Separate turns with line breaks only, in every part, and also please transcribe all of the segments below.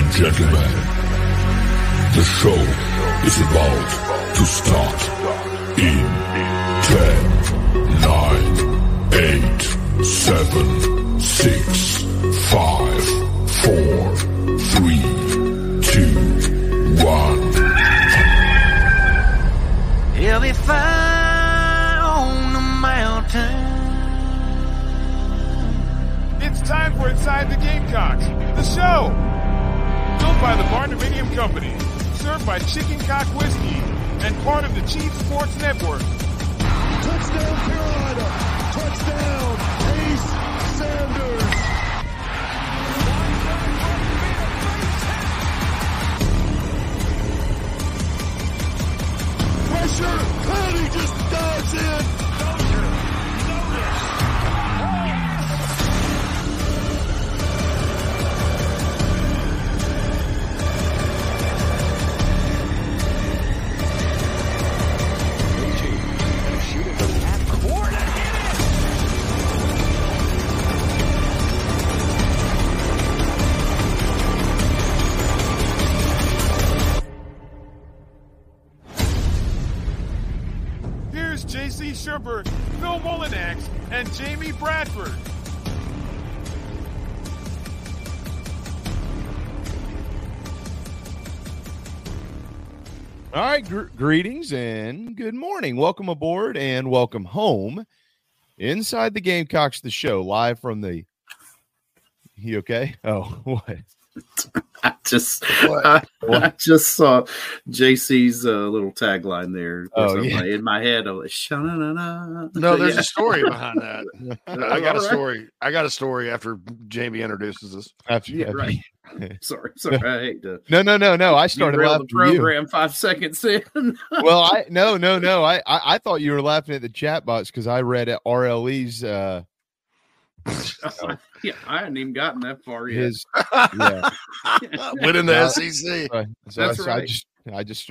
And gentlemen, the show is about to start in 10, 9, 8, 7, 6, 5, 4, 3, 2, 1.
He'll be fine on the mountain.
It's time for Inside the Gamecocks, the show. By the Barndominium Company, served by Chicken Cock Whiskey, and part of the Chief Sports Network.
Touchdown Carolina! Touchdown Ace Sanders! Pressure! Clowney just dives in!
J.C. Phil Mullinax, and Jamie Bradford.
All right, gr- greetings and good morning. Welcome aboard and welcome home. Inside the Gamecocks, the show live from the. You okay? Oh, what?
I just I, I just saw JC's uh, little tagline there.
Oh, yeah.
like, in my head. I was sha-na-na-na.
No, there's
Yeah.
a story behind that. I got a story. I got a story after Jamie introduces us.
After,
Yeah,
after-
right. Sorry, sorry. I hate to
No, no, no, no. I started laughing
the
at you.
program five seconds in.
Well, I no, no, no. I, I I thought you were laughing at the chat box because I read at RLE's uh
yeah, I hadn't even gotten that far yet.
his yeah.
Winning the SEC.
So, so
That's
I, so I just I just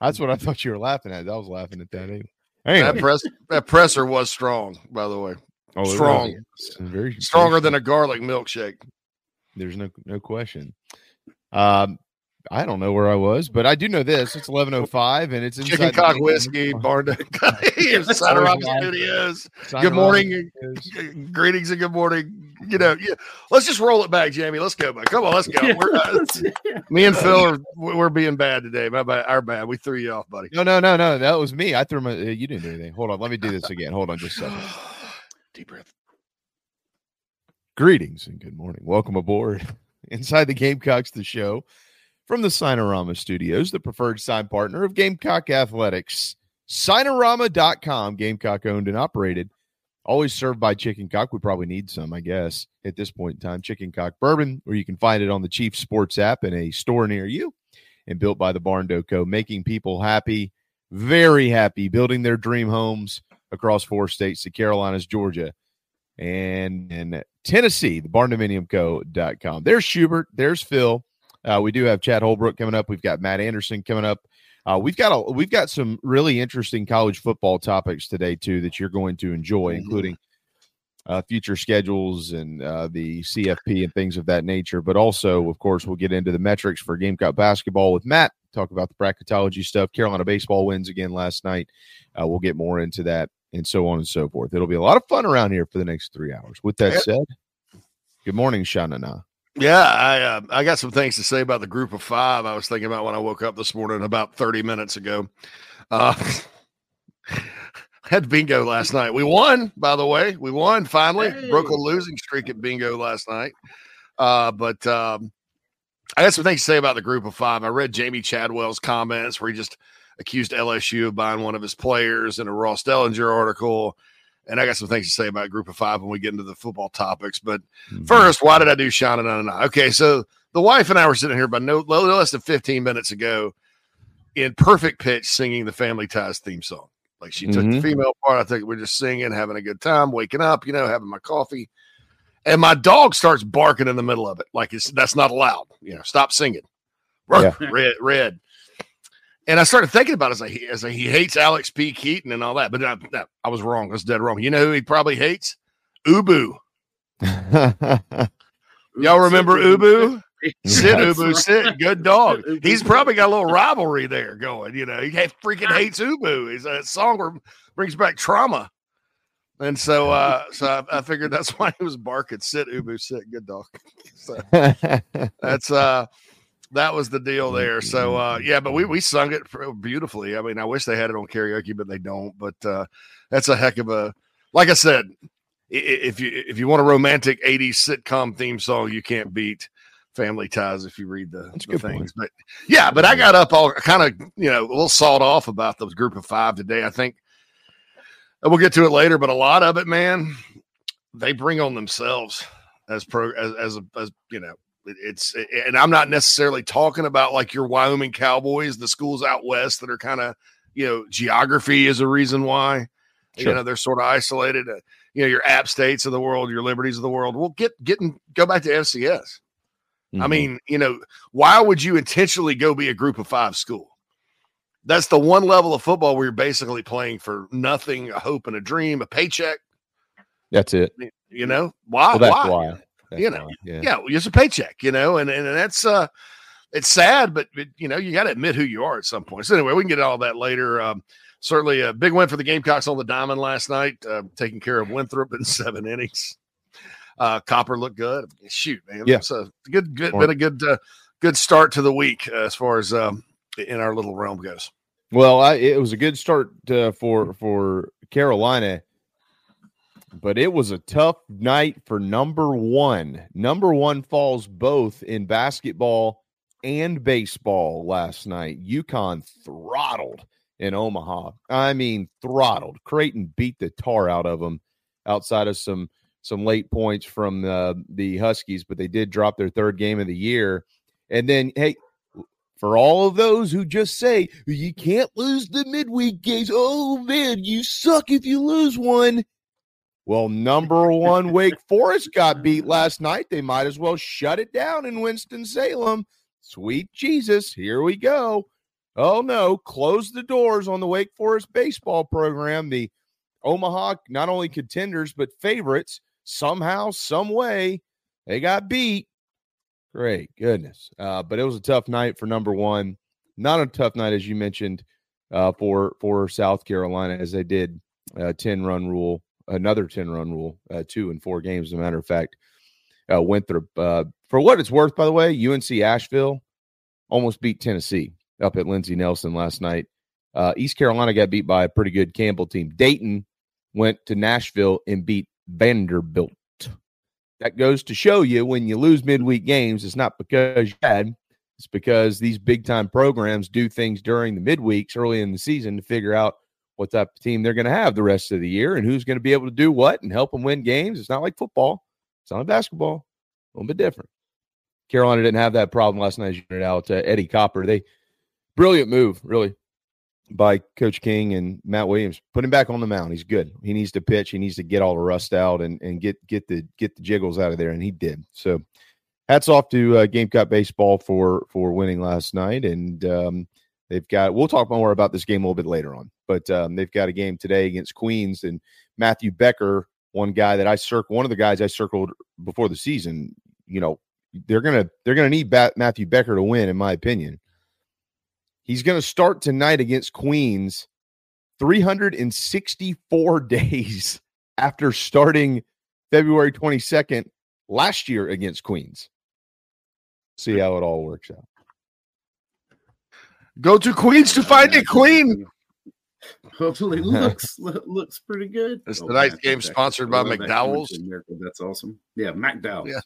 that's what I thought you were laughing at. I was laughing at that. Anyway.
That press that presser was strong, by the way.
oh,
strong.
really very
Stronger
very
than a garlic milkshake.
There's no no question. Um, I don't know where I was, but I do know this. It's eleven oh five, and it's inside
Chicken cock
Game-
whiskey, barn Cider Rock Studios.
Sign
Good
off.
morning. Greetings and good morning. You know, yeah. Let's just roll it back, Jamie. Let's go, man. Come on, let's go. We're, uh, me and Phil are we're being bad today. My bad. Our bad. We threw you off, buddy.
No, no, no, no. That was me. I threw my. Uh, you didn't do anything. Hold on. Let me do this again. Hold on, just a second.
Deep breath.
Greetings and good morning. Welcome aboard inside the Gamecocks, the show from the Signarama Studios, the preferred sign partner of Gamecock Athletics. Signarama.com, Gamecock owned and operated. Always served by Chicken Cock. We probably need some, I guess, at this point in time. Chicken Cock Bourbon, or you can find it on the Chief Sports app in a store near you. And built by the Barn Co., making people happy, very happy, building their dream homes across four states the Carolinas, Georgia, and Tennessee, the barndominiumco.com. There's Schubert, there's Phil. Uh, we do have Chad Holbrook coming up. We've got Matt Anderson coming up. Uh, we've got a we've got some really interesting college football topics today too that you're going to enjoy, including uh, future schedules and uh, the CFP and things of that nature. But also, of course, we'll get into the metrics for Gamecock basketball with Matt. Talk about the bracketology stuff. Carolina baseball wins again last night. Uh, we'll get more into that and so on and so forth. It'll be a lot of fun around here for the next three hours. With that said, good morning, Shanana.
Yeah, I uh, I got some things to say about the group of five. I was thinking about when I woke up this morning about 30 minutes ago. Uh, had bingo last night. We won, by the way. We won finally. Hey. Broke a losing streak at bingo last night. Uh, but um, I got some things to say about the group of five. I read Jamey Chadwell's comments where he just accused LSU of buying one of his players in a Ross Dellenger article. And I got some things to say about group of five when we get into the football topics. But mm-hmm. first, why did I do Sean and I? Okay, so the wife and I were sitting here about no, no less than 15 minutes ago in perfect pitch singing the Family Ties theme song. Like she took mm-hmm. the female part. I think we're just singing, having a good time, waking up, you know, having my coffee. And my dog starts barking in the middle of it. Like it's that's not allowed. You know, stop singing. Yeah. Red, red. And I started thinking about it as, I, as I, he hates Alex P. Keaton and all that, but I, I was wrong. I was dead wrong. You know who he probably hates? Ubu. Y'all remember Ubu? Sit, Ubu, sit. Good dog. He's probably got a little rivalry there going. You know, he freaking hates Ubu. He's a song brings back trauma. And so, uh, so I, I, figured that's why he was barking. Sit, Ubu, sit. Good dog. so that's uh, that was the deal there. So uh, yeah, but we we sung it beautifully. I mean, I wish they had it on karaoke, but they don't. But uh, that's a heck of a. Like I said, if you if you want a romantic '80s sitcom theme song, you can't beat Family Ties if you read the, the things. Point. But yeah, but I got up all kind of you know a little sawed off about those group of five today. I think we'll get to it later, but a lot of it, man, they bring on themselves as pro as as, as you know it's and I'm not necessarily talking about like your Wyoming Cowboys, the schools out west that are kind of you know geography is a reason why sure. you know they're sort of isolated. Uh, you know your App States of the world, your Liberties of the world. Well, get getting go back to FCS. Mm-hmm. I mean, you know, why would you intentionally go be a Group of Five school? That's the one level of football where you're basically playing for nothing, a hope and a dream, a paycheck.
That's it.
You know why?
Well, that's why. why
you know, yeah. yeah, it's a paycheck, you know, and, and that's uh it's sad, but, but you know, you got to admit who you are at some point. So anyway, we can get all that later. Um, certainly a big win for the Gamecocks on the diamond last night, uh, taking care of Winthrop in seven innings. Uh, Copper looked good. Shoot, man, yeah, it's a good, good, been a good, uh, good start to the week uh, as far as um, in our little realm goes.
Well, I, it was a good start uh, for for Carolina but it was a tough night for number one. Number one falls both in basketball and baseball last night. UConn throttled in Omaha. I mean, throttled. Creighton beat the tar out of them outside of some some late points from the, the Huskies, but they did drop their third game of the year. And then, hey, for all of those who just say you can't lose the midweek games, oh man, you suck if you lose one. Well, number one, Wake Forest got beat last night. They might as well shut it down in Winston-Salem. Sweet Jesus, here we go. Oh no, close the doors on the Wake Forest baseball program. The Omaha, not only contenders, but favorites, somehow, some way, they got beat. Great goodness. Uh, but it was a tough night for number one. Not a tough night, as you mentioned, uh, for for South Carolina, as they did a 10 run rule another 10 run rule, uh, two and four games. As a matter of fact, uh, Winthrop, uh, for what it's worth, by the way, UNC Asheville almost beat Tennessee up at Lindsey Nelson last night. Uh, East Carolina got beat by a pretty good Campbell team. Dayton went to Nashville and beat Vanderbilt. That goes to show you when you lose midweek games, it's not because you had, it's because these big time programs do things during the midweeks early in the season to figure out what type of team they're going to have the rest of the year and who's going to be able to do what and help them win games. It's not like football. It's not like basketball. A little bit different. Carolina didn't have that problem last night. As you pointed out, uh, Eddie Copper. They brilliant move, really, by Coach King and Matt Williams. Put him back on the mound. He's good. He needs to pitch. He needs to get all the rust out and and get get the get the jiggles out of there, and he did. So, hats off to uh, Gamecock baseball for for winning last night, and um, they've got. We'll talk more about this game a little bit later on but um, they've got a game today against Queens, and Matthew Becker one guy that I circled, one of the guys I circled before the season. You know, they're gonna they're gonna need Bat- Matthew Becker to win, in my opinion. He's gonna start tonight against Queens, 364 days after starting February 22nd last year against Queens. See how it all works out.
Go to Queens to find a queen.
Hopefully, looks looks pretty good.
Is
Oh,
tonight's
Matthew
game sponsored by
love that
McDowell's?
America. That's awesome. Yeah, McDowell's.
Yeah,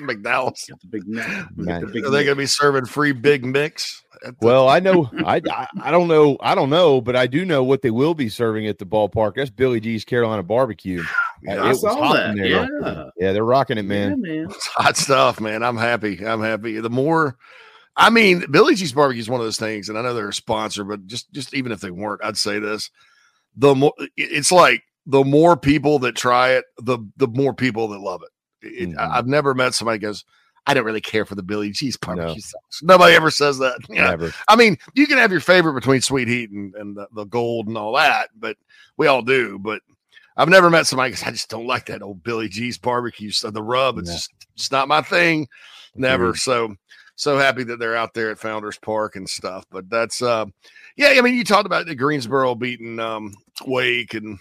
McDowell's.
Got the big Mac. We
Man.
got the big
Are they going to be serving free Big Mix?
Well, I know I, I I don't know I don't know, but I do know what they will be serving at the ballpark. That's Billy G's Carolina Barbecue.
Yeah,
Uh,
I saw that.
in there.
Yeah.
Yeah, they're rocking it,
Yeah,
man.
man.
It's hot stuff, man. I'm happy. I'm happy. The more, I mean, Billy G's Barbecue is one of those things, and I know they're a sponsor, but just just even if they weren't, I'd say this: the more it's like the more people that try it, the the more people that love it. It-
Mhm.
I- I've never met somebody who goes, "I don't really care for the Billy G's barbecue sauce." Nobody ever says that. Yeah.
Never.
I mean, you can have your favorite between sweet heat and, and the, the gold and all that, but we all do. But I've never met somebody because I just don't like that old Billy G's barbecue stuff. The rub, it's
Yeah.
just it's not my thing. Never.
Agreed.
So so happy that they're out there at Founders Park and stuff. But that's uh yeah, I mean you talked about the Greensboro beating um Wake and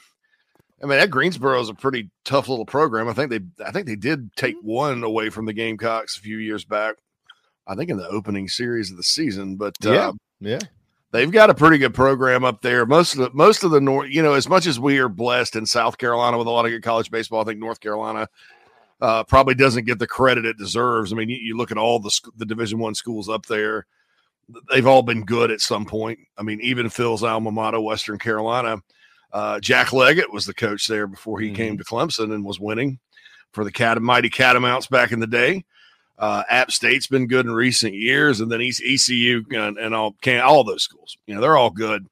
I mean that Greensboro is a pretty tough little program. I think they I think they did take one away from the Gamecocks a few years back. I think in the opening series of the season, but uh,
Yeah. Yeah.
they've got a pretty good program up there. Most of the most of the north, you know, as much as we are blessed in South Carolina with a lot of good college baseball, I think North Carolina uh, probably doesn't get the credit it deserves. I mean, you, you look at all the the Division One schools up there; they've all been good at some point. I mean, even Phil's alma mater, Western Carolina. Uh, Jack Leggett was the coach there before he came to Clemson and was winning for the Cat- mighty Catamounts back in the day. Uh, App State's been good in recent years, and then ECU and, and all can all those schools. You know, they're all good,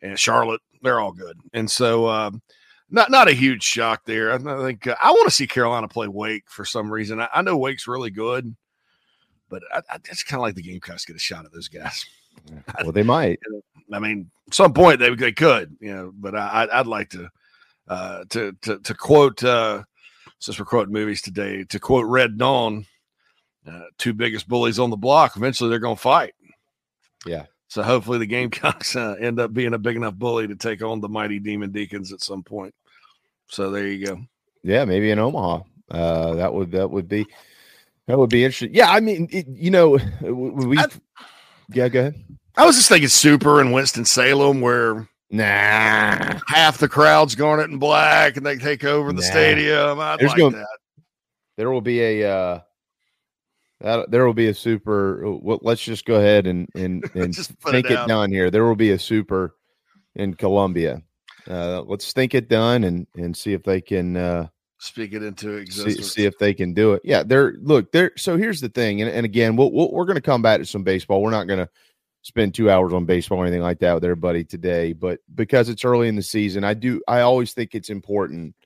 and Charlotte, they're all good. And so, uh, not not a huge shock there. I think uh, I want to see Carolina play Wake for some reason. I, I know Wake's really good, but I, I just kind of like the Gamecocks get a shot at those guys.
Well, they might.
I mean, at some point they they could, you know. But I, I'd- I'd like to uh, to to to quote uh, since we're quoting movies today to quote Red Dawn, uh, two biggest bullies on the block. Eventually, they're going to fight.
Yeah.
So hopefully, the Gamecocks uh, end up being a big enough bully to take on the mighty Demon Deacons at some point. So there you go.
Yeah, maybe in Omaha. Uh, that would that would be that would be interesting. Yeah, I mean, it, you know, we, we yeah, go ahead.
I was just thinking Super in Winston Salem, where
nah,
half the crowd's garnet and black, and they take over the
Nah.
stadium. I'd
There's
like
gonna-
that.
There will be a uh, that there will be a super. Well, let's just go ahead and and and think
it
it, done here. There will be a super in Columbia. Uh, let's think it done and and see if they can. Uh,
Speak it into
see,
existence.
see if they can do it. Yeah, they're look they're So here's the thing, and, and again, we'll, we'll, we're going to come back to some baseball. We're not going to spend two hours on baseball or anything like that with everybody today, but because it's early in the season, I do. I always think it's important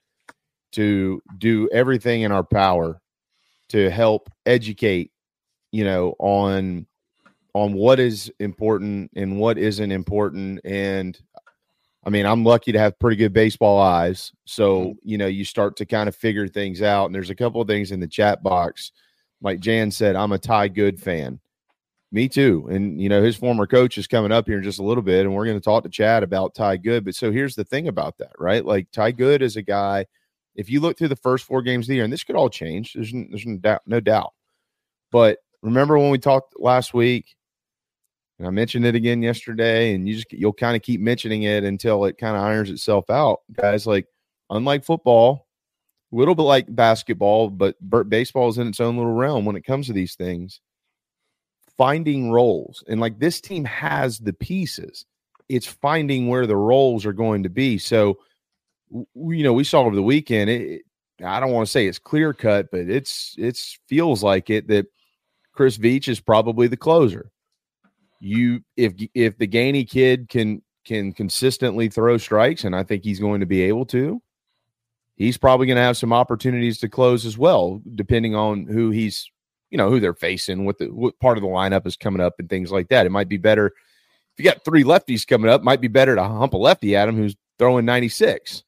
to do everything in our power to help educate, you know, on on what is important and what isn't important, and I mean, I'm lucky to have pretty good baseball eyes. So, mm-hmm. you know, you start to kind of figure things out. And there's a couple of things in the chat box. Like Jan said, I'm a Ty Good fan. Me too. And, you know, his former coach is coming up here in just a little bit. And we're going to talk to Chad about Ty Good. But so here's the thing about that, right? Like Ty Good is a guy, if you look through the first four games of the year, and this could all change, there's, there's no doubt, no doubt. But remember when we talked last week and I mentioned it again yesterday, and you just you'll kind of keep mentioning it until it kind of irons itself out, guys. Like unlike football, a little bit like basketball, but baseball is in its own little realm when it comes to these things. Finding roles, and like this team has the pieces. It's finding where the roles are going to be. So, you know, we saw over the weekend. It- I don't want to say it's clear cut, but it's it's feels like it that Chris Veach is probably the closer you if if the Gainey kid can can consistently throw strikes, and I think he's going to be able to, he's probably going to have some opportunities to close as well, depending on who he's you know who they're facing, what the what part of the lineup is coming up, and things like that. It might be better if you got three lefties coming up. Might be better to hump a lefty at him who's throwing ninety six,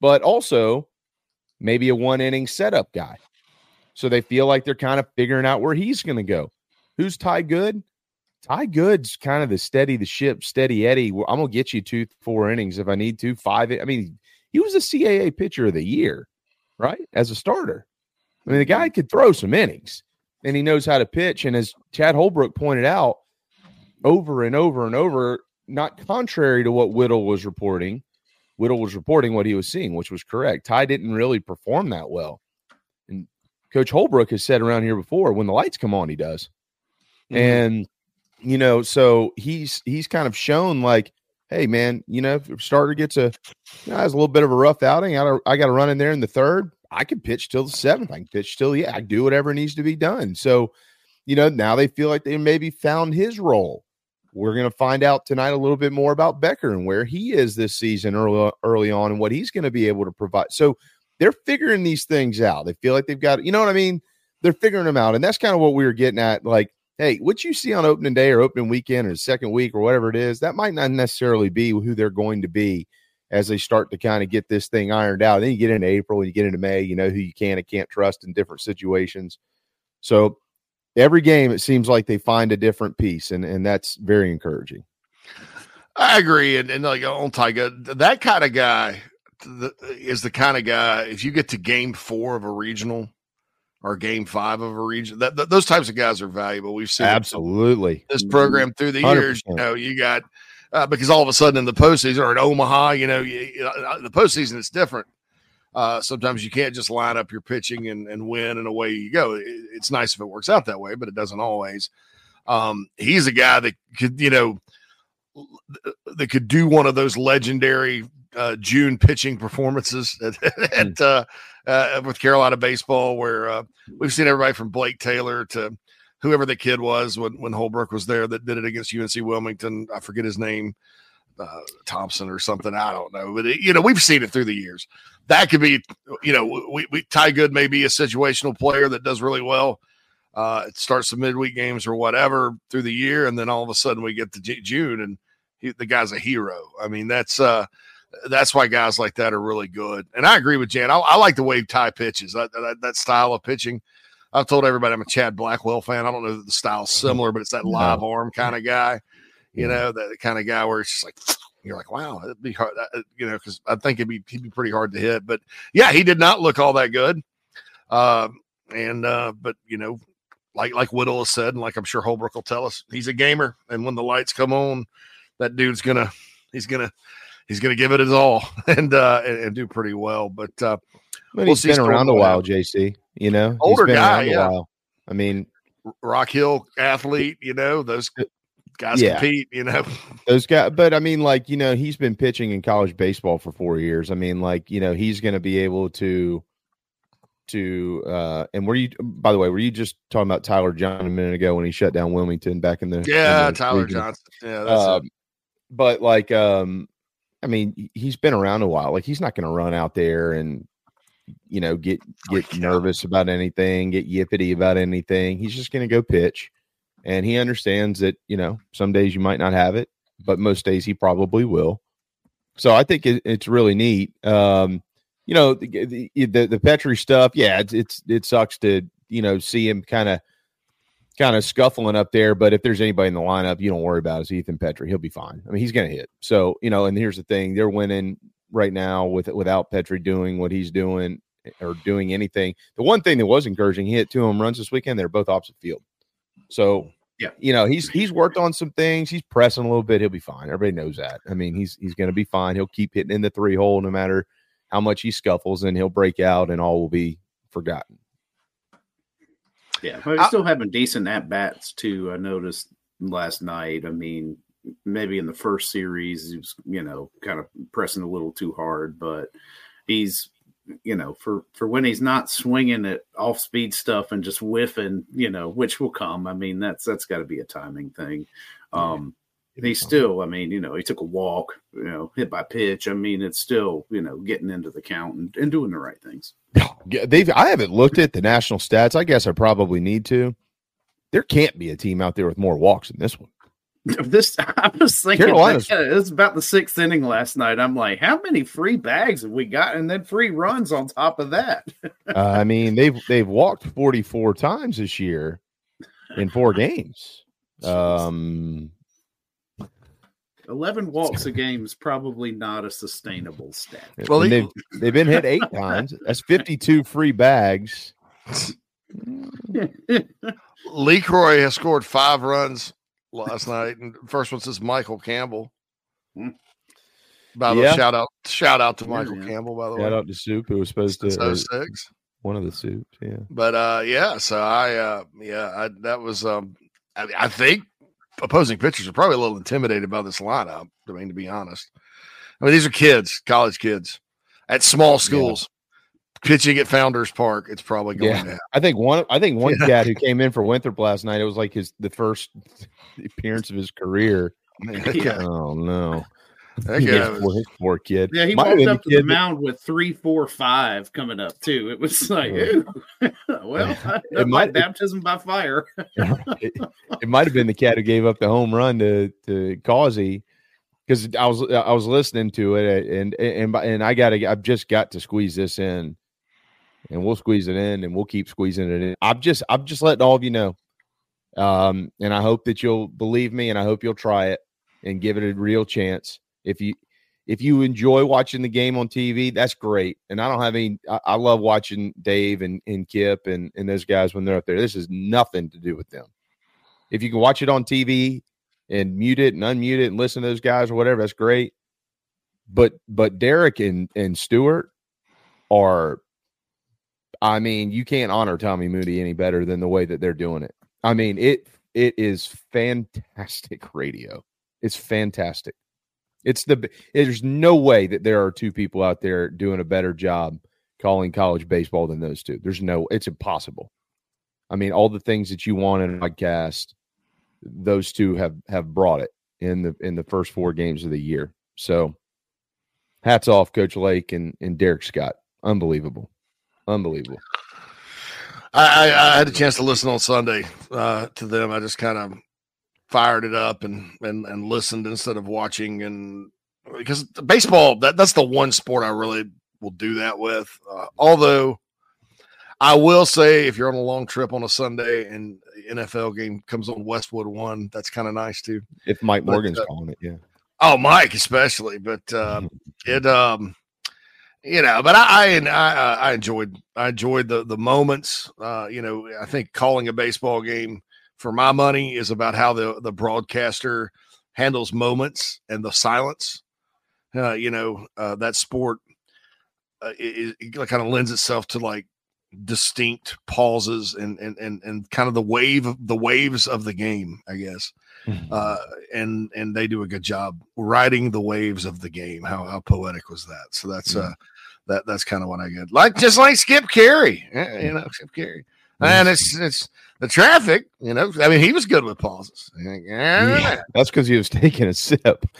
but also maybe a one inning setup guy. So they feel like they're kind of figuring out where he's going to go. Who's Ty Good? Ty Good's kind of the steady the ship, steady Eddie. I'm gonna get you two, four innings if I need to. Five. I mean, he was a CAA pitcher of the year, right? As a starter. I mean, the guy could throw some innings and he knows how to pitch. And as Chad Holbrook pointed out over and over and over, not contrary to what Whittle was reporting, Whittle was reporting what he was seeing, which was correct. Ty didn't really perform that well. And Coach Holbrook has said around here before when the lights come on, he does. Mm-hmm. And you know, so he's he's kind of shown like, hey man, you know, if starter gets a you know, has a little bit of a rough outing, I I got to run in there in the third. I can pitch till the seventh. I can pitch till yeah, I do whatever needs to be done. So, you know, now they feel like they maybe found his role. We're going to find out tonight a little bit more about Becker and where he is this season early early on and what he's going to be able to provide. So they're figuring these things out. They feel like they've got, you know what I mean? They're figuring them out, and that's kind of what we were getting at. Like, hey, what you see on opening day or opening weekend or second week or whatever it is, that might not necessarily be who they're going to be as they start to kind of get this thing ironed out. And then you get into April and you get into May, you know who you can and can't trust in different situations. So every game, it seems like they find a different piece, and, and that's very encouraging.
I agree. And, and like on Tiger, that kind of guy the, is the kind of guy, if you get to game four of a regional or game five of a region, that, that those types of guys are valuable. We've seen
absolutely
this program through the 100%. years. You know, you got uh, because all of a sudden in the postseason or in Omaha, you know, you, you know uh, the postseason is different. Uh, sometimes you can't just line up your pitching and, and win and away you go. It, it's nice if it works out that way, but it doesn't always. Um, he's a guy that could, you know, that could do one of those legendary uh, June pitching performances at, at hmm. Uh, with Carolina baseball, where uh, we've seen everybody from Blake Taylor to whoever the kid was when, when Holbrook was there that did it against UNC Wilmington. I forget his name, uh, Thompson or something. I don't know, but it, you know we've seen it through the years. That could be, you know, we, we Ty Good may be a situational player that does really well. Uh, it starts the midweek games or whatever through the year, and then all of a sudden we get to June and he, the guy's a hero. I mean, that's uh, that's why guys like that are really good. And I agree with Jan. I, I like the way Ty pitches. That, that, that style of pitching. I've told everybody I'm a Chad Blackwell fan. I don't know that the style's similar, but it's that live no. arm kind of guy. You know, that kind of guy where it's just like you're like, wow, it'd be hard. You know, because I think it'd be he'd be pretty hard to hit. But yeah, he did not look all that good. Uh, and uh, but you know, like like Whittle has said, and like I'm sure Holbrook will tell us, he's a gamer. And when the lights come on, that dude's gonna he's gonna he's gonna give it his all and uh and, and do pretty well. But uh,
but we'll he's been around a while, JC. You know,
older guy. Yeah.
I mean,
Rock Hill athlete. You know, those guys yeah. compete. You know,
those guys. But I mean, like you know, he's been pitching in college baseball for four years. I mean, like you know, he's going to be able to to uh and were you by the way were you just talking about tyler john a minute ago when he shut down wilmington back in the
yeah
in the
tyler region? johnson yeah that's um,
but like um i mean he's been around a while like he's not going to run out there and you know, get get nervous about anything, get yippity about anything. He's just going to go pitch, and he understands that you know some days you might not have it, but most days he probably will. So I think it, it's really neat. Um, you know, the, the the, the Petry stuff. Yeah, it's, it's it sucks to you know see him kind of kind of scuffling up there. But if there's anybody in the lineup, you don't worry about is Ethan Petry. He'll be fine. I mean, he's going to hit. So you know, and here's the thing: they're winning right now with without Petry doing what he's doing eh, or doing anything. The one thing that was encouraging, he hit two home runs this weekend. They're both opposite field. So oh,
yeah,
you know, he's he's worked on some things. He's pressing a little bit. He'll be fine. Everybody knows that. I mean, he's he's going to be fine. He'll keep hitting in the three hole no matter how much he scuffles, and he'll break out, and all will be forgotten.
Yeah, but he's still having decent at bats too. I noticed last night. I mean, maybe in the first series he was you know kind of pressing a little too hard but he's you know for for when he's not swinging at off speed stuff and just whiffing you know which will come i mean that's that's got to be a timing thing um yeah, he's still i mean you know he took a walk you know hit by pitch. I mean it's still you know getting into the count and, and doing the right things.
Yeah, they've i haven't looked at the national stats. I guess i probably need to. There can't be a team out there with more walks than this one.
This I was thinking
Carolina's-
that, it was about the sixth inning last night. I'm like, how many free bags have we got, and then free runs on top of that?
Uh, I mean, they've they've walked 44 times this year in four games. Um,
Eleven walks a game is probably not a sustainable stat.
Well, they've they've been hit eight times. That's 52 free bags.
Lecroy has scored five runs last night, and first one says Michael Campbell. By the way,
Yeah.
shout out, shout out to Michael
yeah.
Campbell. By the
Shout
way,
out to Soup, who was supposed to
since
or
06.
one of the soups. Yeah,
But uh, yeah, so I uh, yeah, I, that was um, I, I think opposing pitchers are probably a little intimidated by this lineup. I mean, to be honest, I mean these are kids, college kids at small schools. Pitching at Founders Park, it's probably going
yeah.
to.
I think one. I think one
Yeah.
cat who came in for Winthrop last night. It was like his the first appearance of his career.
Yeah.
Oh no,
That
Yeah,
guy was-
poor, poor kid.
Yeah, he
Might
walked up to
kid
the
that-
mound with three, four, five coming up too. It was like,
Yeah.
ooh. well,
It might-
might baptism by fire.
it, it might have been the cat who gave up the home run to to Causey because I was I was listening to it and and and I got to I've just got to squeeze this in and we'll squeeze it in and we'll keep squeezing it in. I'm just I'm just letting all of you know, um, and I hope that you'll believe me and I hope you'll try it and give it a real chance. If you if you enjoy watching the game on TV, that's great. And I don't have any. I, I love watching Dave and, and Kip and and those guys when they're up there. This has nothing to do with them. If you can watch it on TV and mute it and unmute it and listen to those guys or whatever, that's great. But but Derek and and Stewart are. I mean, you can't honor Tommy Moody any better than the way that they're doing it. I mean, it it is fantastic radio. It's fantastic. It's the there's no way that there are two people out there doing a better job calling college baseball than those two. There's no it's impossible. I mean, all the things that you want in a podcast, those two have have brought it in the in the first four games of the year. So hats off, Coach Lake and, and Derek Scott. Unbelievable. Unbelievable.
I, I, had a chance to listen on Sunday uh, to them. I just kind of fired it up and, and and listened instead of watching. And because baseball, that that's the one sport I really will do that with. Uh, although I will say, if you're on a long trip on a Sunday and the NFL game comes on Westwood One, that's kind of nice too.
If Mike
But,
Morgan's
uh,
calling it, yeah.
Oh, Mike, especially, but uh, it, um, you know, but I, I, I, I enjoyed, I enjoyed the the moments. Uh, you know, I think calling a baseball game for my money is about how the the broadcaster handles moments and the silence. Uh, you know, uh, that sport uh, it, it kind of lends itself to like distinct pauses and and and and kind of the wave the waves of the game, I guess uh, and and they do a good job riding the waves of the game. How how poetic was that? So that's uh that that's kind of what I get. Like just like Skip Caray, eh, you know, Skip Caray. And it's it's the traffic, you know. I mean, he was good with pauses.
Yeah, that's because he was taking a sip.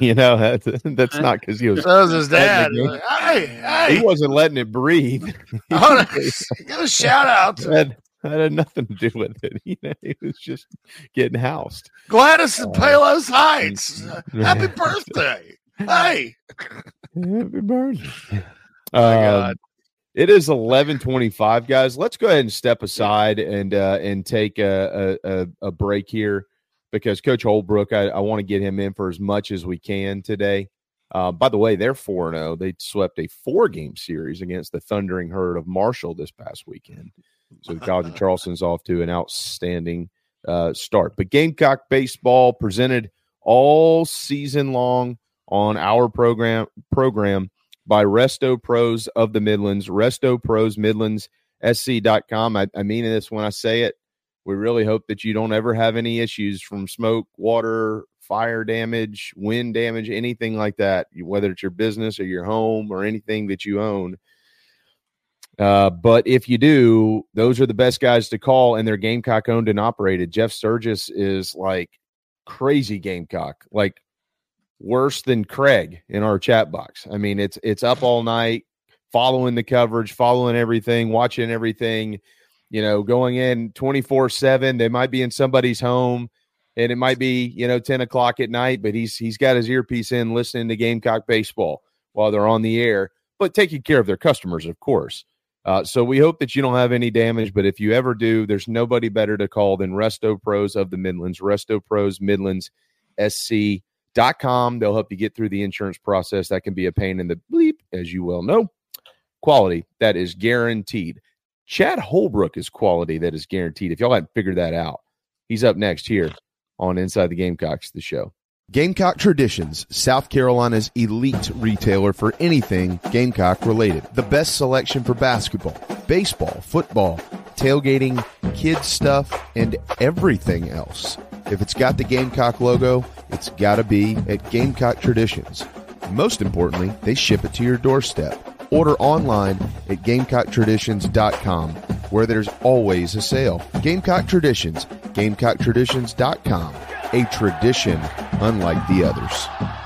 You know, that's, that's not because he was.
So was his dad. Like, hey, hey,
He wasn't letting it breathe.
on. Give a shout out to
had, that had nothing to do with it. You know, he was just getting housed.
Gladys
Uh,
and Palos Heights. Uh, Happy birthday. Hey.
Happy birthday.
my God.
It is eleven twenty-five, guys. Let's go ahead and step aside and uh, and take a, a, a, a break here because Coach Holbrook, I, I want to get him in for as much as we can today. Uh, by the way, they're four zero. They swept a four-game series against the Thundering Herd of Marshall this past weekend. So the College of Charleston's off to an outstanding uh, start. But Gamecock baseball presented all season long on our program program by Resto Pros of the Midlands, Resto Pros Midlands SC.com. I, I mean this when I say it. We really hope that you don't ever have any issues from smoke, water, fire damage, wind damage, anything like that, whether it's your business or your home or anything that you own. Uh, but if you do, those are the best guys to call, and they're Gamecock owned and operated. Jeff Sturgis is like crazy Gamecock, like worse than Craig in our chat box. I mean, it's it's up all night, following the coverage, following everything, watching everything. You know, going in twenty four seven. They might be in somebody's home. and it might be you know 10 o'clock at night but he's he's got his earpiece in listening to gamecock baseball while they're on the air but taking care of their customers of course uh, so we hope that you don't have any damage but if you ever do there's nobody better to call than resto pros of the midlands resto pros midlands sc.com they'll help you get through the insurance process that can be a pain in the bleep as you well know quality that is guaranteed chad holbrook is quality that is guaranteed if y'all hadn't figured that out he's up next here on Inside the Gamecocks, the show. Gamecock Traditions, South Carolina's elite retailer for anything Gamecock related. The best selection for basketball, baseball, football, tailgating, kids stuff, and everything else. If it's got the Gamecock logo, it's got to be at Gamecock Traditions. Most importantly, they ship it to your doorstep. Order online at GamecockTraditions.com, where there's always a sale. Gamecock Traditions, GamecockTraditions.com, a tradition unlike the others.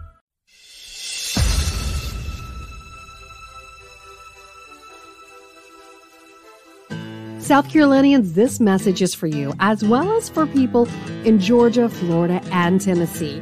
South Carolinians, this message is for you, as well as for people in Georgia, Florida, and Tennessee.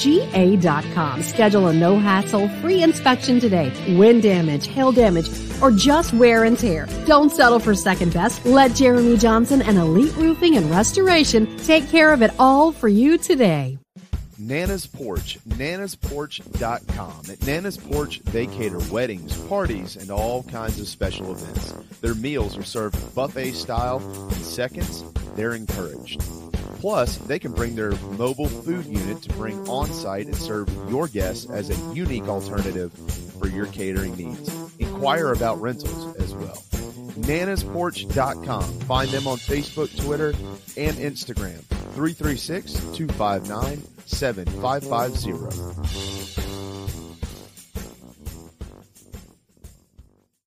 ga.com. Schedule a no hassle free inspection today. Wind damage, hail damage, or just wear and tear. Don't settle for second best. Let Jeremy Johnson and Elite Roofing and Restoration take care of it all for you today.
Nana's Porch, nanasporch.com. At Nana's Porch, they cater weddings, parties, and all kinds of special events. Their meals are served buffet style. In seconds, they're encouraged. Plus, they can bring their mobile food unit to bring on site and serve your guests as a unique alternative for your catering needs. Inquire about rentals as well. nanasporch.com. Find them on Facebook, Twitter, and Instagram. 336 259 7550.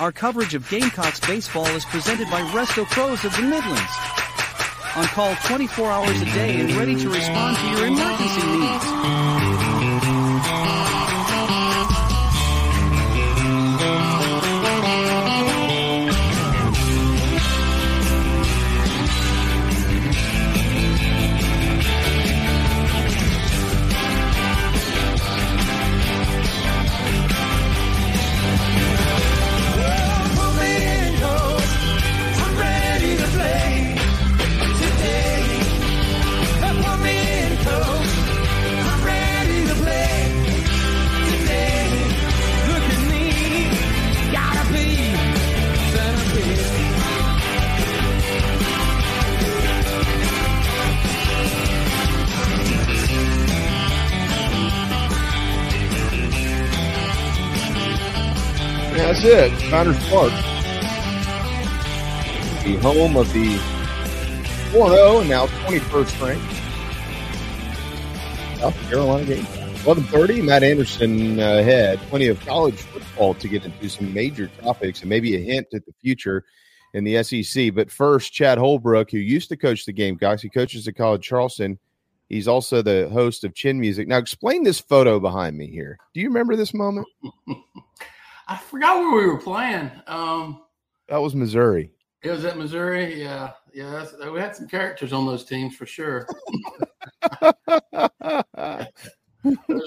Our coverage of Gamecocks baseball is presented by Resto Pros of the Midlands. On call 24 hours a day and ready to respond to your emergency needs.
Park. The home of the 4 0 and now 21st ranked South Carolina Gamecocks. 11:30. Matt Anderson uh, had plenty of college football to get into some major topics and maybe a hint at the future in the SEC. But first, Chad Holbrook, who used to coach the Gamecocks, he coaches at College Charleston. He's also the host of Chin Music. Now, explain this photo behind me here. Do you remember this moment?
I forgot where we were playing. Um,
that was Missouri.
It was at Missouri. Yeah, yeah. We had some characters on those teams for sure. there's,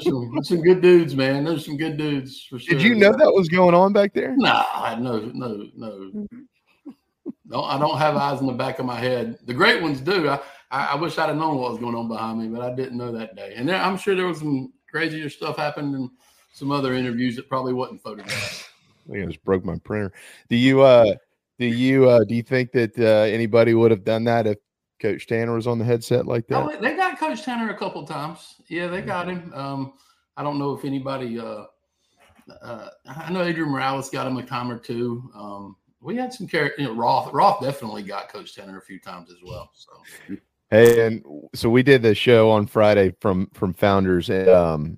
some, there's some good dudes, man. There's some good dudes for sure.
Did you know that was going on back there?
No, I no, no, no. No, I don't have eyes in the back of my head. The great ones do. I, I, I wish I'd have known what was going on behind me, but I didn't know that day. And there, I'm sure there was some crazier stuff happened in some other interviews that probably wasn't photographed.
I just broke my printer. Do you uh do you uh do you think that uh, anybody would have done that if Coach Tanner was on the headset like that?
Oh, they got Coach Tanner a couple times. Yeah, they got him. Um, I don't know if anybody. Uh, uh, I know Adrian Morales got him a time or two. Um, we had some character. You know, Roth. Roth definitely got Coach Tanner a few times as well. So.
Hey, and so we did the show on Friday from from Founders, and um,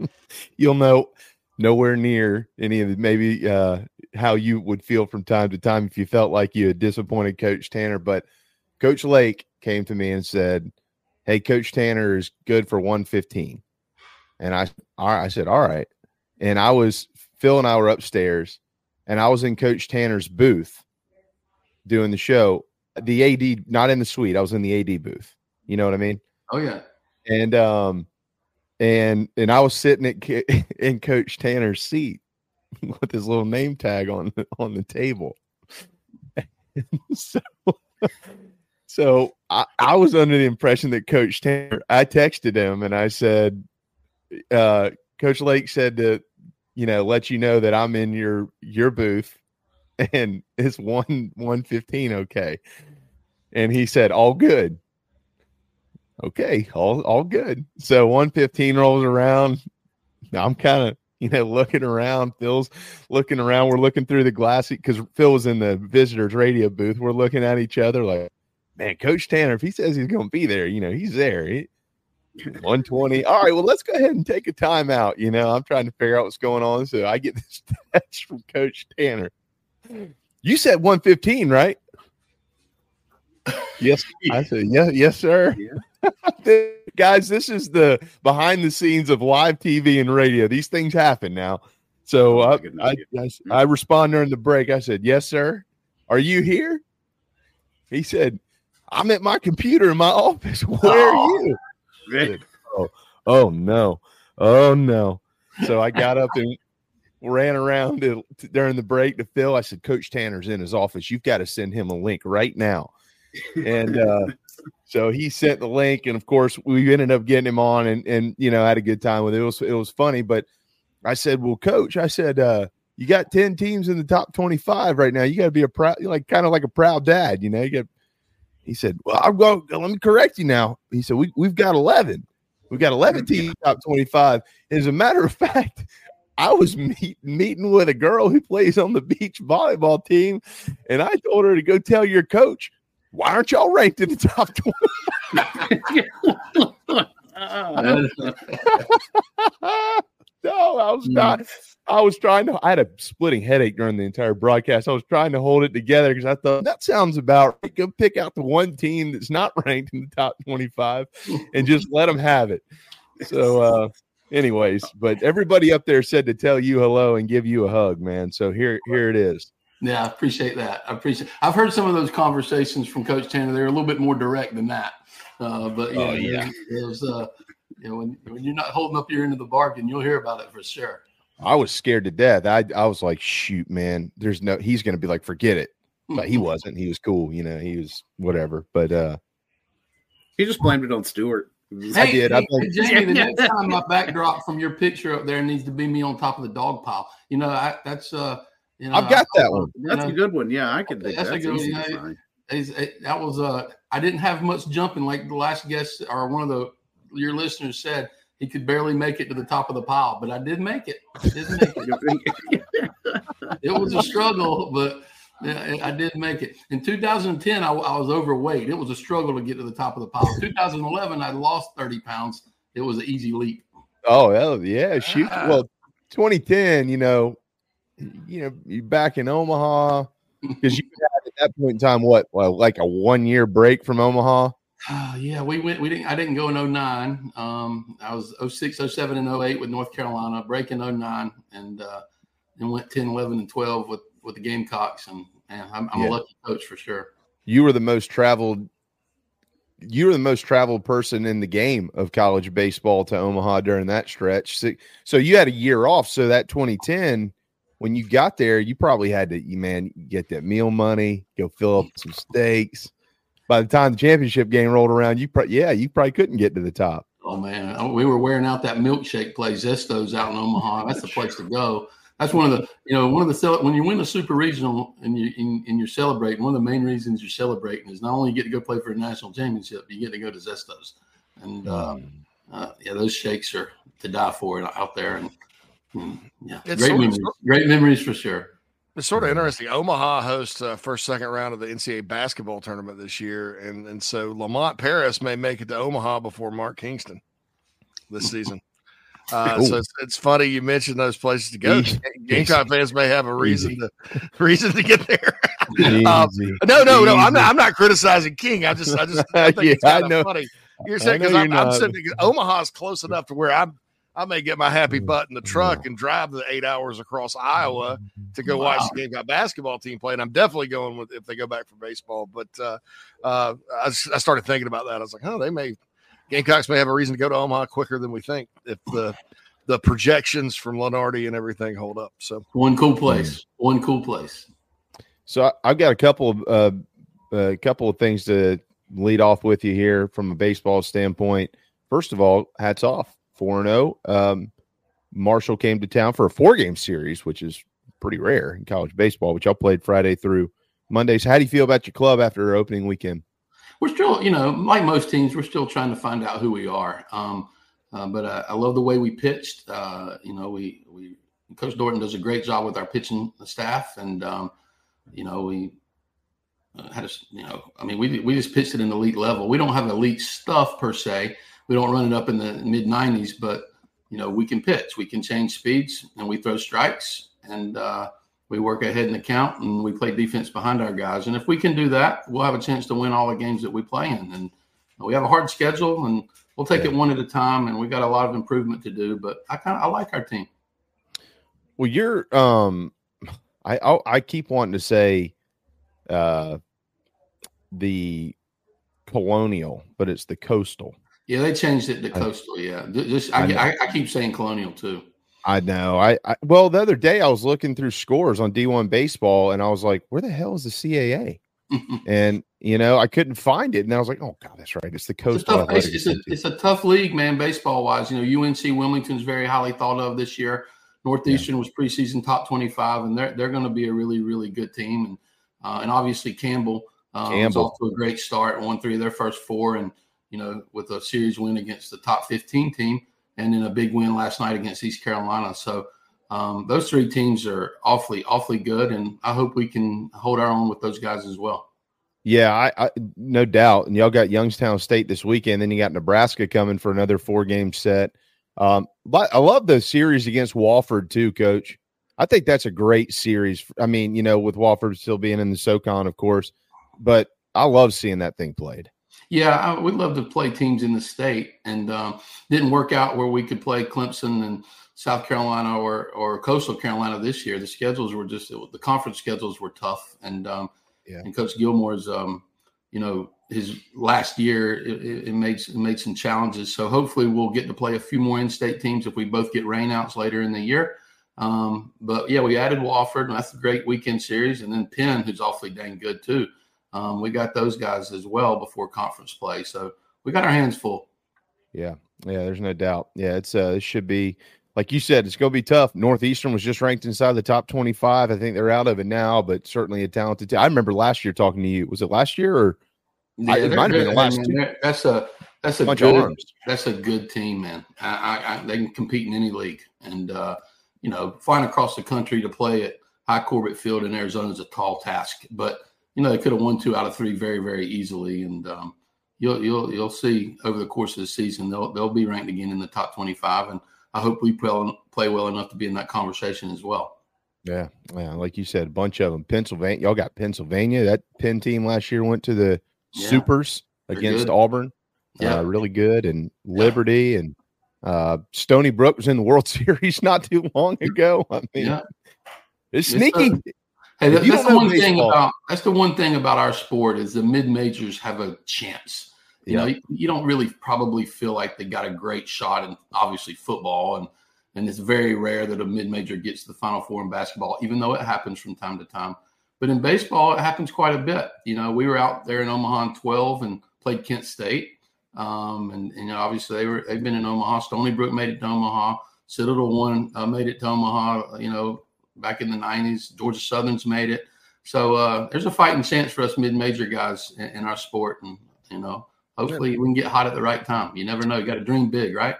you'll know nowhere near any of the maybe uh, how you would feel from time to time if you felt like you had disappointed Coach Tanner. But Coach Lake came to me and said, Hey, Coach Tanner is good for 115. And I, I said, All right. And I was, Phil and I were upstairs, and I was in Coach Tanner's booth doing the show. The AD, not in the suite, I was in the AD booth. You know what I mean?
Oh, yeah.
And, um, and and I was sitting at in Coach Tanner's seat, with his little name tag on on the table. so, so I, I was under the impression that Coach Tanner. I texted him and I said, uh, "Coach Lake said to, you know, let you know that I'm in your your booth, and it's one one fifteen, okay." And he said, "All good." Okay, all all good. So one fifteen rolls around. I'm kind of you know, looking around. Phil's looking around. We're looking through the glass because Phil was in the visitors radio booth. We're looking at each other like, man, Coach Tanner, if he says he's going to be there, you know, he's there. He, 120. All right, well, let's go ahead and take a timeout. You know, I'm trying to figure out what's going on. So I get this text from Coach Tanner. You said 115, right? Yes. I said, yeah, yes, sir. Yeah. guys, this is the behind the scenes of live TV and radio. These things happen now. So oh, uh, I, I, I, I respond during the break. I said, Yes, sir. Are you here? He said, I'm at my computer in my office. Where oh. are you? Said, oh, oh no. Oh no. So I got up and ran around to, to, during the break to Phil. I said, Coach Tanner's in his office. You've got to send him a link right now. And uh, so he sent the link, and of course, we ended up getting him on, and and you know had a good time with it. It was it was funny, but I said, "Well, coach," I said, uh, "You got ten teams in the top twenty five right now. You got to be a proud, like kind of like a proud dad, you know." You got. He said, "Well, I'm going. Let me correct you now." He said, "We we've got eleven. We've got eleven teams top twenty five. As a matter of fact." I was meet, meeting with a girl who plays on the beach volleyball team, and I told her to go tell your coach why aren't y'all ranked in the top 20? no, I was not. I was trying to. I had a splitting headache during the entire broadcast. I was trying to hold it together because I thought that sounds about right. Go pick out the one team that's not ranked in the top 25 and just let them have it. So, uh, anyways, but everybody up there said to tell you hello and give you a hug, man. So here, here it is.
Yeah, I appreciate that. I appreciate. I've heard some of those conversations from Coach Tanner. They're a little bit more direct than that. Uh, but oh, yeah, it was. Uh, you know, when, when you're not holding up your end of the bargain, you'll hear about it for sure.
I was scared to death. I I was like, shoot, man. There's no. He's going to be like, forget it. But he wasn't. He was cool. You know, he was whatever. But uh
he just blamed it on Stewart.
Hey, I did. Hey, I Jamie, the next time my backdrop from your picture up there needs to be me on top of the dog pile. You know, I, that's uh
you know, I've got I, that one.
That's know, a good one. Yeah, I could.
That's, that's a good one. it, that was uh, I didn't have much jumping like the last guest or one of the your listeners said he could barely make it to the top of the pile, but I did make it. I did make it. it was a struggle, but I did make it. In 2010, I, I, was overweight. It was a struggle to get to the top of the pile. 2011, I lost 30 pounds, it was an easy leap.
Oh hell yeah, shoot. Well, 2010, you know, you know, you back in Omaha because you had at that point in time what, well, like a one year break from Omaha.
Uh, yeah, we went. We didn't. I didn't go in 09. Um, I was 06, 07, and 08 with North Carolina. Break in 09, and uh, then went 10, 11, and 12 with with the Gamecocks. And, and I'm, I'm
Yeah.
a lucky coach for sure.
You were the most traveled. You were the most traveled person in the game of college baseball to Omaha during that stretch. So, so you had a year off. So that 2010, when you got there, you probably had to, you man, get that meal money, go fill up some steaks. By the time the championship game rolled around, you probably, yeah, you probably couldn't get to the top.
Oh man, Oh, we were wearing out that milkshake place, Zestos, out in Omaha. That's the place to go. That's one of the, you know, one of the when you win the super regional and you and, and you're celebrating. One of the main reasons you're celebrating is not only you get to go play for a national championship, you get to go to Zestos, and uh, uh, yeah, those shakes are to die for out there. And yeah,
It's
great
sort of-
memories, great memories for sure.
It's sort of interesting. Omaha hosts uh, first, second round of the NCAA basketball tournament this year, and and so Lamont Paris may make it to Omaha before Mark Kingston this season. Uh, so it's, it's funny you mentioned those places to go. Gamecock fans may have a reason
Easy.
to reason to get there. Um, no, no, no. I'm not. I'm not criticizing King. I just, I just, I think
Yeah,
it's kind
know.
of funny. You're saying because I'm, I'm sitting. Omaha's close enough to where I'm. I may get my happy
Mm.
butt in the truck and drive the eight hours across Iowa to go watch the Gamecock basketball team play. And I'm definitely going with if they go back for baseball. But uh, uh, I, s- I started thinking about that. I was like, oh, they may Gamecocks may have a reason to go to Omaha quicker than we think if the the projections from Lunardi and everything hold up. So
One cool place, one cool place.
So I, I've got a couple of uh, a couple of things to lead off with you here from a baseball standpoint. First of all, hats off four and zero. Um, Marshall came to town for a four game series, which is pretty rare in college baseball. Which y'all played Friday through Monday. So how do you feel about your club after opening weekend?
we're still, you know, like most teams, we're still trying to find out who we are. Um, uh, but uh, I love the way we pitched. Uh, you know, we we Coach Dorton does a great job with our pitching staff, and um, you know we uh, had a, s- you know, I mean, we we just pitched at an elite level. We don't have elite stuff per se. We don't run it up in the mid 90s, but you know, we can pitch, we can change speeds, and we throw strikes, and uh, we work ahead in the count, and we play defense behind our guys. And if we can do that, we'll have a chance to win all the games that we play in. And we have a hard schedule, and we'll take it one at a time. And we got a lot of improvement to do, but I kind of I like our team.
Well, you're um, I I, I keep wanting to say, uh, the colonial, but it's the coastal.
Yeah, they changed it to coastal. Yeah, this I,
I.
I, I keep saying colonial too.
I know. I, I well, the other day I was looking through scores on D1 baseball, and I was like, "Where the hell is the CAA?" and you know, I couldn't find it, and I was like, "Oh God, that's right. It's the
It's a,
coastal."
tough, it's, it's, a, it's a tough league, man, baseball wise. You know, UNC Wilmington's very highly thought of this year. Northeastern was preseason top 25, and they're, they're going to be a really, really good team. And uh, and obviously Campbell, um,
Campbell.
off to a great start, won three of their first four, and you know, with a series win against the top 15 team, and then a big win last night against East Carolina. So um, those three teams are awfully, awfully good, and I hope we can hold our own with those guys as well.
Yeah, I, I no doubt. And y'all got Youngstown State this weekend. Then you got Nebraska coming for another four game set. Um, but I love the series against Wofford too, Coach. I think that's a great series. I mean, you know, with Wofford still being in the SoCon, of course, but I love seeing that thing played.
Yeah, I, we'd love to play teams in the state, and um, didn't work out where we could play Clemson and South Carolina or or Coastal Carolina this year. The schedules were just the conference schedules were tough, and um,
Yeah.
and Coach Gilmore's um, you know his last year it, it it made it made some challenges. So hopefully we'll get to play a few more in-state teams if we both get rainouts later in the year. Um, but yeah, we added Wofford, and that's a great weekend series, and then Penn, who's awfully dang good too. Um, we got those guys as well before conference play, so we got our hands full.
Yeah, yeah, there's no doubt. Yeah, it's uh, it should be like you said, it's going to be tough. Northeastern was just ranked inside the top 25. I think they're out of it now, but certainly a talented team. I remember last year talking to you. Was it last year or I, it might have been the last
I mean, That's a that's a
Bunch of
good
arms.
that's a good team, man. I, I, I, they can compete in any league, and uh, you know, flying across the country to play at Hi Corbett Field in Arizona is a tall task. But you know, they could have won two out of three very very easily, and um, you'll you'll you'll see over the course of the season they'll they'll be ranked again in the top 25 and I hope we play, play well enough to be in that conversation as well.
Yeah, yeah, like you said, a bunch of them. Pennsylvania, y'all got Pennsylvania. That Penn team last year went to the
Yeah.
Supers against
good.
Auburn.
Yeah.
uh, really good, and Liberty and uh, Stony Brook was in the World Series not too long ago. I mean,
Yeah.
it's
It's, uh,
sneaky.
Hey, that, that's the one thing about that's the one thing about our sport is the mid majors have a chance. You know, you, you don't really probably feel like they got a great shot in obviously football, and and it's very rare that a mid major gets to the Final Four in basketball, even though it happens from time to time. But in baseball, it happens quite a bit. You know, we were out there in Omaha in twelve and played Kent State, um, and, and you know, obviously they were they've been in Omaha. Stony Brook made it to Omaha. Citadel one uh, made it to Omaha. You know, back in the '90s, Georgia Southern's made it. So uh, there's a fighting chance for us mid-major guys in, in our sport, and you know, hopefully we can get hot at the right time. You never know. You got to dream big, right?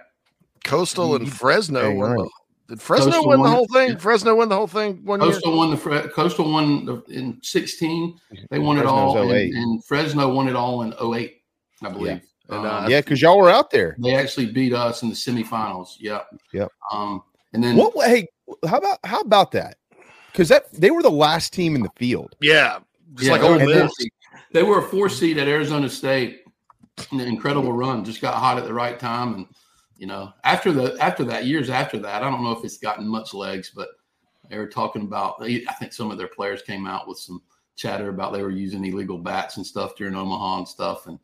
Coastal and Fresno.
Dang right.
Did Fresno
Coastal
win the
won-
whole thing? Fresno won the whole thing one year.
Coastal won the Fre- Coastal won the, in 16. They won it all, and, and Fresno won it all in 08, I believe.
And, yeah, because y'all were out there.
they actually beat us in the semifinals. Yep.
Yep.
Um, and then
What? Hey, how about how about that? Because that they were the last team in the field.
Yeah, just
Yeah,
like
they
Ole
were a four
Miss.
seed. They were a four seed at Arizona State. An incredible run. Just got hot at the right time, and you know, after the after that, years after that, I don't know if it's gotten much legs, but they were talking about. I think some of their players came out with some chatter about they were using illegal bats and stuff during Omaha and stuff. And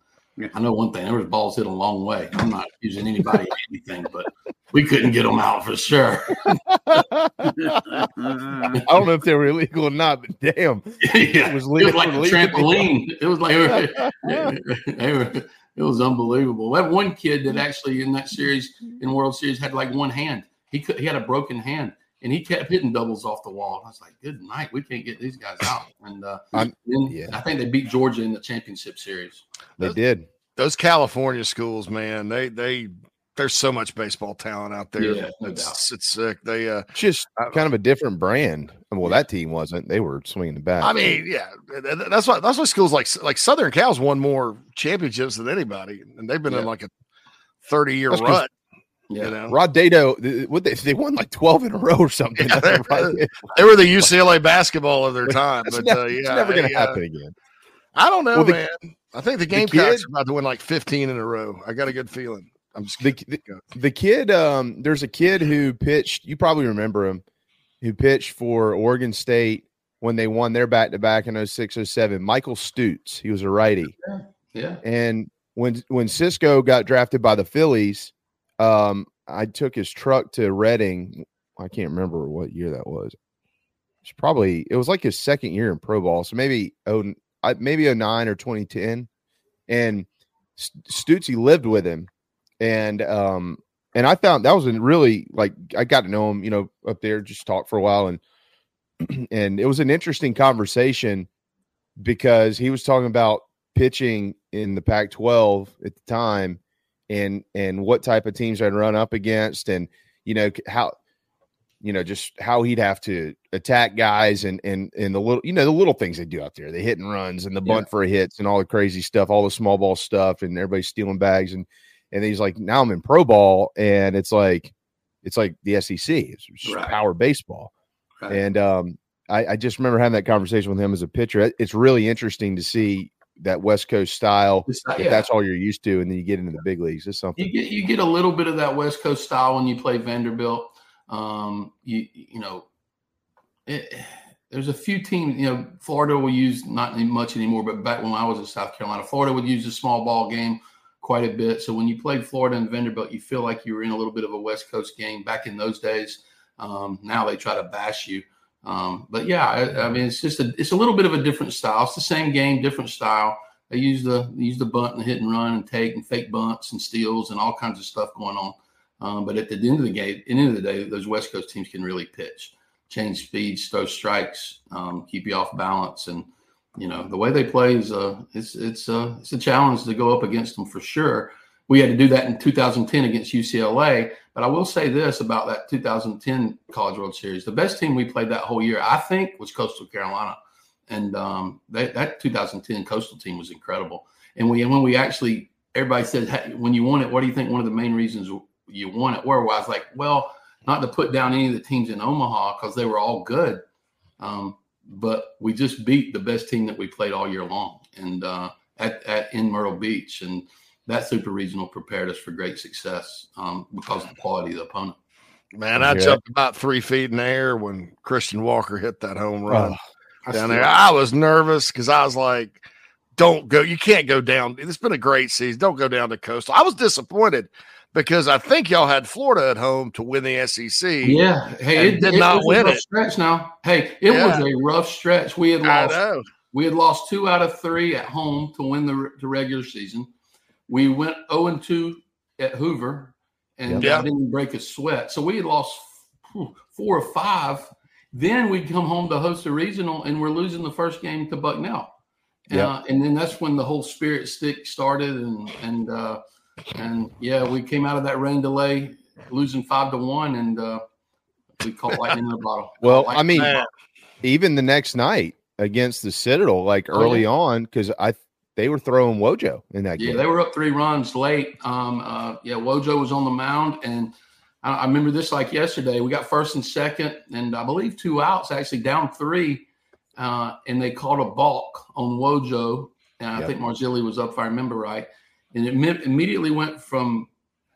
I know one thing: there was balls hit a long way. I'm not accusing anybody of anything, but we couldn't get them out for sure.
I don't know if they were illegal or not, but damn,
yeah,
it was,
it
legal
was like a trampoline. It was like it was unbelievable. That one kid that actually in that series in World Series had like one hand. He could he had a broken hand and he kept hitting doubles off the wall. I was like, good night. We can't get these guys out. And uh,
I'm-
then
yeah.
I think they beat Georgia in the championship series.
They did.
Those California schools, man, they they there's so much baseball talent out there.
Yeah, no
it's,
doubt.
it's sick. They uh
Just kind of a different brand. Well, that team wasn't. They were swinging the bat.
I mean, yeah, th- th- that's why that's why schools like like Southern Cal's won more championships than anybody, and they've been in like a thirty year
That's 'cause-
run.
Yeah.
You know,
Rod Dedeaux, th- what they, they won like twelve in a row or something.
Yeah, they- they were the UCLA basketball of their time, but
never,
uh,
it's never going to
uh,
happen again.
I don't know,
Well, the-
man. I think the
the
Gamecocks
kid-
are about to win like fifteen in a row. I got a good feeling. I'm just
The, the, the kid, um, there's a kid who pitched. You probably remember him, who pitched for Oregon State when they won their back to back in 06, 07. Michael Stutes. He was a righty.
Yeah.
And when when Cisco got drafted by the Phillies, um, I took his truck to Reading. I can't remember what year that was. It's probably it was like his second year in pro ball, so maybe oh maybe 09 or 2010. And St- Stutzy lived with him, and um and I found that was a really like I got to know him, you know, up there, just talk for a while, and and it was an interesting conversation because he was talking about pitching in the Pac-12 at the time, and and what type of teams I'd run up against, and you know how you know just how he'd have to attack guys and and and the little you know the little things they do out there the hit and runs and the
Yeah.
bunt for hits and all the crazy stuff all the small ball stuff and everybody's stealing bags and and he's like now i'm in pro ball and it's like it's like the sec it's just
Right.
power baseball
Right.
and um I, I just remember having that conversation with him as a pitcher it's really interesting to see that west coast style.
Not,
if
yeah.
That's all you're used to and then you get into the big leagues it's something
You get you get a little bit of that West Coast style when you play Vanderbilt. Um, you you know, it, there's a few teams. You know, Florida will use not much anymore, but back when I was in South Carolina, Florida would use the small ball game quite a bit. So when you played Florida and Vanderbilt, you feel like you were in a little bit of a West Coast game back in those days. Um, now they try to bash you. Um, but yeah, I, I mean, it's just a it's a little bit of a different style. It's the same game, different style. They use the they use the bunt and hit and run and take and fake bunts and steals and all kinds of stuff going on. Um, but at the end of the game, at the end of the day, those West Coast teams can really pitch, change speeds, throw strikes, um, keep you off balance, and you know the way they play is uh it's it's uh it's a challenge to go up against them for sure. We had to do that in 2010 against UCLA, but I will say this about that 2010 College World Series: the best team we played that whole year, I think, was Coastal Carolina, and um, that 2010 Coastal team was incredible. And we when we actually everybody said hey, when you won it, what do you think one of the main reasons you won it were? Well, I was like, well, not to put down any of the teams in Omaha because they were all good. Um, but we just beat the best team that we played all year long and uh, at, at in Myrtle Beach. And that super regional prepared us for great success um, because of the quality of the opponent.
Man, I jumped about three feet in the air when Christian Walker hit that home run
I
down
still-
there. I was nervous because I was like, don't go. You can't go down. It's been a great season. Don't go down to Coastal. I was disappointed because I think y'all had Florida at home to win the SEC.
Yeah. Hey, it
did
it
not
was a
win
rough
it.
Stretch now. Hey, it was a rough stretch. We had lost. We had lost two out of three at home to win the, the regular season. We went zero and two at Hoover, and
Yeah.
didn't break a sweat. So we had lost four or five. Then we'd come home to host a regional, and we're losing the first game to Bucknell.
Yeah.
Uh, and then that's when the whole spirit stick started, and and uh, and yeah, we came out of that rain delay losing five to one, and uh, we caught lightning in the bottle.
Well,
Caught
I mean,
lightning in the bottle.
even the next night against the Citadel, like
Oh,
early
yeah.
on, because I they were throwing Wojo in that
Yeah,
game.
Yeah, they were up three runs late. Um, uh, yeah, Wojo was on the mound, and I, I remember this like yesterday. We got first and second, and I believe two outs, actually down three, uh, and they called a balk on Wojo, and I
Yep.
think Marzilli was up if I remember right, and it imme- immediately went from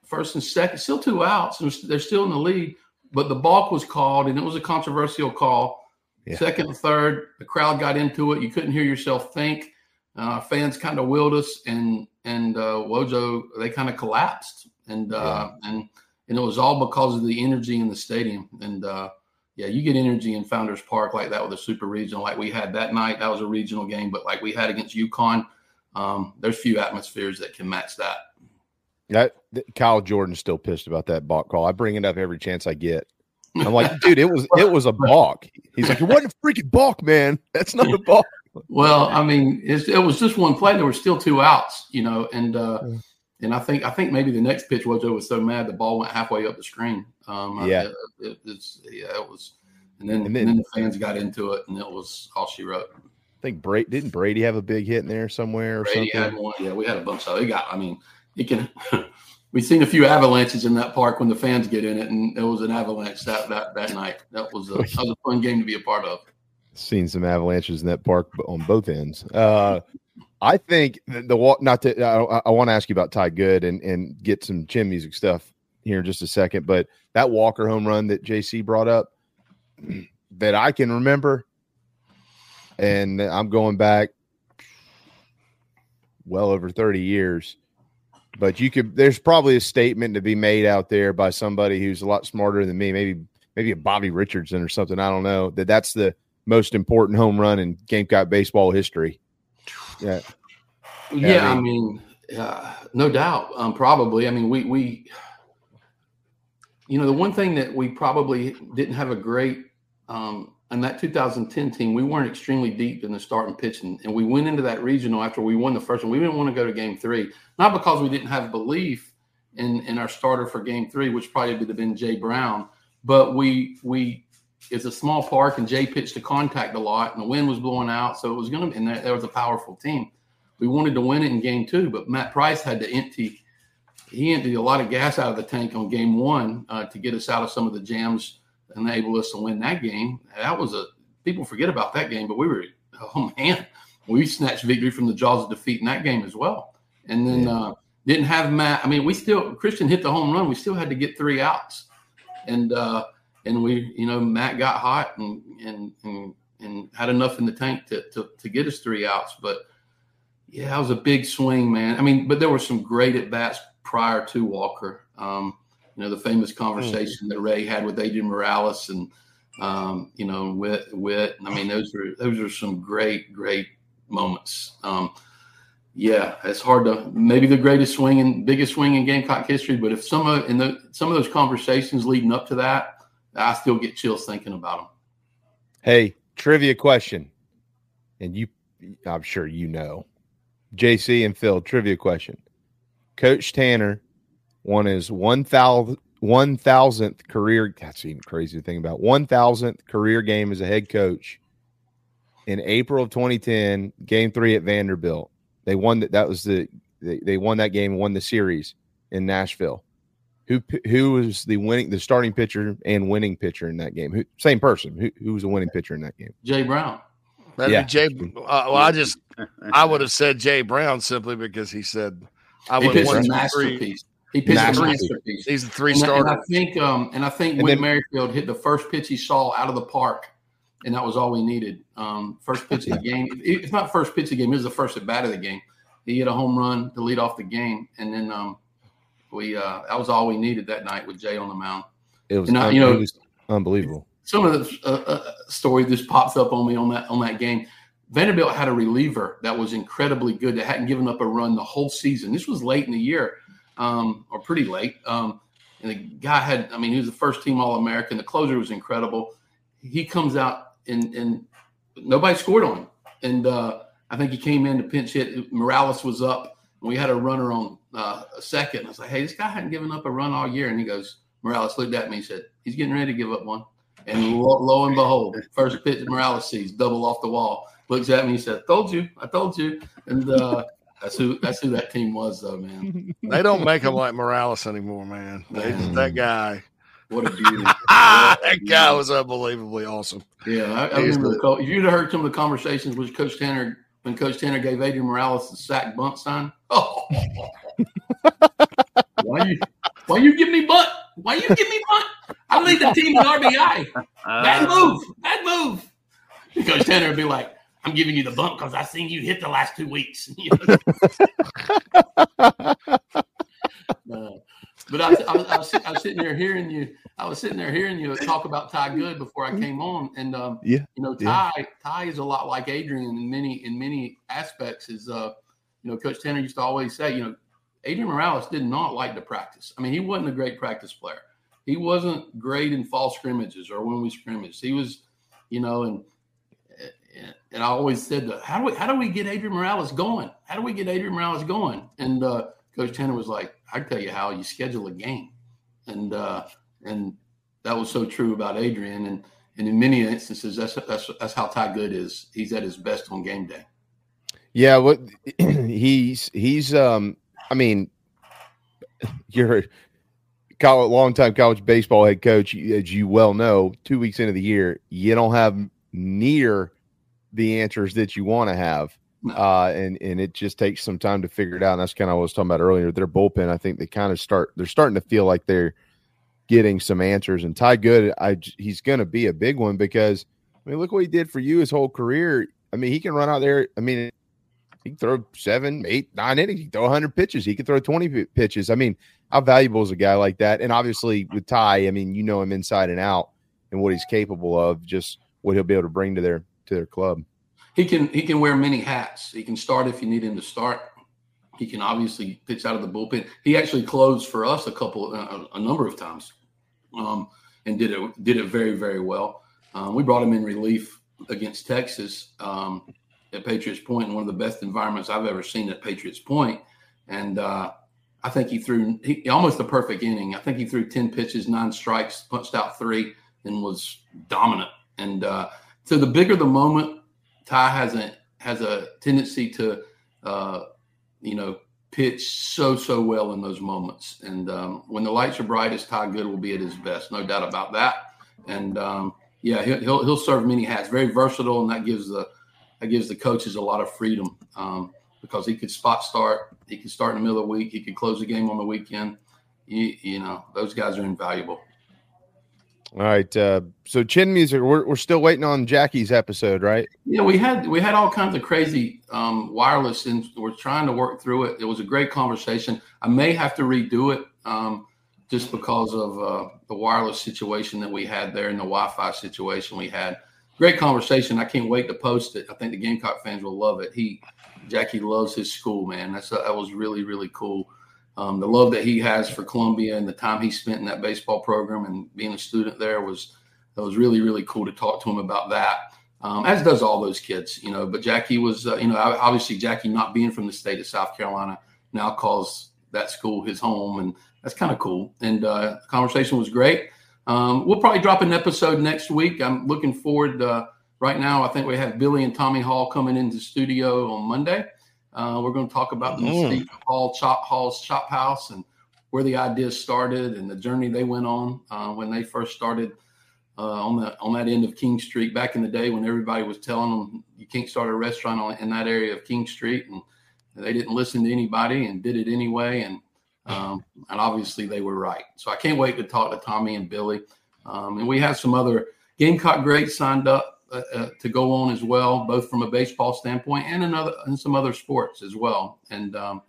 first and second, still two outs, and they're still in the lead, but the balk was called, and it was a controversial call.
Yeah.
Second and third, the crowd got into it. You couldn't hear yourself think. Uh, fans kind of willed us, and and uh, Wojo they kind of collapsed, and uh, and and it was all because of the energy in the stadium. And uh, yeah, you get energy in Founders Park like that with a super regional, like we had that night. That was a regional game, but like we had against UConn, um, there's few atmospheres that can match that.
That Kyle Jordan's still pissed about that balk call. I bring it up every chance I get. I'm like, dude, it was it was a balk. He's like, it wasn't a freaking balk, man. That's not a balk.
Well, I mean, it's, it was just one play. There were still two outs, you know, and uh, and I think I think maybe the next pitch Wojo was so mad the ball went halfway up the screen. Um, uh,
Yeah.
it, it, it's yeah, it was, and then,
And
and
then-
then the fans got into it, and it was all she wrote.
I think Brady didn't Brady have a big hit in there somewhere or
Brady
something.
had one. Yeah, we had a bunch. So it got. I mean, it can. We've seen a few avalanches in that park when the fans get in it, and it was an avalanche that that, that night. That was a that was a fun game to be a part of.
Seen some avalanches in that park on both ends. Uh, I think the, the wa- not to. I, I want to ask you about Ty Good and and get some chin music stuff here in just a second. But that Walker home run that JC brought up that I can remember, and I'm going back well over 30 years. But you could there's probably a statement to be made out there by somebody who's a lot smarter than me, maybe maybe a Bobby Richardson or something. I don't know. That that's the most important home run in Gamecock baseball history. Yeah.
Yeah,
I
I mean, uh, no doubt. Um, probably. I mean, we we, you know, the one thing that we probably didn't have a great um, in that 2010 team, we weren't extremely deep in the starting pitching, and we went into that regional after we won the first one. We didn't want to go to Game Three, not because we didn't have belief in in our starter for Game Three, which probably would have been Jay Brown, but we we it's a small park, and Jay pitched to contact a lot, and the wind was blowing out, so it was going to. And there, there was a powerful team. We wanted to win it in Game Two, but Matt Price had to empty. He emptied a lot of gas out of the tank on Game One uh, to get us out of some of the jams, and enable us to win that game. That was a people forget about that game, but we were oh man, we snatched victory from the jaws of defeat in that game as well. And then uh, didn't have Matt. I mean, we still Christian hit the home run. We still had to get three outs, and uh, and we you know Matt got hot and and and, and had enough in the tank to, to to get us three outs. But yeah, that was a big swing, man. I mean, but there were some great at bats prior to Walker. Um, you know, the famous conversation that Ray had with Adrian Morales and um, you know, Whit Whit. I mean, those are those are some great, great moments. Um, yeah, it's hard to maybe the greatest swing and biggest swing in Gamecock history, but if some of in the some of those conversations leading up to that, I still get chills thinking about them.
Hey, trivia question. And you I'm sure you know. JC and Phil, trivia question. Coach Tanner won his 1000th 1000th career that's even crazy to think about 1000th career game as a head coach in April of 2010 game 3 at Vanderbilt They won that. That was the they, they won that game, won the series in Nashville. Who who was the winning the starting pitcher and winning pitcher in that game? Who, same person. Who, who was the winning pitcher in that game?
Jay Brown.
That'd
Yeah.
be Jay. Uh, well, I just I would have said Jay Brown simply because he said I would have
pitched a
won three.
masterpiece. He pitched a
Masterpiece.
masterpiece.
He's the three
And, I- and I think, um, and I think
And
Whit
then-
Merrifield hit the first pitch he saw out of the park, and that was all we needed. Um, first pitch of the game. It's not first pitch of the game. It was the first at bat of the game. He hit a home run to lead off the game, and then um, we uh, that was all we needed that night with Jay on the mound.
It was,
I- you know-
it was unbelievable.
Some of the uh, uh, story just pops up on me on that on that game. Vanderbilt had a reliever that was incredibly good that hadn't given up a run the whole season. This was late in the year, um, or pretty late. Um, and the guy had, I mean, he was the first team All American. The closer was incredible. He comes out and and nobody scored on him. And uh, I think he came in to pinch hit. Morales was up. And we had a runner on uh, a second. I was like, hey, this guy hadn't given up a run all year. And he goes, Morales looked at me and said, he's getting ready to give up one. And lo, lo and behold, first pitch Morales sees double off the wall. Looks at me and said, "Told you, I told you." And uh, that's who that's who that team was, though, man.
They don't make him like Morales anymore, man. They, that guy,
What a beauty!
that guy was unbelievably awesome.
Yeah, I, I remember.
the-
you'd have heard some of the conversations with Coach Tanner when Coach Tanner gave Adrian Morales the sack bunt sign. Oh, why you why you give me bunt? Why you give me bunt? I lead the team in RBI. Bad move. Bad move. Coach Tanner would be like, "I'm giving you the bump because I've seen you hit the last two weeks." Uh, but I, I, was, I, was, I was sitting there hearing you. I was sitting there hearing you talk about Ty Good before I came on, and um,
Yeah,
you know,
yeah.
Ty Ty is a lot like Adrian in many in many aspects. Is uh, you know, Coach Tanner used to always say, you know, Adrian Morales did not like to practice. I mean, he wasn't a great practice player. He wasn't great in fall scrimmages or when we scrimmaged. He was, you know, and and I always said, that, how do we how do we get Adrian Morales going? How do we get Adrian Morales going? And uh, Coach Tanner was like, I tell you how you schedule a game, and uh, and that was so true about Adrian. And and in many instances, that's that's that's how Ty Good is. He's at his best on game day.
Yeah, what he's he's um I mean you're college, long-time college baseball head coach, as you well know, two weeks into the year, you don't have near the answers that you want to have. Uh, and and it just takes some time to figure it out. And that's kind of what I was talking about earlier. Their bullpen, I think they kind of start. They're starting to feel like they're getting some answers. And Ty Good, I he's going to be a big one because I mean, look what he did for you his whole career. I mean, he can run out there. I mean, he can throw seven, eight, nine innings. He can throw 100 pitches. He can throw 20 pi- pitches. I mean, how valuable is a guy like that? And obviously, with Ty, I mean, you know him inside and out and what he's capable of, just what he'll be able to bring to their to their club.
He can he can wear many hats. He can start if you need him to start. He can obviously pitch out of the bullpen. He actually closed for us a couple uh, a number of times, um, and did it did it very very well. Um, we brought him in relief against Texas um, at Patriots Point, in one of the best environments I've ever seen at Patriots Point. And uh, I think he threw he, almost the perfect inning. I think he threw ten pitches, nine strikes, punched out three, and was dominant. And uh, so the bigger the moment, Ty has a has a tendency to, uh, you know, pitch so so well in those moments. And um, when the lights are brightest, Ty Good will be at his best, no doubt about that. And um, yeah, he'll, he'll he'll serve many hats. Very versatile, and that gives the that gives the coaches a lot of freedom um, because he could spot start, he could start in the middle of the week, he could close the game on the weekend. You, you know, those guys are invaluable.
All right. Uh, so chin music, we're, we're still waiting on Jackie's episode, right?
Yeah, we had we had all kinds of crazy um, wireless, and we're trying to work through it. It was a great conversation. I may have to redo it um, just because of uh, the wireless situation that we had there and the Wi-Fi situation we had. Great conversation. I can't wait to post it. I think the Gamecock fans will love it. He Jackie loves his school, man. That's that was really really cool. Um, the love that he has for Columbia and the time he spent in that baseball program and being a student there was that was really really cool to talk to him about that. Um, as does all those kids, you know. But Jackie was, uh, you know, obviously Jackie not being from the state of South Carolina now calls that school his home, and that's kind of cool. And uh, the conversation was great. Um, we'll probably drop an episode next week. I'm looking forward. Uh, right now, I think we have Billy and Tommy Hall coming into the studio on Monday, Uh, we're going to talk about the
Mm.
Mystique Hall Chop Hall's Chop House and where the idea started and the journey they went on uh, when they first started uh, on the on that end of King Street back in the day when everybody was telling them you can't start a restaurant on, in that area of King Street and they didn't listen to anybody and did it anyway and um, and obviously they were right. So I can't wait to talk to Tommy and Billy. Um, and we have some other Gamecock greats signed up uh, uh, to go on as well, both from a baseball standpoint and another and some other sports as well. And um,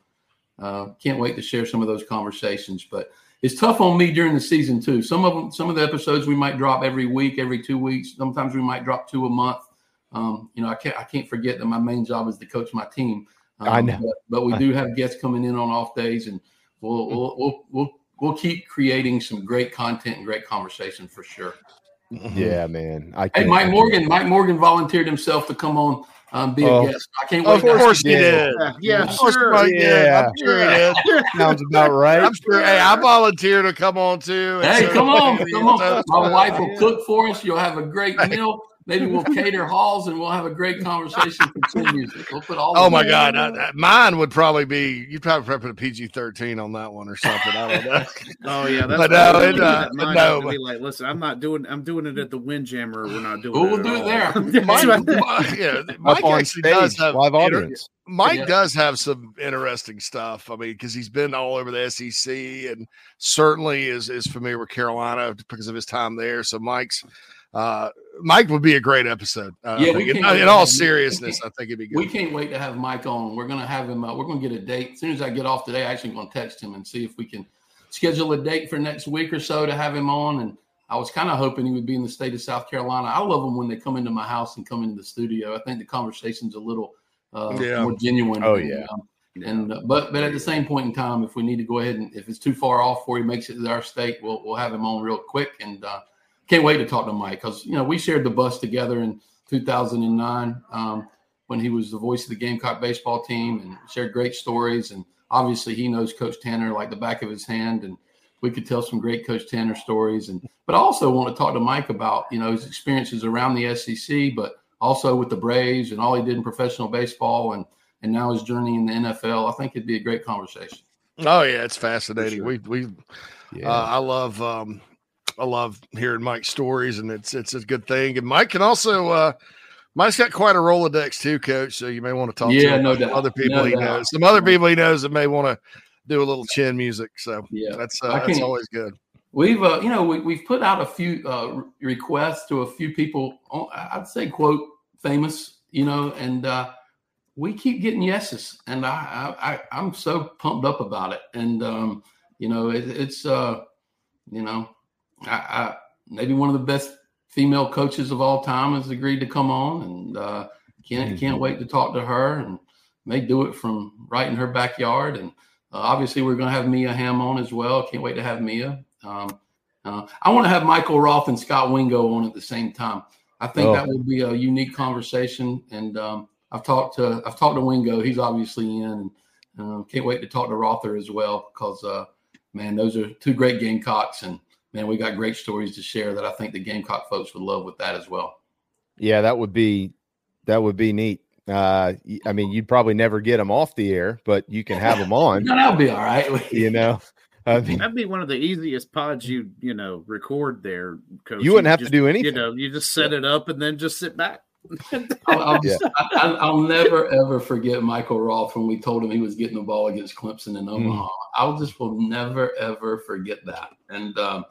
uh, can't wait to share some of those conversations. But it's tough on me during the season too. Some of them, some of the episodes we might drop every week, every two weeks. Sometimes we might drop two a month. Um, you know, I can't I can't forget that my main job is to coach my team. Um,
I know.
But, but we do have guests coming in on off days, and we'll we'll we'll we'll, we'll keep creating some great content and great conversation for sure.
Yeah, man. I
Hey,
can't-
Mike Morgan. Mike Morgan volunteered himself to come on, um, be
Oh.
a guest. I can't
Of
wait. to-
course he did.
Yeah,
Of course
sure.
Mike.
Yeah.
I'm sure he did.
Sounds about right.
I'm sure. Hey, I volunteer to come on too.
Hey,
so-
come on, come on. My wife will cook for us. You'll have a great meal. Maybe we'll cater halls and we'll have a great conversation. Continue music. We'll put all.
Oh my. God, I, I- mine would probably be. You'd probably put a PG thirteen on that one or something. I don't know.
Oh yeah, that's
but no,
I
it, uh,
at mine
no,
and be like, listen, I'm not doing. I'm doing it at the Windjammer. We're not doing.
We'll
it
do
at
it there.
Mike, Mike- yeah, Mike
on
actually does have
live
inter-
audience.
Mike
Yeah.
does have some interesting stuff. I mean, because he's been all over the SEC and certainly is is familiar with Carolina because of his time there. So Mike's uh, Mike would be a great episode. Uh,
Yeah, we
in, in all seriousness, I think it'd be good.
We can't wait to have Mike on. We're going to have him. Uh, we're going to get a date as soon as I get off today. I'm actually going to text him and see if we can schedule a date for next week or so to have him on. And I was kind of hoping he would be in the state of South Carolina. I love them when they come into my house and come into the studio. I think the conversation's a little uh,
Yeah.
more genuine.
Oh,
And,
yeah.
um, and uh, but but at the same point in time, if we need to go ahead and if it's too far off before he makes it to our state, we'll we'll have him on real quick. And uh, can't wait to talk to Mike because you know we shared the bus together in 2009 um, when he was the voice of the Gamecock baseball team and shared great stories. And obviously, he knows Coach Tanner like the back of his hand, and we could tell some great Coach Tanner stories. And but I also want to talk to Mike about you know his experiences around the SEC, but also with the Braves and all he did in professional baseball and and now his journey in the NFL. I think it'd be a great conversation.
Oh yeah, it's fascinating. We we
Yeah.
uh, I love um I love hearing Mike's stories and it's it's a good thing. And Mike can also uh Mike's got quite a Rolodex too, coach. So you may want to talk
Yeah,
to
no doubt.
other people
No
he
doubt.
knows. Some other people he knows that may want to do a little chin music. So
Yeah.
that's uh, that's always good.
We've, uh, you know, we, we've put out a few uh, requests to a few people. oh, I'd say, quote, famous, you know, and uh, we keep getting yeses, and I, I, I I'm so pumped up about it. And um, you know, it, it's, uh, you know, I, I maybe one of the best female coaches of all time has agreed to come on, and uh, can't can't wait to talk to her, and may do it from right in her backyard, and. Uh, obviously, we're going to have Mia Hamm on as well. Can't wait to have Mia. Um, uh, I want to have Michael Roth and Scott Wingo on at the same time. I think
Oh.
that would be a unique conversation. And um, I've talked to I've talked to Wingo. He's obviously in. And uh, can't wait to talk to Rother as well because uh, man, those are two great Gamecocks, and man, we got great stories to share that I think the Gamecock folks would love with that as well.
Yeah, that would be that would be neat. Uh, y- I mean, you'd probably never get them off the air, but you can have them on.
No, that'll be all right.
You know, I mean,
That'd be one of the easiest pods you you know record there, coach.
You wouldn't have to
just-
do anything.
You know, you just set it up and then just sit back.
I'll, I'll,
Yeah.
I, will never ever forget Michael Roth when we told him he was getting the ball against Clemson in Omaha. I'll just will never ever forget that. And um,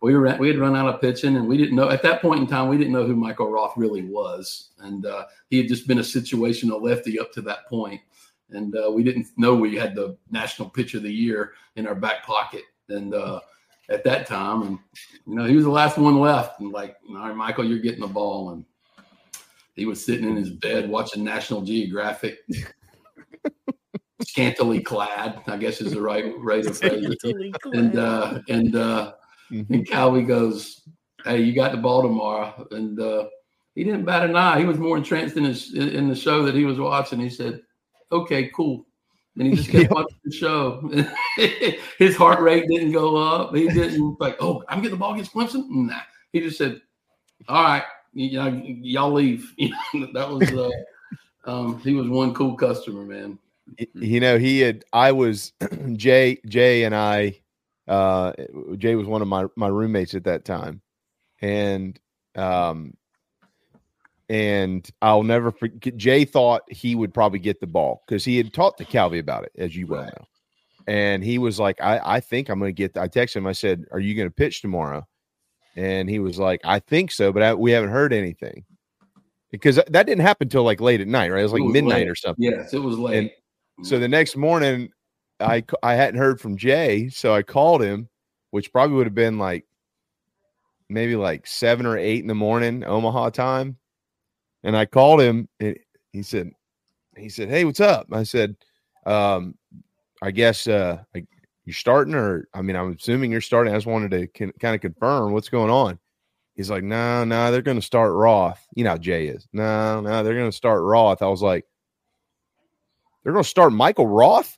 we were we had run out of pitching, and we didn't know at that point in time we didn't know who Michael Roth really was, and uh, he had just been a situational lefty up to that point, and uh, we didn't know we had the National Pitcher of the Year in our back pocket, and. Uh, at that time, and you know he was the last one left, and like, all right, Michael, you're getting the ball, and he was sitting in his bed watching National Geographic, scantily clad. I guess is the right way to phrase it. And uh, and uh, and Calvi goes, "Hey, you got the ball tomorrow." And uh, he didn't bat an eye. He was more entranced in his in the show that he was watching. He said, "Okay, cool." And he just kept watching the show. his heart rate didn't go up. He didn't like, "Oh, I'm getting the ball against Clemson." Nah, he just said, "All right, you know, y'all leave." that was uh, um, he was one cool customer, man.
you know, he had. I was Jay. Jay and I. Uh, Jay was one of my my roommates at that time, and um, and I'll never forget. Jay thought he would probably get the ball because he had talked to Calvi about it, as you well know. And he was like, I, I think I'm going to get. I texted him. I said, Are you going to pitch tomorrow? And he was like, I think so, but I, we haven't heard anything because that didn't happen until like late at night, right? It was like
It was
midnight
late.
or something.
Yes, it was late.
And so the next morning, I I hadn't heard from Jay, so I called him, which probably would have been like maybe like seven or eight in the morning Omaha time, and I called him, and he said, he said, "Hey, what's up?" I said, um, "I guess uh, I, you're starting, or I mean, I'm assuming you're starting. I just wanted to con- kind of confirm what's going on." He's like, "No, no, they're going to start Roth. You know how Jay is. No, no, they're going to start Roth." I was like, "They're going to start Michael Roth?"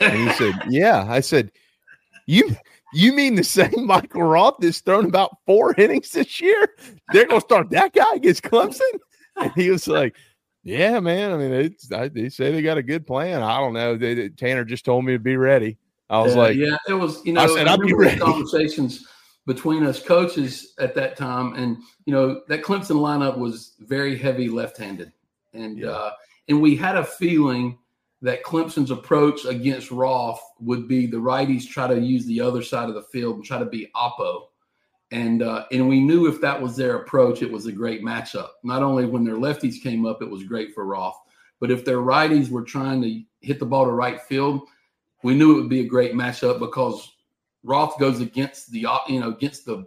And he said, "Yeah." I said, "You you mean the same Michael Roth that's thrown about four innings this year? They're going to start that guy against Clemson?" And he was like, "Yeah, man. I mean, it's, I, they say they got a good plan. I don't know. They, they- Tanner just told me to be ready." I was
Yeah,
like,
yeah, it was. You know,
I said, "I'll be ready."
Conversations between us coaches at that time, and you know that Clemson lineup was very heavy left-handed, and uh, and we had a feeling that Clemson's approach against Roth would be the righties try to use the other side of the field and try to be oppo. And uh, and we knew if that was their approach, it was a great matchup. Not only when their lefties came up, it was great for Roth, but if their righties were trying to hit the ball to right field, we knew it would be a great matchup because Roth goes against the you know against the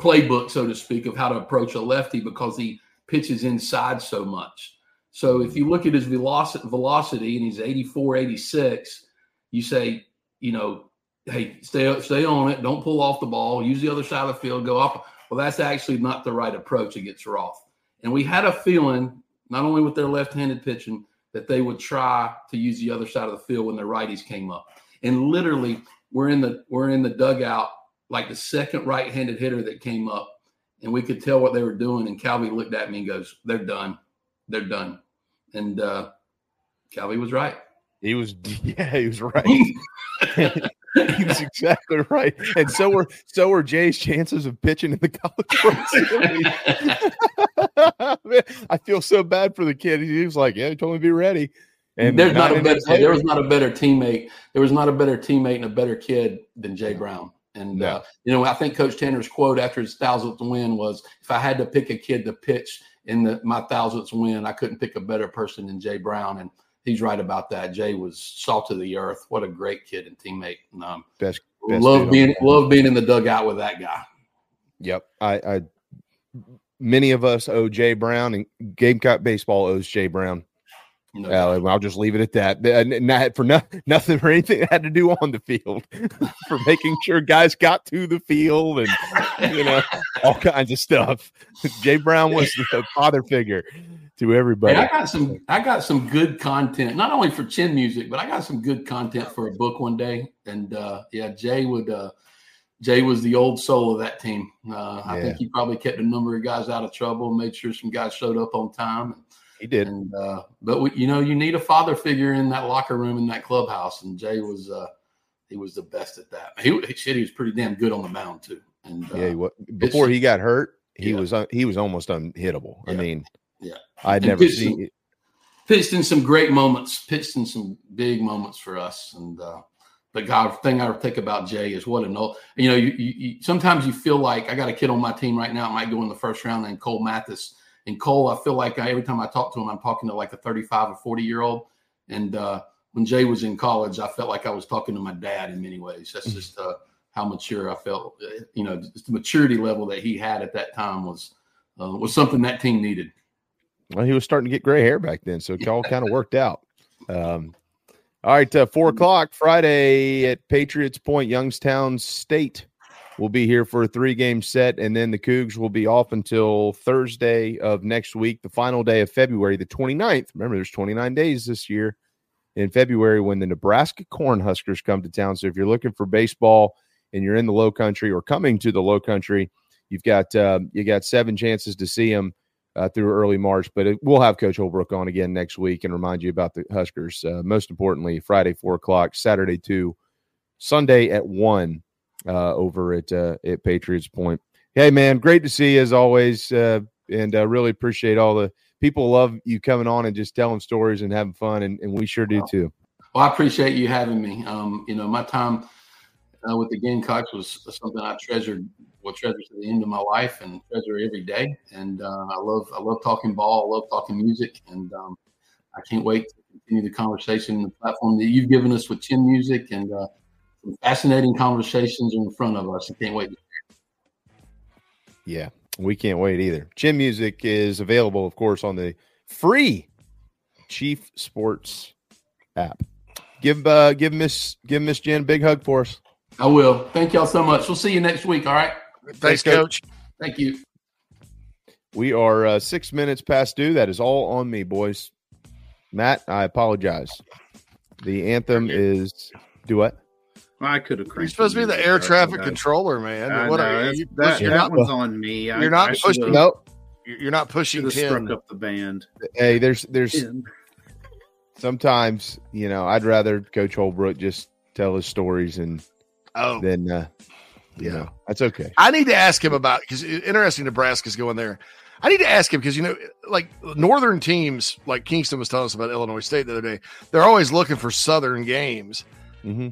playbook, so to speak, of how to approach a lefty because he pitches inside so much. So if you look at his velocity, velocity and he's 84, 86, you say, you know, hey, stay stay on it, don't pull off the ball, use the other side of the field, go up. Well, that's actually not the right approach against Roth. And we had a feeling, not only with their left-handed pitching, that they would try to use the other side of the field when their righties came up. And literally, we're in the we're in the dugout like the second right-handed hitter that came up, and we could tell what they were doing. And Calvi looked at me and goes, "They're done, they're done." And uh, Calvi was right.
He was, yeah, he was right. he was exactly right. And so were so were Jay's chances of pitching in the college World Man, I feel so bad for the kid. He was like, "Yeah, he told me to be ready." And
there's not a better there was not a better teammate. There was not a better teammate and a better kid than Jay Brown. And uh, you know, I think Coach Tanner's quote after his thousandth win was, "If I had to pick a kid to pitch in the, my thousandth win, I couldn't pick a better person than Jay Brown." And he's right about that. Jay was salt of the earth. What a great kid and teammate. And, um,
best, best
love being love being in the dugout with that guy.
Yep. I, I many of us owe Jay Brown and Gamecock baseball owes Jay Brown. Uh, I'll just leave it at that. Uh, Not for no, nothing or anything that had to do on the field for making sure guys got to the field and you know all kinds of stuff. Jay Brown was the father figure to everybody.
Hey, I got some I got some good content, not only for chin music, but I got some good content for a book one day. And uh yeah, Jay would uh Jay was the old soul of that team. Uh I
Yeah.
think he probably kept a number of guys out of trouble, made sure some guys showed up on time.
And, He did.
And uh but we, you know, you need a father figure in that locker room in that clubhouse. And Jay was uh he was the best at that. He shit, he was pretty damn good on the mound too. And uh,
yeah, he wa- before he got hurt, he
Yeah.
was un, he was almost unhittable. I mean,
Yeah.
I'd
And
never
pitched
seen.
some- pitched in some great moments, pitched in some big moments for us. And uh the God thing I think about Jay is what a no, you know, you, you, you sometimes you feel like I got a kid on my team right now, it might go in the first round, and Cole Mathis. And Cole, I feel like I, every time I talk to him, I'm talking to like a 35 or 40 year old. And uh when Jay was in college, I felt like I was talking to my dad in many ways. That's just uh, how mature I felt. Uh, You know, just the maturity level that he had at that time was uh, was something that team needed.
Well, he was starting to get gray hair back then, so it all kind of worked out. Um, all right, uh, four o'clock Friday at Patriots Point, Youngstown State will be here for a three game set, and then the Cougs will be off until Thursday of next week, the final day of February, the 29th. Remember, there's 29 days this year in February when the Nebraska Cornhuskers come to town. So if you're looking for baseball and you're in the Low Country or coming to the Low Country, you've got uh, you got seven chances to see them uh, through early March. But it, we'll have Coach Holbrook on again next week and remind you about the Huskers. Uh, most importantly, Friday four o'clock, Saturday two, Sunday at one uh, over at uh, at Patriots Point. Hey man, great to see you as always, uh, and uh, really appreciate all the people love you coming on and just telling stories and having fun, and, and we sure do too.
Well, I appreciate you having me. Um, you know, my time uh, with the Gamecocks was something I treasured, will treasure to the end of my life, and treasure every day. And uh, I love, I love talking ball. I love talking music, and um, I can't wait to continue the conversation and the platform that you've given us with Chin Music, and uh, some fascinating conversations in front of us. I can't wait.
Yeah, we can't wait either. Chin Music is available, of course, on the free Chief Sports app. Give uh give Miss give Miss Jen a big hug for us.
I will. Thank y'all so much. We'll see you next week. All right.
Thanks, Coach.
Thank you.
We are uh, six minutes past due. That is all on me, boys. Matt, I apologize. The anthem is do what?
I could have.
You're supposed to be the air traffic controller, man.
I
what
know,
are
that's-
you?
that,
you're
that
not,
one's on me.
You're
I,
not
I
pushing.
Nope.
You're not pushing
should've struck up the band.
Hey, there's there's
Tim.
sometimes you know I'd rather Coach Holbrook just tell his stories and
Oh.
then uh, you know that's okay.
I need to ask him about because interesting. Nebraska's going there. I need to ask him because you know, like northern teams, like Kingston was telling us about Illinois State the other day. They're always looking for southern games.
Mm-hmm.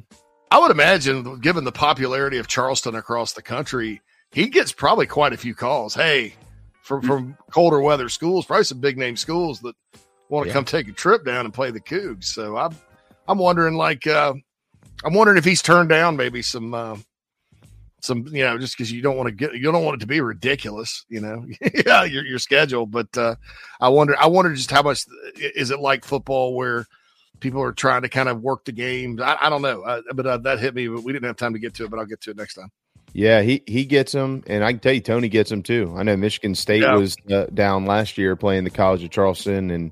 I would imagine, given the popularity of Charleston across the country, he gets probably quite a few calls. Hey, from from colder weather schools, probably some big name schools that want to
Yeah.
come take a trip down and play the Cougs. So I'm I'm wondering, like, uh, I'm wondering if he's turned down maybe some uh, some you know just because you don't want to get you don't want it to be ridiculous, you know, yeah, your your schedule. But uh, I wonder I wonder just how much is it like football where people are trying to kind of work the games. I, I don't know, uh, but uh, that hit me. But we didn't have time to get to it. But I'll get to it next time.
Yeah, he he gets them, and I can tell you, Tony gets them too. I know Michigan State
Yeah.
was uh, down last year playing the College of Charleston, and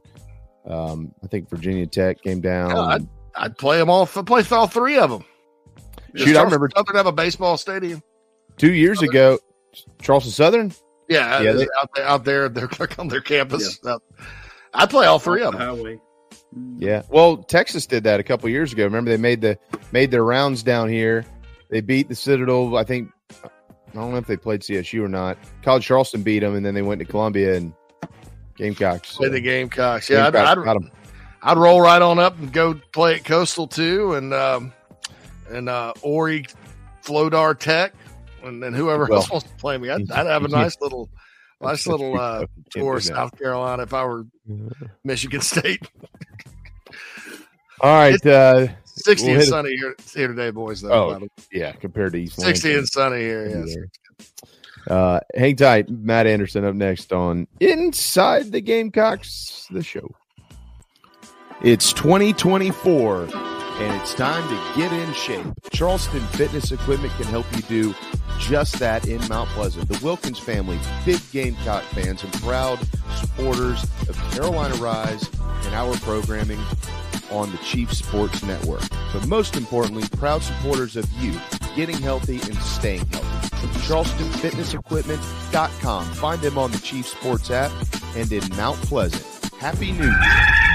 um, I think Virginia Tech came down.
I'd, I'd play them all. Play all three of them.
Shoot, I remember
Southern have a baseball stadium.
two years ago, Charleston Southern.
Yeah,
Yeah,
yeah
they-
out there, out there, they're on their campus. Uh, I'd play all three of them.
Highway.
Yeah. Well, Texas did that a couple years ago. Remember they made the made their rounds down here. They beat the Citadel. I think I don't know if they played CSU or not. College Charleston beat them, and then they went to Columbia and Gamecocks.
Play the Gamecocks. Yeah, I'd,
Gamecocks
I'd,
got 'em.
I'd roll right on up and go play at Coastal too, and um, and uh, Ori, Flodar Tech, and then whoever
Well,
else wants to play me. I'd, I'd have a nice little, nice little uh, tour of. South Carolina if I were Michigan State.
All right. Uh,
Sixty
we'll
and sunny here, here today, boys. Though,
Oh, yeah. Compared to East
sixty
Lansing.
and sunny here. Yes.
Uh, hang tight. Matt Anderson up next on Inside the Gamecocks, the show. It's 2024, and it's time to get in shape. Charleston Fitness Equipment can help you do just that in Mount Pleasant. The Wilkins family, big Gamecock fans and proud supporters of Carolina Rise and our programming on the Chief Sports Network. But most importantly, proud supporters of you getting healthy and staying healthy. Charlestonfitnessequipment.com. Find them on the Chief Sports app and in Mount Pleasant. Happy New Year.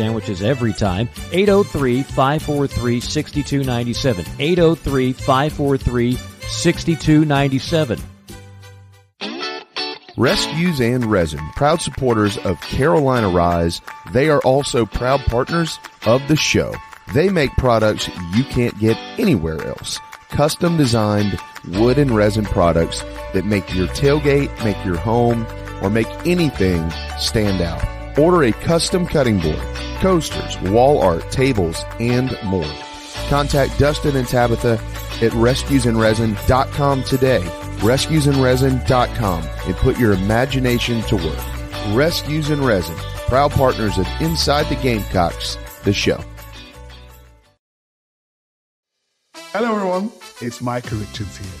sandwiches every time. 803 543 6297. 803 543 6297.
Rescues and Resin, proud supporters of Carolina Rise. They are also proud partners of the show. They make products you can't get anywhere else. Custom designed wood and resin products that make your tailgate, make your home, or make anything stand out. Order a custom cutting board, coasters, wall art, tables, and more. Contact Dustin and Tabitha at rescuesandresin.com today. Rescuesandresin.com and put your imagination to work. Rescues and Resin, proud partners of Inside the Gamecocks, the show.
Hello, everyone. It's Micah Richards here.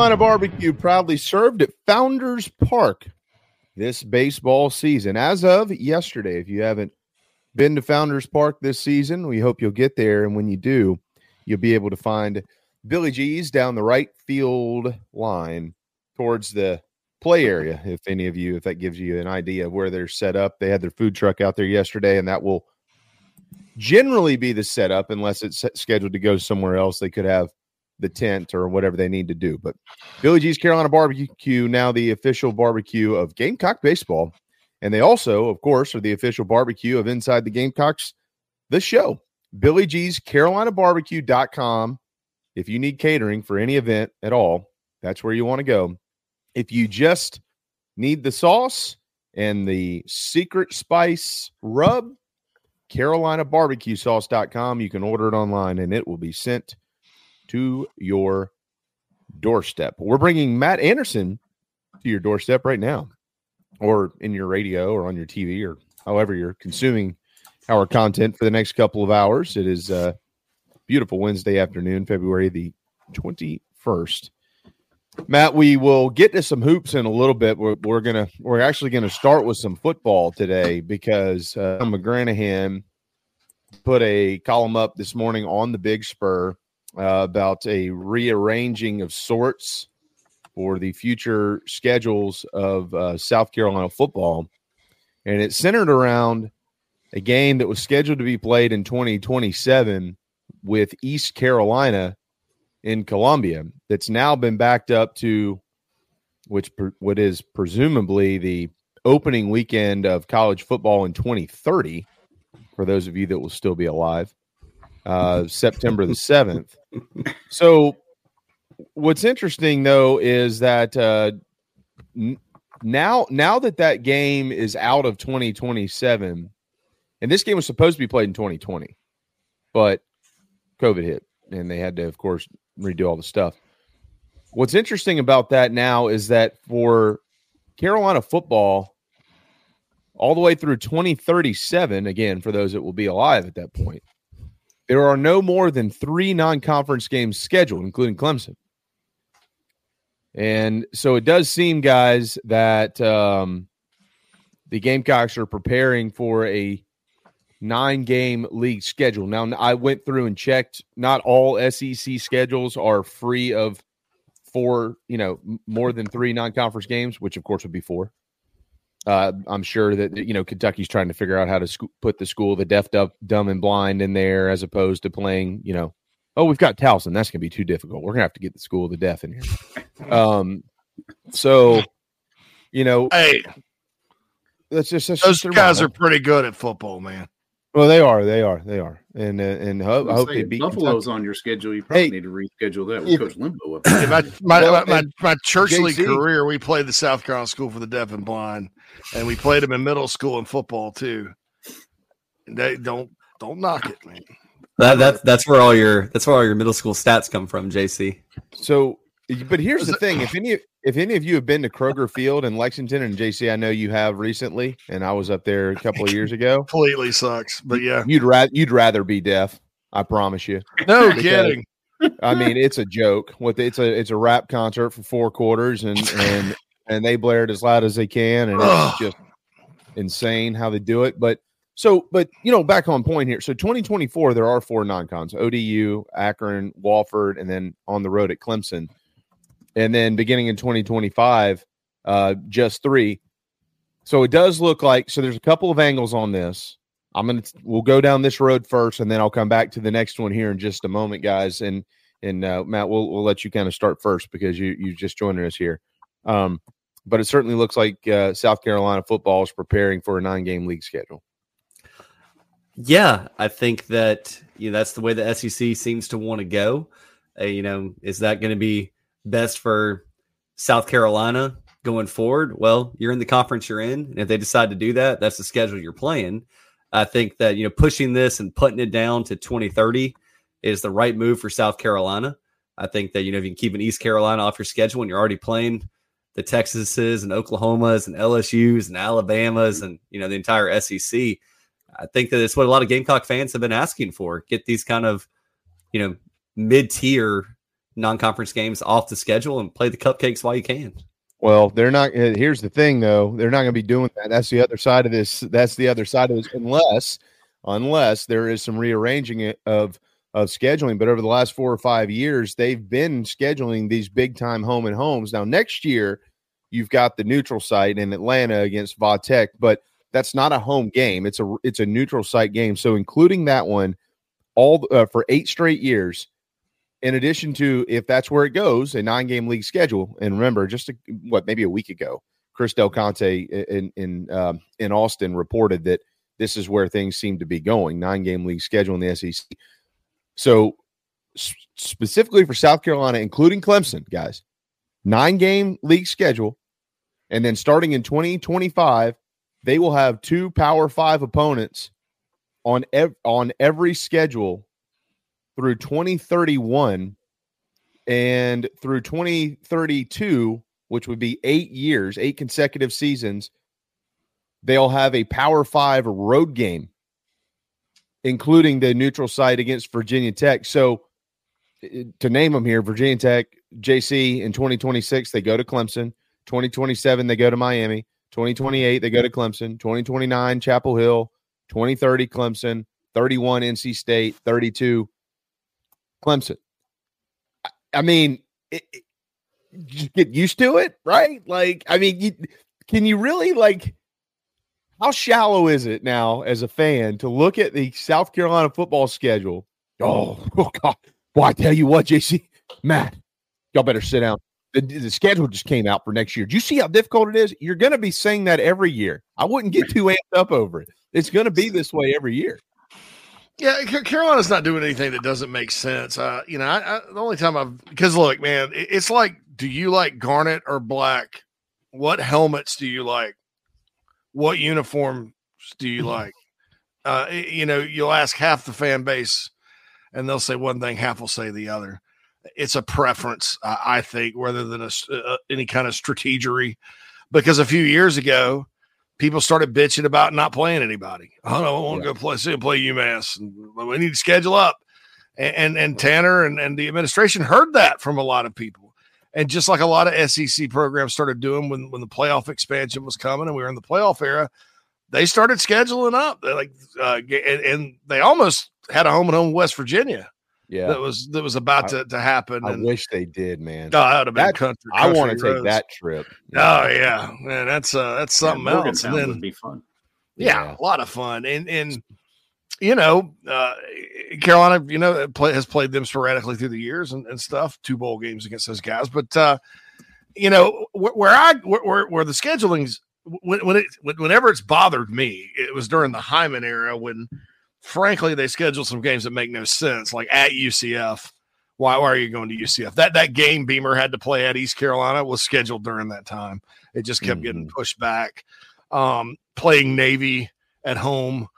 Carolina Barbecue proudly served at Founders Park this baseball season. As of yesterday, if you haven't been to Founders Park this season, we hope you'll get there. And when you do, you'll be able to find Billy G's down the right field line towards the play area. If any of you, if that gives you an idea of where they're set up, they had their food truck out there yesterday, and that will generally be the setup unless it's scheduled to go somewhere else. They could have the tent or whatever they need to do. But Billy G's Carolina Barbecue, now the official barbecue of Gamecock Baseball. And they also, of course, are the official barbecue of Inside the Gamecocks, the show. Billy G's Carolina Barbecue.com. If you need catering for any event at all, that's where you want to go. If you just need the sauce and the secret spice rub, CarolinaBarbecueSauce.com. You can order it online and it will be sent to your doorstep. We're bringing Matt Anderson to your doorstep right now, or in your radio, or on your TV, or however you're consuming our content for the next couple of hours. It is a beautiful Wednesday afternoon, February the 21st. Matt, we will get to some hoops in a little bit. We're, we're gonna we're actually gonna start with some football today because uh, McGranahan put a column up this morning on the Big Spur uh, about a rearranging of sorts for the future schedules of uh, South Carolina football. And it centered around a game that was scheduled to be played in 2027 with East Carolina in Columbia that's now been backed up to which what is presumably the opening weekend of college football in 2030 for those of you that will still be alive uh, September the 7th. So, what's interesting though is that uh, now, now that that game is out of 2027, and this game was supposed to be played in 2020, but COVID hit. and they had to, of course, redo all the stuff. What's interesting about that now is that for Carolina football, all the way through 2037, again, for those that will be alive at that point, there are no more than three non conference games scheduled, including Clemson. And so it does seem, guys, that um, the Gamecocks are preparing for a nine game league schedule. Now, I went through and checked. Not all SEC schedules are free of four, you know, more than three non conference games, which of course would be four. Uh, I'm sure that you know Kentucky's trying to figure out how to sc- put the school the deaf, dumb, dumb, and blind in there, as opposed to playing. You know, oh, we've got Towson. That's going to be too difficult. We're going to have to get the school of the deaf in here. Um, so, you know,
hey,
that's just that's
those
just
guys are pretty good at football, man.
Well, they are, they are, they are, and uh, and ho- I hope
Say,
they beat
Buffalo's
Kentucky.
on your schedule. You probably
Hey.
need to reschedule that with
If-
Coach Lembo up
Yeah,
there.
my, my,
Well,
my, my,
and
my church league career, we played the South Carolina School for the Deaf and Blind, and we played them in middle school and football too. They don't don't knock it, man.
That, that that's where all your that's where all your middle school stats come from, JC.
So, but here's the thing: if any if any of you have been to Kroger Field in Lexington and JC, I know you have recently, and I was up there a couple of years ago.
Completely sucks, but yeah,
You'd rather you'd rather be deaf. I promise you.
no
Because,
kidding.
I mean, it's a joke. What it's a it's a rap concert for four quarters, and and and they blare it as loud as they can, and it's just insane how they do it. But so, but you know, back on point here. So 2024, there are four non-cons: ODU, Akron, Wofford, and then on the road at Clemson. And then beginning in 2025, uh, just three. So it does look like so. There's a couple of angles on this. I'm gonna we'll go down this road first, and then I'll come back to the next one here in just a moment, guys. And and uh, Matt, we'll we'll let you kind of start first because you you just joining us here. Um, but it certainly looks like uh, South Carolina football is preparing for a nine game league schedule.
Yeah, I think that you know that's the way the SEC seems to want to go. Uh, you know, is that going to be best for South Carolina going forward? Well, you're in the conference you're in, and if they decide to do that, that's the schedule you're playing. I think that you know pushing this and putting it down to 2030 is the right move for South Carolina. I think that you know if you can keep an East Carolina off your schedule and you're already playing the Texases and Oklahomas and LSU's and Alabamas and you know the entire SEC. I think that it's what a lot of Gamecock fans have been asking for. Get these kind of, you know, mid-tier non-conference games off the schedule and play the cupcakes while you can.
Well, they're not. uh, Here's the thing, though. They're not going to be doing that. That's the other side of this. That's the other side of this, unless, unless there is some rearranging of of scheduling. But over the last four or five years, they've been scheduling these big time home and homes. Now, next year, you've got the neutral site in Atlanta against Vatech, but that's not a home game. It's a it's a neutral site game. So, including that one, all uh, for eight straight years, in addition to if that's where it goes, a nine game league schedule. And remember, just a, what maybe a week ago, Chris Del Conte in in um, in Austin reported that this is where things seem to be going: nine game league schedule in the SEC. So specifically for South Carolina, including Clemson, guys, nine game league schedule, and then starting in twenty twenty five, they will have two Power Five opponents on ev- on every schedule through 2031 and through 2032 which would be 8 years 8 consecutive seasons they'll have a power 5 road game including the neutral site against Virginia Tech. So to name them here Virginia Tech JC in 2026 they go to Clemson. 2027 they go to Miami. 2028 they go to Clemson. 2029 Chapel Hill. 2030 Clemson. 31 NC State. 32 Clemson. I- mean, it, it- you get used to it, right? Like, I mean, you, can you really like? How shallow is it now as a fan to look at the South Carolina football schedule? Oh, oh God! Boy, I tell you what, JC, Matt, y'all better sit down. The, the schedule just came out for next year. Do you see how difficult it is? You're going to be saying that every year. I wouldn't get too amped up over it. It's going to be this way every year.
Yeah, Carolina's not doing anything that doesn't make sense. Uh, you know, I, I, the only time I've because look, man, it- it's like, do you like garnet or black? What helmets do you like? What uniforms do you like? Uh, you know, you'll ask half the fan base. and they'll say one thing, half will say the other. It's a preference, uh, I think, rather than a, uh, any kind of strategery. Because a few years ago, people started bitching about not playing anybody. Oh, no, I want to yeah. go play, see play UMass. And we need to schedule up. And and, and Tanner and, and the administration heard that from a lot of people. And just like a lot of SEC programs started doing when, when the playoff expansion was coming and we were in the playoff era, they started scheduling up. They like uh, and, and, they almost had a home and home West Virginia.
Yeah,
that was that was about to, to happen.
I wish they did, man.
Oh, that would have been that, country,
country. I want to take that trip.
Oh yeah, man, that's uh that's something
yeah,
else. And then,
would be fun.
Yeah, yeah, a lot of fun. And and you know, uh, Carolina, you know, play, has played them sporadically through the years and, and stuff. Two bowl games against those guys, but uh, you know, where, where I where, where the scheduling's when, when it whenever it's bothered me, it was during the Hyman era when, frankly, they schedule some games that make no sense, like at UCF. Why, why are you going to UCF? That that game Beamer had to play at East Carolina was scheduled during that time. It just kept mm-hmm. getting pushed back. Um, playing Navy at home.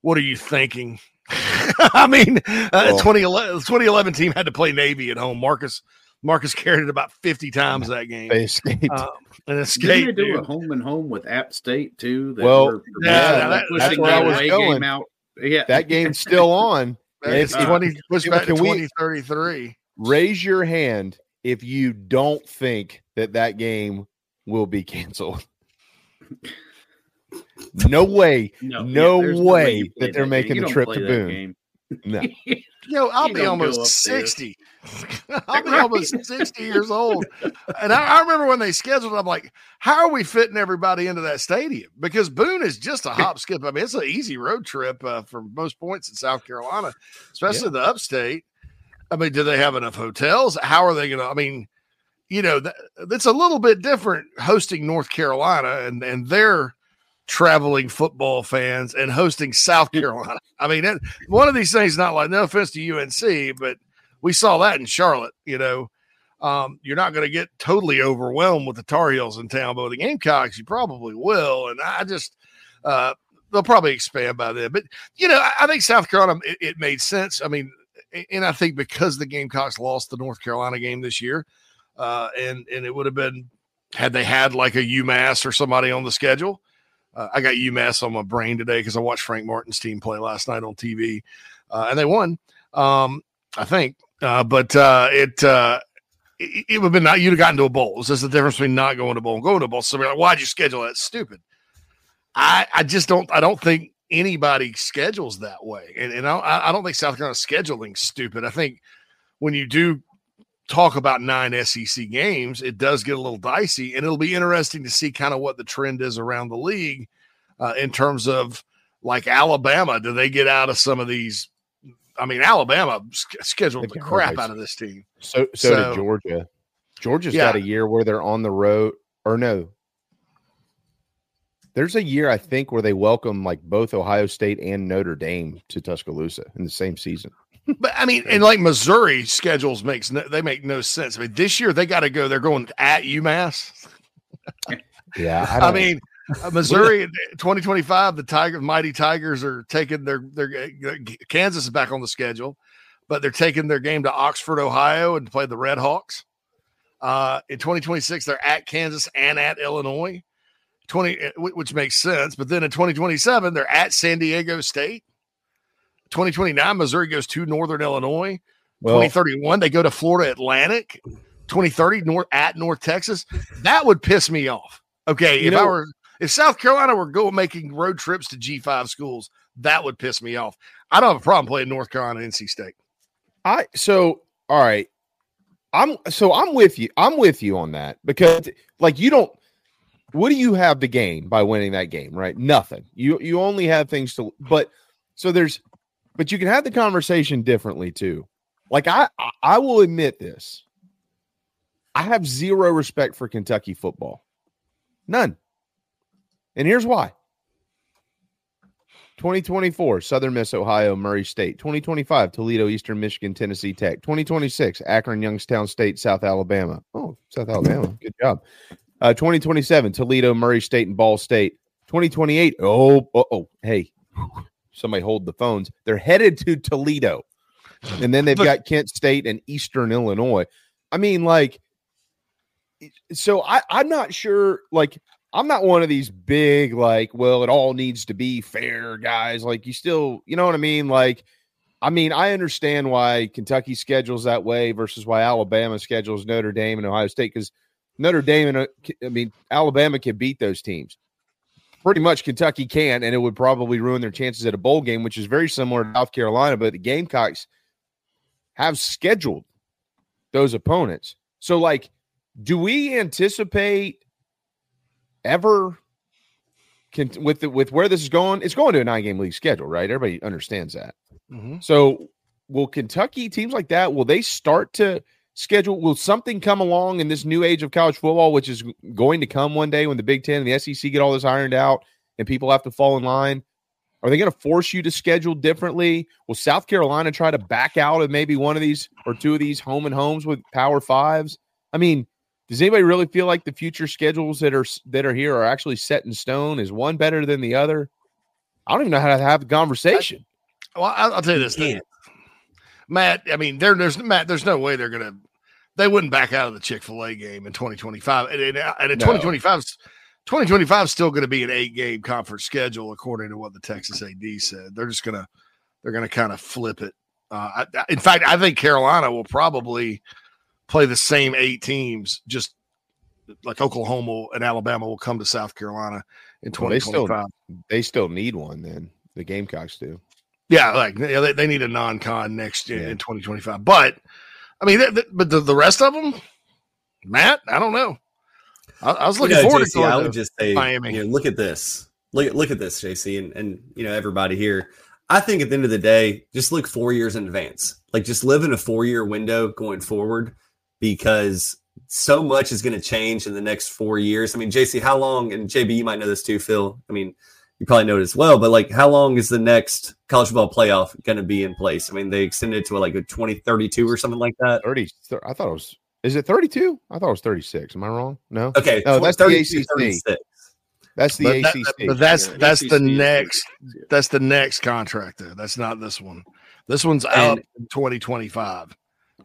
What are you thinking? I mean, uh, well, 2011, 2011 team had to play Navy at home. Marcus Marcus carried it about 50 times that game.
They escaped.
Um, and escaped.
Didn't they do dude. a home and home with App State too?
well, were, yeah, that, that's where I was going. out. Yeah. That game's still on.
it's uh, 20 push back to 2033.
Raise your hand if you don't think that that game will be canceled. no way, no, no, yeah, way, way that they're that making the trip to Boone. No.
Yo, I'll be almost 60. I'll be almost 60 years old. And I, I, remember when they scheduled, I'm like, how are we fitting everybody into that stadium? Because Boone is just a hop skip. I mean, it's an easy road trip uh, for most points in South Carolina, especially yeah. the upstate. I mean, do they have enough hotels? How are they going to? I mean, you know, that, that's a little bit different hosting North Carolina and, and their traveling football fans and hosting South Carolina. I mean, one of these things, not like no offense to UNC, but we saw that in Charlotte. You know, um, you're not going to get totally overwhelmed with the Tar Heels in town, but with the Gamecocks, you probably will. And I just, uh, they'll probably expand by then. But you know, I, I think South Carolina, it, it, made sense. I mean, and I think because the Gamecocks lost the North Carolina game this year, uh, and and it would have been had they had like a UMass or somebody on the schedule uh, I got UMass on my brain today because I watched Frank Martin's team play last night on TV, uh, and they won. Um, I think, uh, but uh, it, uh, it, it would have been not you'd have gotten to a bowl. It's just the difference between not going to bowl and going to bowl. So like, why'd you schedule that? Stupid. I I just don't I don't think anybody schedules that way, and and I, I don't think South Carolina scheduling stupid. I think when you do talk about nine SEC games, it does get a little dicey, and it'll be interesting to see kind of what the trend is around the league uh, in terms of like Alabama. Do they get out of some of these? I mean, Alabama scheduled the crap out of this team.
So, so, so did Georgia. Georgia's yeah. got a year where they're on the road, or no? There's a year I think where they welcome like both Ohio State and Notre Dame to Tuscaloosa in the same season.
But I mean, and like Missouri schedules makes no, they make no sense. I mean, this year they got to go. They're going at UMass.
yeah,
I, I mean, uh, Missouri 2025, the Tiger Mighty Tigers are taking their their uh, Kansas is back on the schedule, but they're taking their game to Oxford, Ohio, and play the Red Hawks. Uh, in 2026, they're at Kansas and at Illinois. 20, uh, which makes sense. But then in 2027, they're at San Diego State 2029, Missouri goes to Northern Illinois. Well, 2031, they go to Florida Atlantic. 2030, North at North Texas. That would piss me off. Okay, if know, I were if South Carolina were going making road trips to G5 schools, that would piss me off. I don't have a problem playing North Carolina NC State.
I so all right. I'm so I'm with you. I'm with you on that because like you don't what do you have to gain by winning that game, right? Nothing. You you only have things to but so there's but you can have the conversation differently too. Like I I will admit this. I have zero respect for Kentucky football. None. And here's why. 2024, Southern Miss, Ohio, Murray State. 2025, Toledo, Eastern Michigan, Tennessee Tech. 2026, Akron, Youngstown State, South Alabama. Oh, South Alabama. Good job. Uh, 2027, Toledo, Murray State, and Ball State. 2028, oh, oh, hey, somebody hold the phones. They're headed to Toledo. and then they've
But-
got Kent State and Eastern Illinois. I mean, like, so I I'm not sure. Like, I'm not one of these big like, well, it all needs to be fair, guys. Like, you still, you know what I mean? Like, I mean, I understand why Kentucky schedules that way versus why Alabama schedules Notre Dame and Ohio State because Notre Dame and uh, I mean Alabama can beat those teams. Pretty much Kentucky can, and it would probably ruin their chances at a bowl game, which is very similar to South Carolina. But the Gamecocks have scheduled those opponents. So, like, do we anticipate ever can, with the, with where this is going? It's going to a nine game league schedule, right? Everybody understands that.
Mhm.
So, will Kentucky teams like that will they start to schedule? Will something come along in this new age of college football, which is going to come one day when the Big Ten and the SEC get all this ironed out and people have to fall in line? Are they going to force you to schedule differently? Will South Carolina try to back out of maybe one of these or two of these home and homes with Power Fives? I mean, does anybody really feel like the future schedules that are that are here are actually set in stone? Is one better than the other? I don't even know how to have the conversation.
Well, I'll, I'll tell you this thing, Matt. I mean, there, there's Matt. There's no way they're gonna. They wouldn't back out of the Chick Fil A game in 2025, and, and, and in
No.
2025, 2025 is still going to be an eight game conference schedule, according to what the Texas AD said. They're just gonna they're gonna kind of flip it. Uh, I, in fact, I think Carolina will probably play the same eight teams, just like Oklahoma and Alabama will come to South Carolina in
Well, they still
2025.
they still need one. Then the Gamecocks do.
Yeah, like they, they need a non-con next year in 2025. But I mean, th- th- but the, the rest of them, Matt, I don't know. I, I was
You
looking
know,
forward
JC,
to
I
to
would just say,
Miami.
you know, look at this. Look at look at this, JC, and and you know everybody here. I think at the end of the day, just look four years in advance. Like just live in a four year window going forward, because so much is going to change in the next four years. I mean, JC, how long? And JB, you might know this too, Phil. I mean, you probably know it as well. But like, how long is the next college football playoff going to be in place? I mean, they extended it to like a twenty thirty two or something like that.
30 I thought it was is it 32? I thought it was 36. Am I wrong? No.
Okay,
No, that's the ACC.
36.
That's the
But, that-
ACC.
but that's
Yeah,
that's the next that's the next contract there. That's not this one. This one's
And-
out in 2025.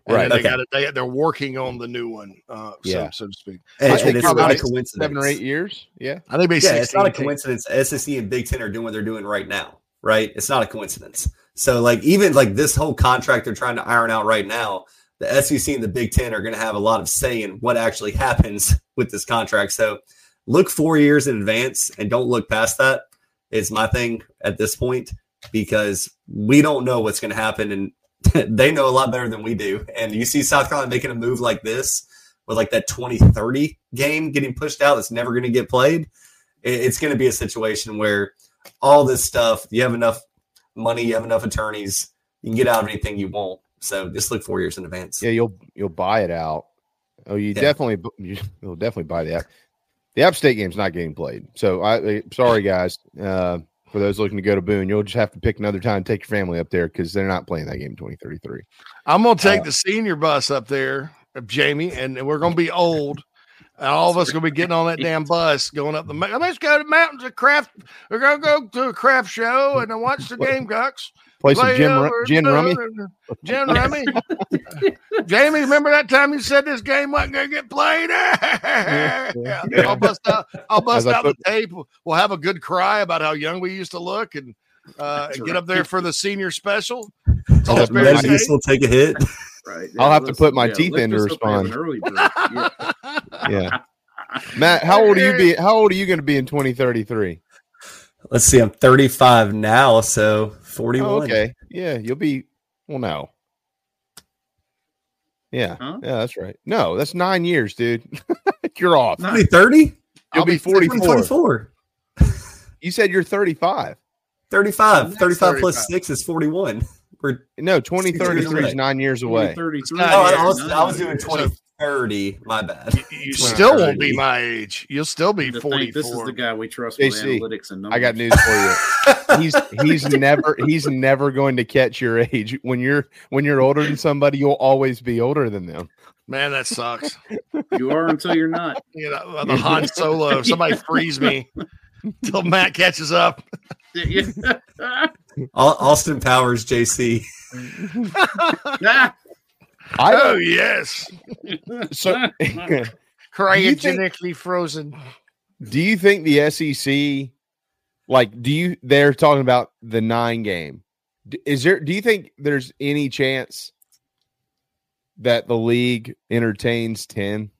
And
Right,
then they got it they, they're working on the new one. Uh,
Yeah.
so, so to speak.
And,
I
and
think
it's not a coincidence.
Seven or eight years. Yeah.
I think
Yeah, it's not a coincidence. SEC and Big Ten are doing what they're doing right now, right? It's not a coincidence. So, like, even like this whole contract they're trying to iron out right now, the SEC and the Big Ten are going to have a lot of say in what actually happens with this contract. So, look four years in advance and don't look past that. Is my thing at this point because we don't know what's going to happen, and they know a lot better than we do. And you see South Carolina making a move like this with like that 2030 game getting pushed out that's never going to get played it's going to be a situation where all this stuff you have enough money you have enough attorneys you can get out of anything you want so just look four years in advance
Yeah, you'll you'll buy it out. Oh, you
Yeah.
definitely you- you'll definitely buy the app. The App State game's not getting played. So I eh, sorry guys. Uh for those looking to go to Boone, you'll just have to pick another time, take your family up there because they're not playing that game in 2033.
I'm gonna take
Uh,
the senior bus up there, uh, Jamie, and we're gonna be old. And all of us gonna be getting on that damn bus, going up the. Let's go to mountains of craft. We're gonna go to a craft show and watch the Gamecocks
Play some Jim, ru-
over-
gin rummy.
Jim rummy. Jamie, remember that time you said this game wasn't gonna get played?
yeah.
I'll bust out. I'll bust
As I
out the tape. We'll have a good cry about how young we used to look, and uh, and get up there for the senior special. It's all
I'll
it's to
you still take a hit
Right.
I'll have to put my
yeah,
teeth in to
us up and have
respond.
Early. Yeah.
Yeah. Matt, how old are you be how old are you going to be in 2033?
let's see i'm 35 now so 41
Oh, okay. Yeah, you'll be well no. Yeah.
Huh?
Yeah, that's right. No, that's 9 years, dude. you're off.
30
You'll
I'll
be
be
44.
24
You said you're 35.
35. 35 plus
35.
6 is 41 we're
No, 2033 is 9 years away.
33.
Oh,
oh I, I was, I was doing
years.
2030 my bad
You still won't be my age. You'll still be
To think This is the guy we trust with analytics and numbers.
I got news for you. He's he's never he's never going to catch your age. When you're when you're older than somebody, you'll always be older than them.
Man, that sucks.
You are until you're not.
You know, the Han Solo. Somebody freeze me until Matt catches up.
Yeah.
Austin Powers, JC.
I
oh
don't-
yes,
So,
cryogenically frozen.
do you think the SEC, like, do you? They're talking about the nine game. Is there? Do you think there's any chance that the league entertains ten?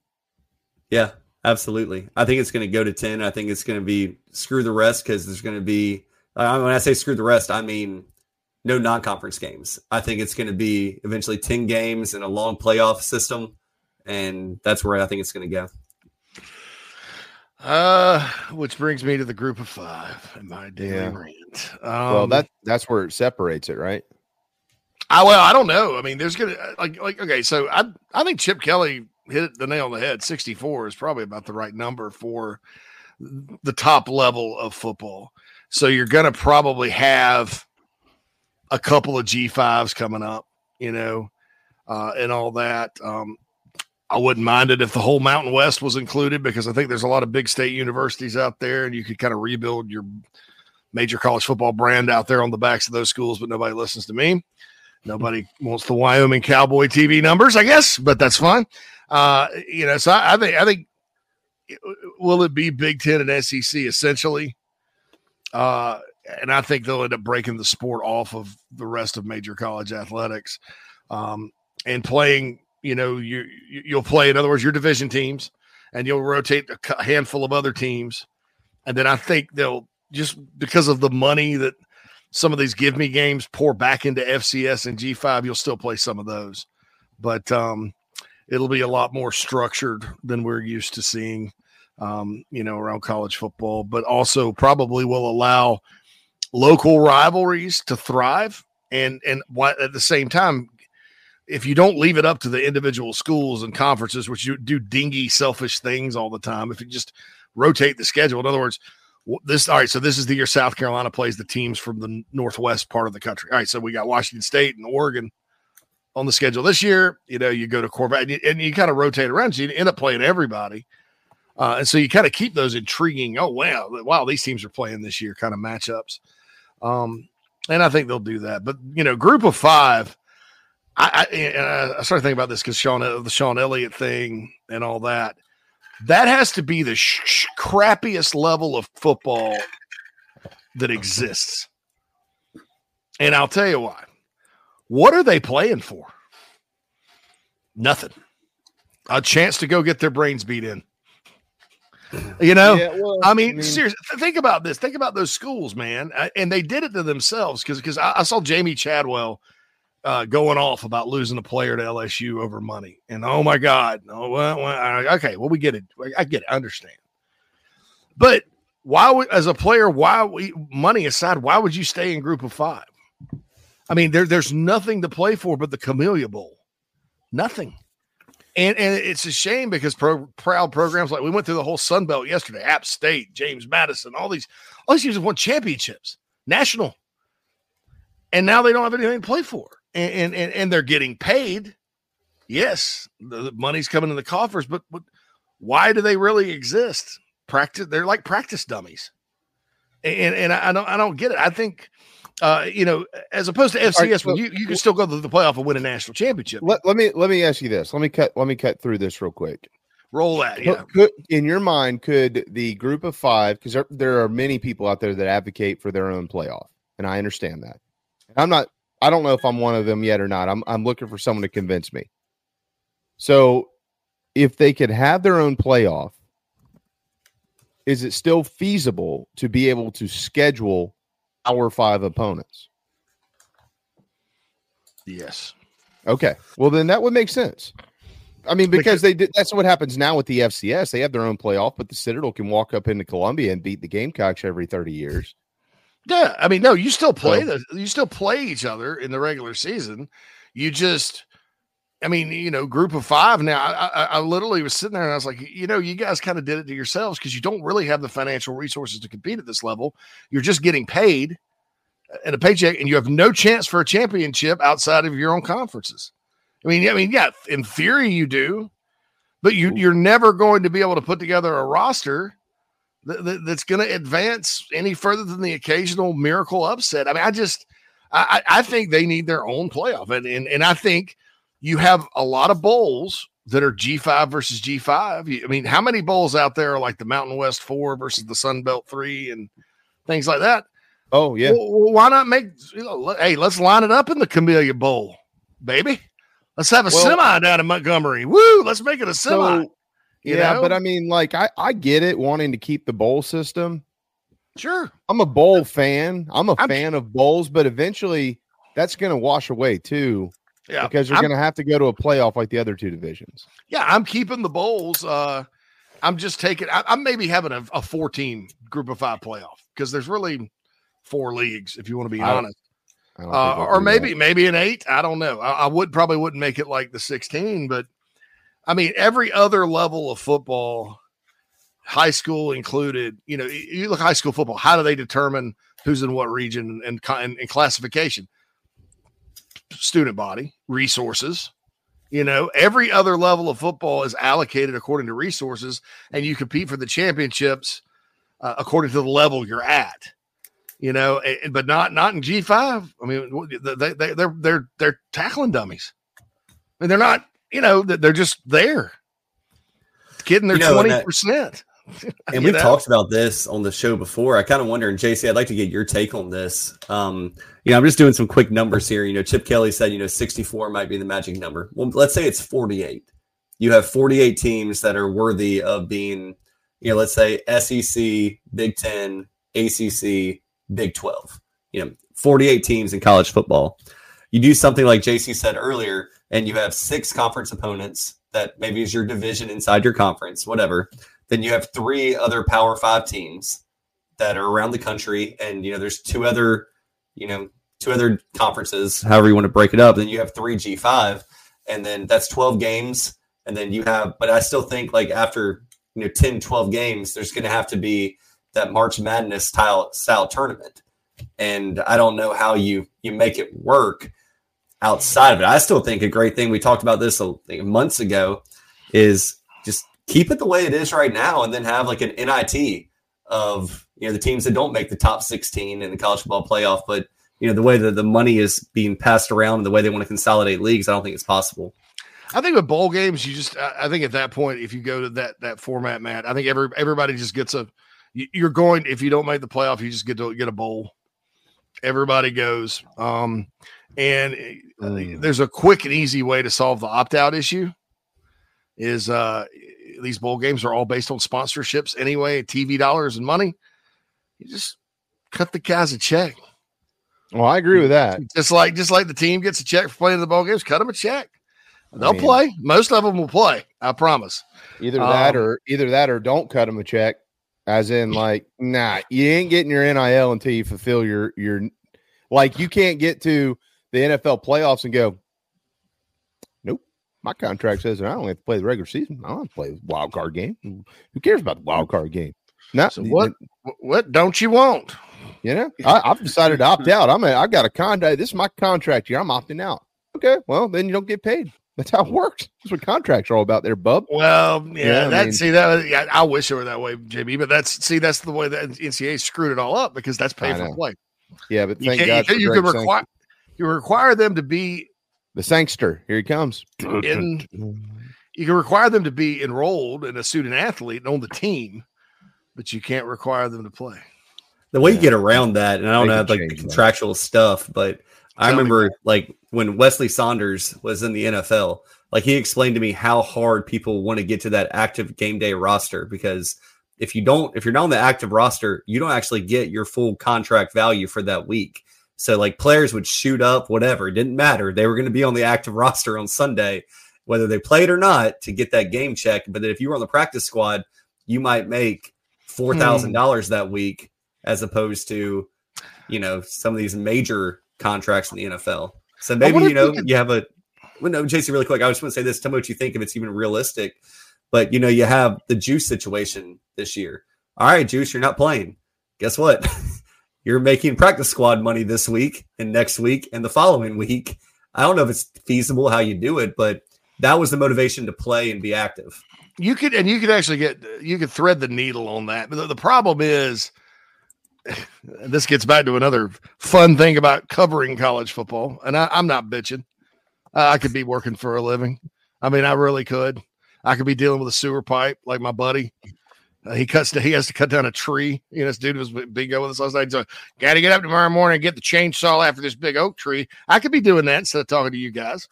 Yeah, absolutely. I think it's going to go to 10. I think it's going to be screw the rest because there's going to be, when I say screw the rest, I mean no non conference games. I think it's going to be eventually 10 games in a long playoff system. And that's where I think it's going to go.
Uh, which brings me to the group of five in my daily
Yeah.
rant.
well,
Um,
that that's where it separates it, right?
I well, I don't know. I mean, there's gonna like like okay, so I I think Chip Kelly hit the nail on the head. 64 is probably about the right number for the top level of football. So you're gonna probably have a couple of G5s coming up, you know, uh, and all that. Um, I wouldn't mind it if the whole Mountain West was included because I think there's a lot of big state universities out there, and you could kind of rebuild your major college football brand out there on the backs of those schools, but nobody listens to me. Nobody wants the Wyoming Cowboy TV numbers, I guess, but that's fine. Uh, you know, so I, I think I think will it be Big Ten and SEC essentially? Uh, and I think they'll end up breaking the sport off of the rest of major college athletics, um, and playing. You know, you you- you'll play. In other words, your division teams, and you'll rotate a handful of other teams, and then I think they'll just because of the money that some of these give me games pour back into FCS and G5, you'll still play some of those. But um, it'll be a lot more structured than we're used to seeing, um, you know, around college football, but also probably will allow local rivalries to thrive. And, and at the same time, if you don't leave it up to the individual schools and conferences, which you do dingy, selfish things all the time, if you just rotate the schedule, in other words, this all right. So this is the year South Carolina plays the teams from the northwest part of the country. All right, so we got Washington State and Oregon on the schedule this year. You know, you go to Corvallis and you, and you kind of rotate around, so you end up playing everybody. Uh, and so you kind of keep those intriguing. Oh wow, wow, these teams are playing this year, kind of matchups. Um, and I think they'll do that. But you know, group of five. I, I, and I started thinking about this because Sean, the Sean Elliott thing and all that. That has to be the sh- sh- crappiest level of football that exists. And I'll tell you why. What are they playing for? Nothing. A chance to go get their brains beat in. You know,
Yeah, well,
I mean,
I mean-
seriously, think about this. Think about those schools, man. Uh, And they did it to themselves because because I, I saw Jamey Chadwell uh, going off about losing a player to LSU over money. And oh my God, well, well, okay, well we get it. I get it. I understand. But why would, as a player, why we money aside, why would you stay in Group of Five? I mean, there, there's nothing to play for but the Camellia Bowl. Nothing. And and it's a shame because pro, proud programs like we went through the whole Sun Belt yesterday, App State, James Madison, all these all these teams have won championships, national, and now they don't have anything to play for, and and and, they're getting paid. Yes, the, money's coming in the coffers, but, but why do they really exist? Practice, they're like practice dummies, and and I, don't I don't get it. I think. Uh, you know, as opposed to FCS,
right,
where you, you can still go to the playoff and win a national championship.
Let, let me let me ask you this. Let me cut let me cut through this real quick.
Roll that, yeah.
Could, could- in your mind, could the group of five, because there, there are many people out there that advocate for their own playoff, and I understand that. I'm not, I don't know if I'm one of them yet or not. I'm, I'm looking for someone to convince me. So, if they could have their own playoff, is it still feasible to be able to schedule our five opponents?
Yes.
Okay. Well, then that would make sense. I mean, because they did, that's what happens now with the FCS. They have their own playoff, but the Citadel can walk up into Columbia and beat the Gamecocks every 30 years.
Yeah, I mean, no, you still play
So-
the you still play each other in the regular season. You just, I mean, you know, group of five. Now, I, I, I literally was sitting there and I was like, you know, you guys kind of did it to yourselves because you don't really have the financial resources to compete at this level. You're just getting paid uh, and a paycheck, and you have no chance for a championship outside of your own conferences. I mean, I mean, yeah, in theory you do, but you you're never going to be able to put together a roster th- th- that's going to advance any further than the occasional miracle upset. I mean, I just I, I think they need their own playoff, and, and and I think you have a lot of bowls that are G five versus G five. I mean, how many bowls out there are like the Mountain West four versus the Sun Belt three and things like that?
Oh yeah.
Well, why not make? You know, hey, let's line it up in the Camellia Bowl, baby. Let's have a
Well-
semi down in Montgomery. Woo! Let's make it a semi.
So,
you
yeah,
know?
but I mean, like, I I get it wanting to keep the bowl system.
Sure.
I'm a bowl fan. I'm a fan of bowls, but eventually that's going to wash away too.
Yeah,
because you're going to have to go to a playoff like the other two divisions.
Yeah, I'm keeping the bowls. Uh, I'm just taking. I, I'm maybe having a, a four team group of five playoff because there's really four leagues if you want to be
I
honest.
I
Uh, or maybe
that.
maybe an eight. I don't know. I, I would probably wouldn't make it like the 16, but I mean every other level of football, high school included. You know, you look high school football. How do they determine who's in what region and and, and, classification? Student body resources. You know, every other level of football is allocated according to resources, and you compete for the championships uh, according to the level you're at. You know, and- but not not in G five. I mean, they, they they're they're they're tackling dummies. I mean, they're not. You know, they're they're just there, getting their
You know,
twenty percent.
and we've talked about this on the show before. I kind of wonder, and JC, I'd like to get your take on this. Um, you know, I'm just doing some quick numbers here. You know, Chip Kelly said, you know, 64 might be the magic number. Well, let's say it's 48. You have 48 teams that are worthy of being, you know, let's say SEC, Big Ten, ACC, Big 12. You know, 48 teams in college football. You do something like JC said earlier, and you have six conference opponents that maybe is your division inside your conference, whatever. Then you have three other Power Five teams that are around the country, and you know there's two other, you know, two other conferences, however you want to break it up. Then you have three G five, and then that's 12 games, and then you have. But I still think like after you know 10, 12 games, there's going to have to be that March Madness style style tournament, and I don't know how you you make it work outside of it. I still think a great thing we talked about this months ago is just keep it the way it is right now, and then have like an NIT of you know the teams that don't make the top 16 in the college football playoff, but you know the way that the money is being passed around and the way they want to consolidate leagues, I don't think it's possible.
I think with bowl games, you just I think at that point, if you go to that that format, Matt, I think every everybody just gets a you- you're going if you don't make the playoff, you just get to get a bowl. Everybody goes. Um and uh, there's a quick and easy way to solve the opt-out issue is uh these bowl games are all based on sponsorships anyway, TV dollars and money. You just cut the guys a check.
Well, I agree with that.
Just like just like the team gets a check for playing the bowl games, cut them a check. They'll
mean-
play. Most of them will play. I promise.
Either that
Um,
or either that or don't cut them a check. As in, like, nah, you ain't getting your NIL until you fulfill your your like you can't get to the NFL playoffs and go, Nope. My contract says that I only have to play the regular season. I don't have to play the wild card game. Who cares about the wild card game? Not
So what what don't you want?
You know, I, I've decided to opt out. I'm a, I got a contract. This is my contract year. I'm opting out. Okay, well then you don't get paid. That's how it works. That's what contracts are all about, there, bub.
Well, yeah,
Yeah, I
that
mean-
see that yeah, I wish it were that way, JB. But that's see that's the way that NCAA screwed it all up because that's pay for play.
Yeah, but
You
thank God
you, you can require you require them to be
the Sankster. Here he comes.
in. You can require them to be enrolled in a student athlete and on the team, but you can't require them to play.
the way you get around that, and I don't
They
know like the
change that.
contractual stuff, but I
Tell me
remember like when Wesley Saunders was in the NFL, like he explained to me how hard people want to get to that active game day roster because if you don't, if you're not on the active roster, you don't actually get your full contract value for that week. So like players would shoot up, whatever, it didn't matter. They were going to be on the active roster on Sunday, whether they played or not, to get that game check. But then if you were on the practice squad, you might make four thousand dollars that week, as opposed to, you know, some of these major contracts in the NFL. So maybe you know you have a. Well, no, Jason, really quick. I just want to say this. Tell me what you think if it's even realistic. But you know, you have the Juice situation this year. All right, Juice, you're not playing. Guess what? you're making practice squad money this week and next week and the following week. I don't know if it's feasible how you do it, but that was the motivation to play and be active.
You could, and you could actually get, you could thread the needle on that. But the, the problem is, this gets back to another fun thing about covering college football. And I, I'm not bitching. I could be working for a living. I mean, I really could. I could be dealing with a sewer pipe like my buddy. Uh, he cuts. he has to cut down a tree. You know, this dude was bingo with us last night. So, got to get up tomorrow morning and get the chainsaw after this big oak tree. I could be doing that instead of talking to you guys.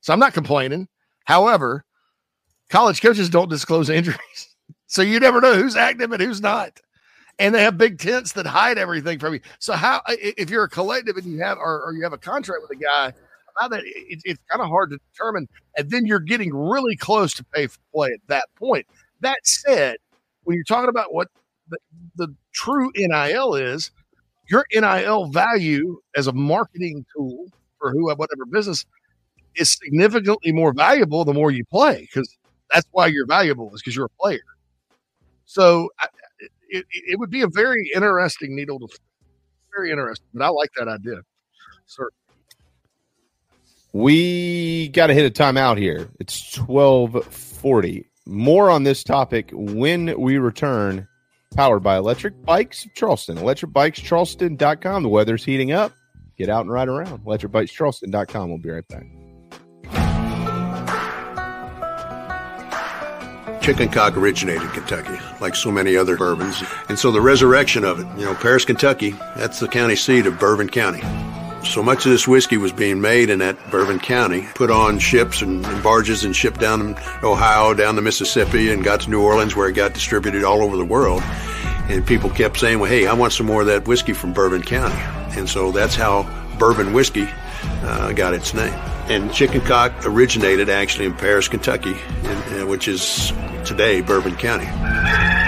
So I'm not complaining. However, college coaches don't disclose injuries, so you never know who's active and who's not. And they have big tents that hide everything from you. So how, if you're a collective and you have, or, or you have a contract with a guy, about that, it, it's kind of hard to determine. And then you're getting really close to pay for play at that point. That said, when you're talking about what the, the true NIL is, your NIL value as a marketing tool for who whatever business is significantly more valuable the more you play because that's why you're valuable is because you're a player. So it, it would be a very interesting needle to very interesting, but I like that idea. Sir.
We got to hit a timeout here. It's 1240. More on this topic when we return, powered by Electric Bikes of Charleston. ElectricBikesCharleston.com. The weather's heating up. Get out and ride around. ElectricBikesCharleston.com. We'll be right back.
Chicken cock originated in Kentucky, like so many other bourbons. And so the resurrection of it, you know, Paris, Kentucky, that's the county seat of Bourbon County. So much of this whiskey was being made in that Bourbon County, put on ships and, barges and shipped down Ohio, down to Mississippi, and got to New Orleans where it got distributed all over the world. And people kept saying, well, hey, I want some more of that whiskey from Bourbon County. And so that's how bourbon whiskey uh, got its name. And chicken cock originated actually in Paris, Kentucky, in, uh, which is today Bourbon County.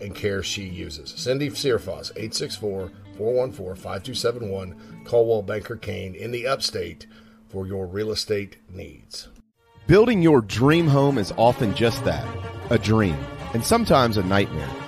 and care she uses. Cindy Searfoss, 864 414 5271, Coldwell Banker Caine in the upstate for your real estate needs.
Building your dream home is often just that a dream, and sometimes a nightmare.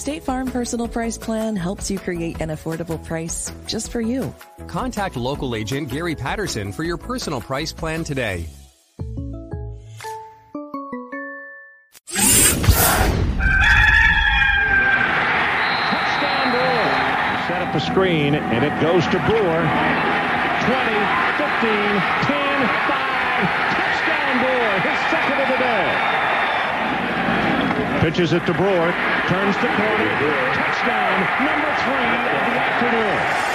State Farm Personal Price Plan helps you create an affordable price just for you.
Contact local agent Gary Patterson for your personal price plan today. Touchdown Brewer.
Set up a screen, and it goes to Brewer. 20, 15, 10, 5. Touchdown, Brewer. His second of the day. Pitches it to Brewer. Turns the corner. Touchdown. Number three of the afternoon.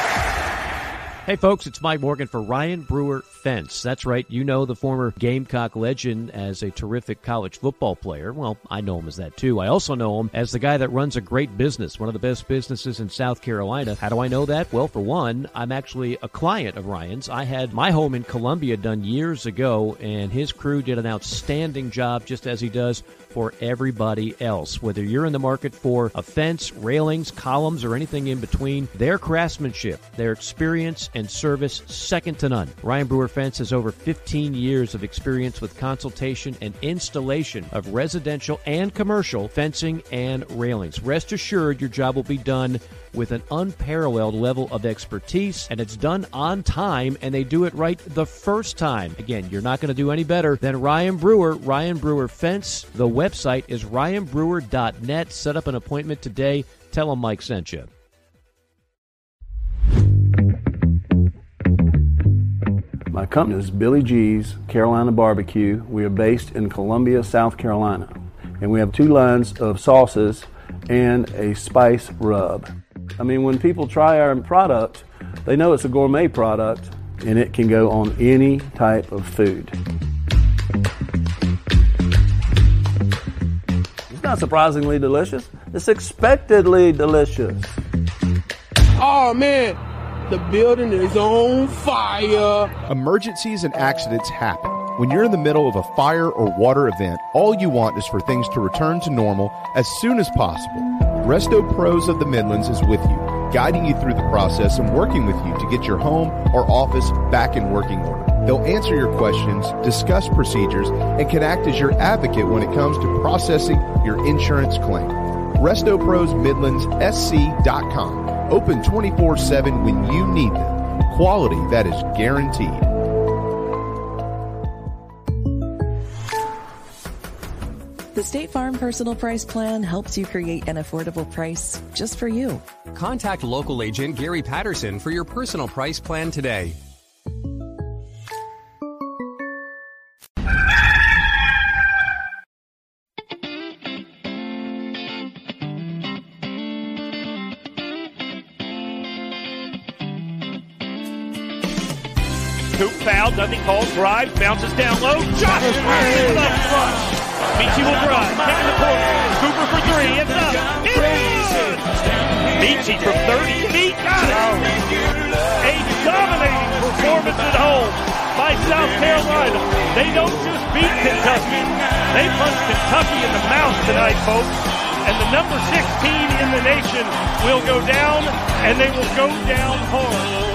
Hey, folks, it's Mike Morgan for Ryan Brewer Fence. That's right, you know the former Gamecock legend as a terrific college football player. Well, I know him as that too. I also know him as the guy that runs a great business, one of the best businesses in South Carolina. How do I know that? Well, for one, I'm actually a client of Ryan's. I had my home in Columbia done years ago, and his crew did an outstanding job, just as he does for everybody else. Whether you're in the market for a fence, railings, columns, or anything in between, their craftsmanship, their experience, and service second to none. Ryan Brewer Fence has over 15 years of experience with consultation and installation of residential and commercial fencing and railings. Rest assured your job will be done with an unparalleled level of expertise, and it's done on time, and they do it right the first time. Again, you're not going to do any better than Ryan Brewer, Ryan Brewer Fence. The website is ryanbrewer.net. Set up an appointment today. Tell them Mike sent you.
My company is Billy G's Carolina Barbecue. We are based in Columbia, South Carolina, and we have two lines of sauces and a spice rub. I mean, when people try our product, they know it's a gourmet product and it can go on any type of food. It's not surprisingly delicious, it's expectedly delicious.
Oh man, the building is on fire.
Emergencies and accidents happen. When you're in the middle of a fire or water event, all you want is for things to return to normal as soon as possible. Resto Pros of the Midlands is with you, guiding you through the process and working with you to get your home or office back in working order. They'll answer your questions, discuss procedures, and can act as your advocate when it comes to processing your insurance claim. RestoProsMidlandsSC.com. Open 24 7 when you need them. Quality that is guaranteed.
The State Farm Personal Price Plan helps you create an affordable price just for you.
Contact local agent Gary Patterson for your personal price plan today.
Coop foul, nothing called. Drive, bounces down low. Josh Riley with a flush. Meechie will drive, in the corner. Cooper for three. It's up. It's. Meechie from 30 feet. Got it. A dominating performance at home by South Carolina. They don't just beat Kentucky. They punch Kentucky in the mouth tonight, folks. And the number 16 in the nation will go down, and they will go down hard.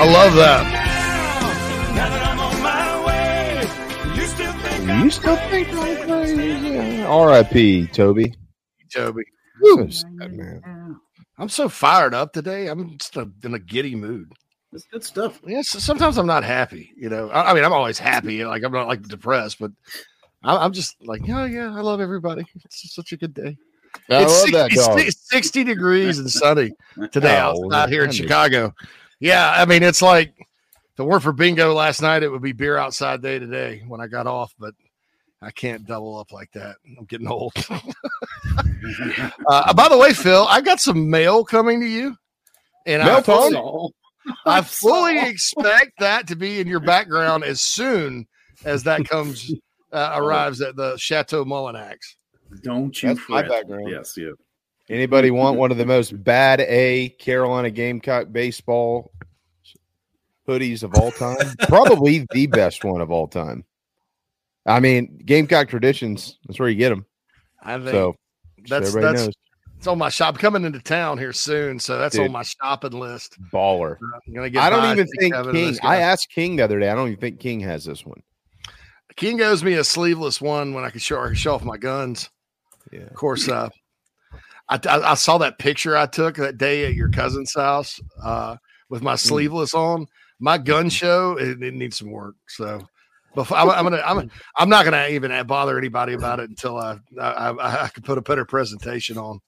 I love that. You still think I'm crazy? R.I.P. Toby.
Toby.
So sad, man.
I'm so fired up today. I'm just a, in a giddy mood.
It's good stuff.
Yes, sometimes I'm not happy. You know, I, I mean, I'm always happy. Like I'm not like depressed, but I, I'm just like, yeah, yeah. I love everybody. It's such a good day.
I
it's
love that
60,
dog.
60 degrees and sunny today
Oh,
out, out here in Chicago. Yeah, I mean, it's like if it weren't for bingo last night, it would be beer outside day today when I got off, but I can't double up like that. I'm getting old. uh, by the way, Phil, I got some mail coming to you, and I fully. I fully expect that to be in your background as soon as that comes uh, arrives at the Chateau Mullinax.
Don't you
That's my background.
Yes, yeah.
Anybody want one of the most bad A Carolina Gamecock baseball hoodies of all time? Probably the best one of all time. I mean, Gamecock traditions. That's where you get them.
I think
So
that's
everybody
that's
knows.
it's on my shop. Coming into town here soon, so that's
Dude.
on my shopping list.
baller.
Uh, I'm gonna get.
I don't even think King. I asked King the other day. I don't even think King has this one.
King owes me a sleeveless one when I could show, show off my guns.
Yeah.
Of course, uh, I, I, I saw that picture I took that day at your cousin's house uh, with
Mm.
my sleeveless on. My gun show it, it needs some work. So before I'm, I'm gonna I'm I'm not gonna even bother anybody about it until I I, I, I can put a better presentation on.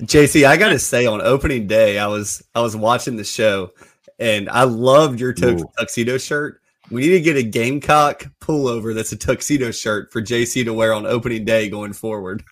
JC, I gotta say, on opening day, I was I was watching the show, and I loved your tu- tuxedo shirt. We need to get a Gamecock pullover that's a tuxedo shirt for JC to wear on opening day going forward.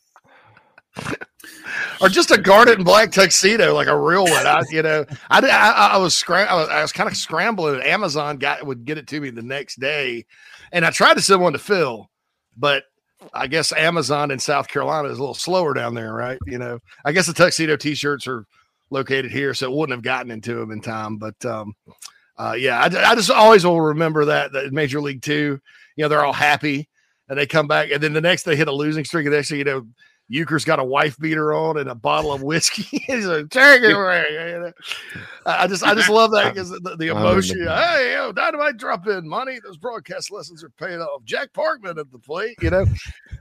or just a garnet and black tuxedo, like a real one. I, you know, I, I, I was scram- I was, was kind of scrambling. Amazon got would get it to me the next day, and I tried to send one to Phil, but I guess Amazon in South Carolina is a little slower down there, right? You know, I guess the tuxedo T-shirts are located here, so it wouldn't have gotten into him in time. But um, uh, yeah, I, I just always will remember that that Major League Two, you know, they're all happy and they come back, and then the next they hit a losing streak, and thing you know. Uecker's got a wife beater on and a bottle of whiskey. He's like, take it away. you know? I just, I just love that because the, the emotion. Hey, yo, dynamite drop in money. Those broadcast lessons are paid off. Jack Parkman at the plate, you know,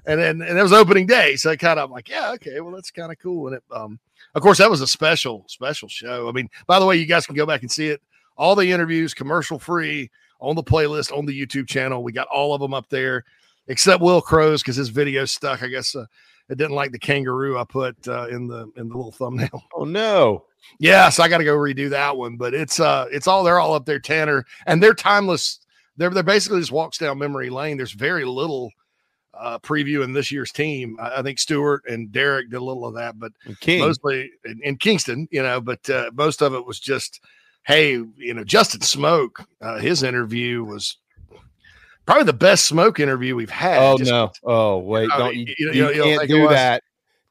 and then and it was opening day, so I kind of like, yeah, okay, well that's kind of cool. And it, um, of course, that was a special, special show. I mean, by the way, you guys can go back and see it. All the interviews, commercial free, on the playlist on the YouTube channel. We got all of them up there, except Wil Crowe's because his video stuck. I guess uh, it didn't like the kangaroo I put uh, in the in the little thumbnail.
Oh no.
Yeah, so I got to go redo that one. But it's uh, it's all they're all up there, Tanner, and they're timeless. They're they're basically just walks down memory lane. There's very little uh preview in this year's team. I, I think Stewart and Derek did a little of that, but
King.
mostly in, in Kingston, you know. But uh, most of it was just, hey, you know, Justin Smoak. Uh, his interview was probably the best Smoak interview we've had.
Oh
Just-
no! Oh wait!
Oh,
Don't you,
you-
you,
you- you don't
can't do that.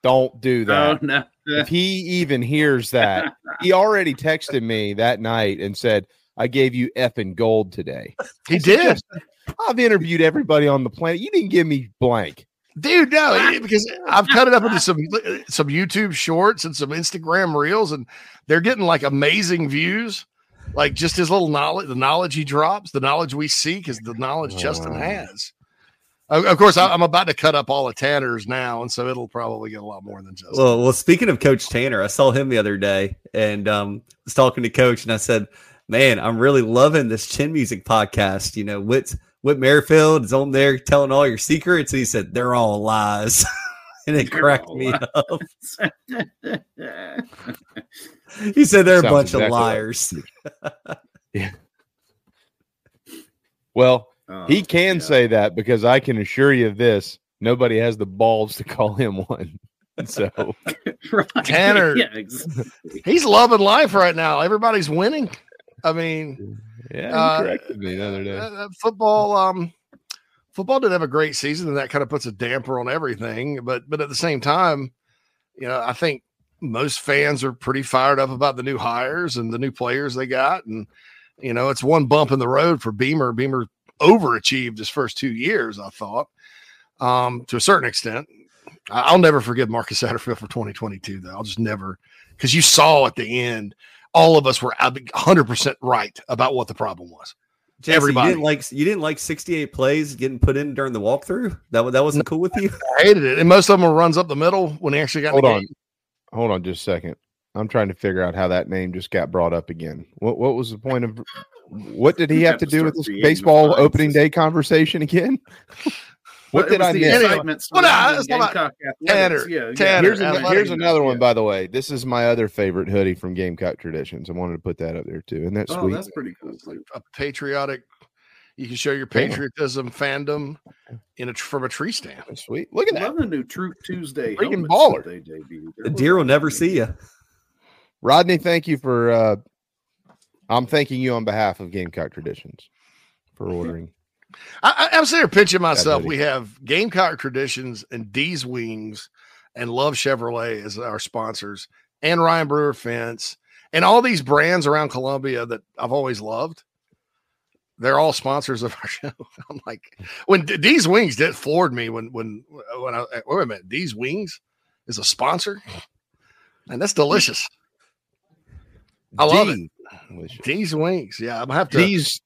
Don't do that.
Oh, no.
if he even hears that, he already texted me that night and said, "I gave you effing gold today."
He did.
I've interviewed everybody on the planet. You didn't give me blank.
Dude no because i've cut it up into some some youtube shorts and some instagram reels and they're getting like amazing views like just his little knowledge the knowledge he drops the knowledge we seek is the knowledge justin has of of course I- i'm about to cut up all the tanners now and so it'll probably get a lot more than just
Well, well, speaking of Coach Tanner, I saw him the other day and um, was talking to Coach, and I said, "Man, I'm really loving this chin music podcast. You know, Whit Whit Merrifield is on there telling all your secrets." And he said, "They're all lies," and it
They're
cracked me
lies.
up. He said they're a bunch
exactly
of
like-
liars.
Yeah. Well,
Oh,
he can say that because I can assure you this: nobody has the balls to call him one. So
tanner
Yeah, exactly.
he's loving life right now everybody's winning i mean
yeah,
Uh,
corrected me the other day.
uh, uh, football um football did have a great season and that kind of puts a damper on everything but but at the same time you know i think most fans are pretty fired up about the new hires and the new players they got and you know it's one bump in the road for beamer. Beamer overachieved his first two years i thought um to a certain extent. I'll never forgive marcus satterfield for 2022 though. I'll just never because you saw at the end all of us were 100% right about what the problem was
JC,
Everybody.
you didn't like you didn't like 68 plays getting put in during the walkthrough. That that wasn't cool with you.
I hated it. And most of them were runs up the middle when he actually got
Hold
in the
on,
game.
hold on, just a second. I'm trying to figure out how that name just got brought up again. What what was the point of? What did he have
have
to
to
do with this baseball opening day conversation again?
Well,
what did I miss?
excitement
Well, no,
surrounding
not about-
Gamecock
Tanner.
Yeah, yeah.
Tanner,
Here's, an- here's another one,
yeah.
by the way. This is my other favorite hoodie from Gamecock Traditions. I wanted to put that up there too, and that's
Oh,
sweet.
that's pretty cool. too.
A patriotic, you can show your
Yeah.
patriotism fandom in a from a tree stand.
That's sweet. Look at that.
love the new Troop Tuesday
Freaking baller.
they debuted.
The deer will never see you.
Rodney, thank you for. uh I'm thanking you on behalf of Gamecock Traditions for ordering.
I, I, I'm sitting here pinching myself. We have Gamecock Traditions and D's Wings and Love Chevrolet as our sponsors, and Ryan Brewer Fence, and all these brands around Columbia that I've always loved. They're all sponsors of our show. I'm like, when D- D's Wings did floored me when when when I wait a minute, D's Wings is a sponsor, and that's delicious. I love it.
Delicious.
D's Wings, yeah, I'm gonna have to.
D's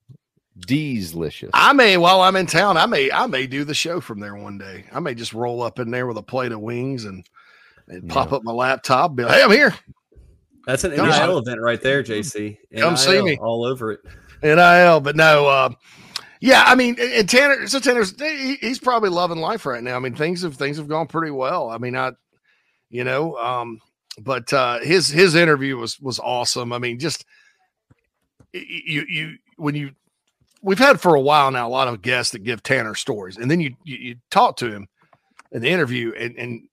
D's-licious.
I may while I'm in town, I may I may do the show from there one day. I may just roll up in there with a plate of wings and and pop up my laptop. Be like, hey, I'm here.
That's an
Come
NIL
on.
event right there, JC.
Come see me.
all over it.
NIL, but no, uh, yeah, I mean, and and Tanner, so Tanner's he, he's probably loving life right now. I mean, things have things have gone pretty well. I mean, I, you know, um, but uh, his his interview was was awesome. I mean, just you you when you we've had for a while now a lot of guests that give Tanner stories, and then you you, you talk to him in the interview, and and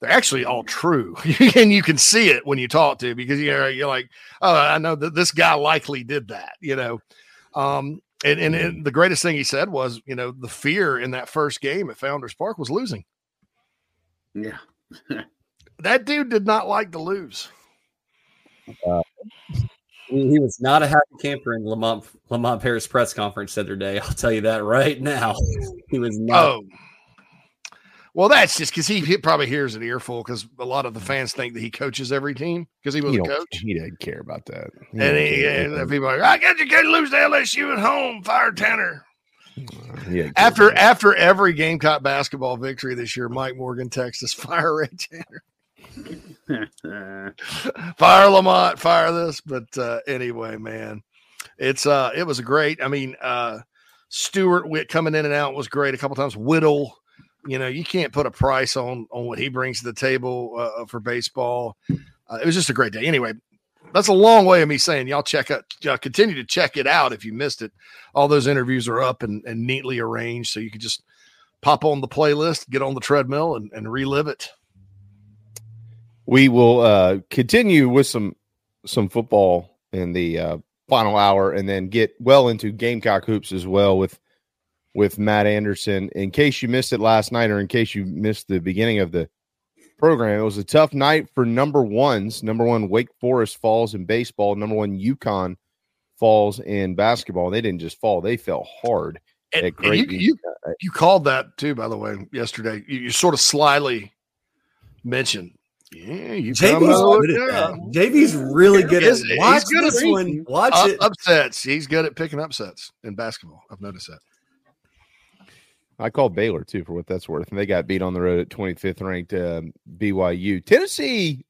they're actually all true, and you can see it when you talk to him because you're you're like, oh, I know that this guy likely did that, you know. Um, and, and, and the greatest thing he said was, you know, the fear in that first game at Founders Park was losing.
Yeah.
that dude did not like to lose.
Uh, he, he was not a happy camper in Lamont Lamont Paris press conference the other day. I'll tell you that right now. He was not.
Oh, well, that's just because he, he probably hears an earful because a lot of the fans think that he coaches every team because he was
He
a coach.
He didn't care about that. He
And,
don't
he,
care.
and people are like, I got you kid lose to LSU at home. Fire Tanner.
He.
After after every Gamecock basketball victory this year, Mike Morgan texts us, fire Ray Tanner. fire Lamont, fire this. But uh, anyway, man, it's uh it was great. I mean, uh Stewart Witt coming in and out was great a couple times. Whittle, you know, you can't put a price on on what he brings to the table uh, for baseball. Uh, it was just a great day. Anyway, that's a long way of me saying y'all check out, continue to check it out if you missed it. All those interviews are up and, and neatly arranged, so you can just pop on the playlist, get on the treadmill, and, and relive it.
We will uh, continue with some some football in the uh, final hour, and then get well into Gamecock hoops as well with with Matt Anderson. In case you missed it last night, or in case you missed the beginning of the program, it was a tough night for number ones. Number one, Wake Forest falls in baseball. Number one, UConn falls in basketball. They didn't just fall; they fell hard.
And,
at
and you,
Great
you, you called that too, by the way, yesterday. You, you sort of slyly mentioned. Yeah, you
JB's
come out-
good at that. JB's really good at
Is- he's
watch
good at
this one. Watch
up-
it.
Upsets. He's good at picking upsets in basketball. I've noticed that.
I called Baylor too, for what that's worth, and they got beat on the road at 25th ranked um, BYU. Tennessee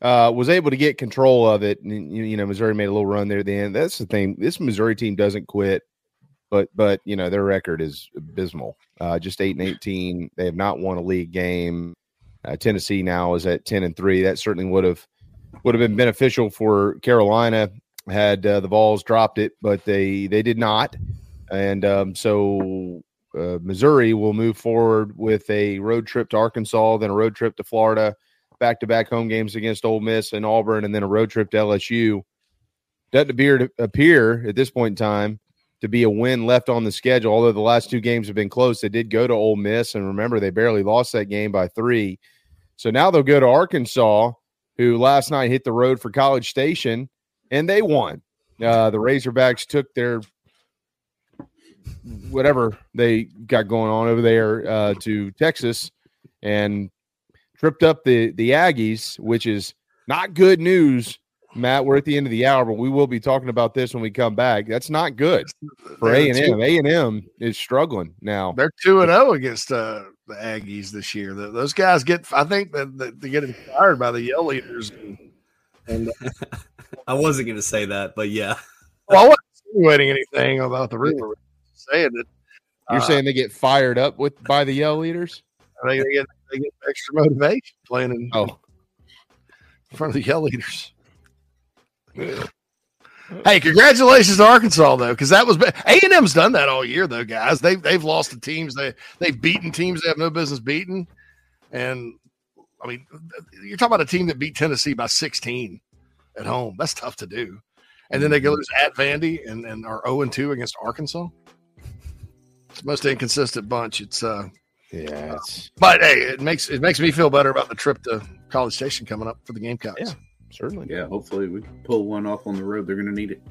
uh, was able to get control of it, and you you know Missouri made a little run there at the end. That's the thing. This Missouri team doesn't quit, but but you know their record is abysmal. Uh, just eight and 18. They have not won a league game. Uh, Tennessee now is at 10 and three. That certainly would have would have been beneficial for Carolina had uh, the Vols dropped it, but they they did not, and um, so uh, Missouri will move forward with a road trip to Arkansas, then a road trip to Florida, back to back home games against Ole Miss and Auburn, and then a road trip to LSU. Doesn't appear to appear at this point in time to be a win left on the schedule. Although the last two games have been close, they did go to Ole Miss, and remember they barely lost that game by three. So now they'll go to Arkansas, who last night hit the road for College Station, and they won. Uh, the Razorbacks took their whatever they got going on over there uh, to Texas and tripped up the the Aggies, which is not good news. Matt, we're at the end of the hour, but we will be talking about this when we come back. That's not good for A
They're
and M.
two-
A and M is struggling now.
They're two and zero against uh, the Aggies this year. Th- those guys get. I think that, that they get inspired by the yell leaders. And, and uh,
I wasn't going to say that, but yeah.
well, I wasn't insinuating anything about the river. Saying that
You're
uh,
saying they get fired up with by the yell leaders?
they, they get they get extra motivation playing in,
Oh.
in front of the yell leaders. Hey, congratulations to Arkansas though, because that was A and M's done that all year though, guys. They've they've lost to teams they they've beaten teams they have no business beating, and I mean, you're talking about a team that beat Tennessee by 16 at home. That's tough to do, and then they go lose at Vandy and and are 0 and 2 against Arkansas. It's the most inconsistent bunch. It's uh,
yeah, it's
but hey, it makes it makes me feel better about the trip to College Station coming up for the Gamecocks.
Yeah, certainly.
Yeah, hopefully we can pull one off on the road. They're going to need it.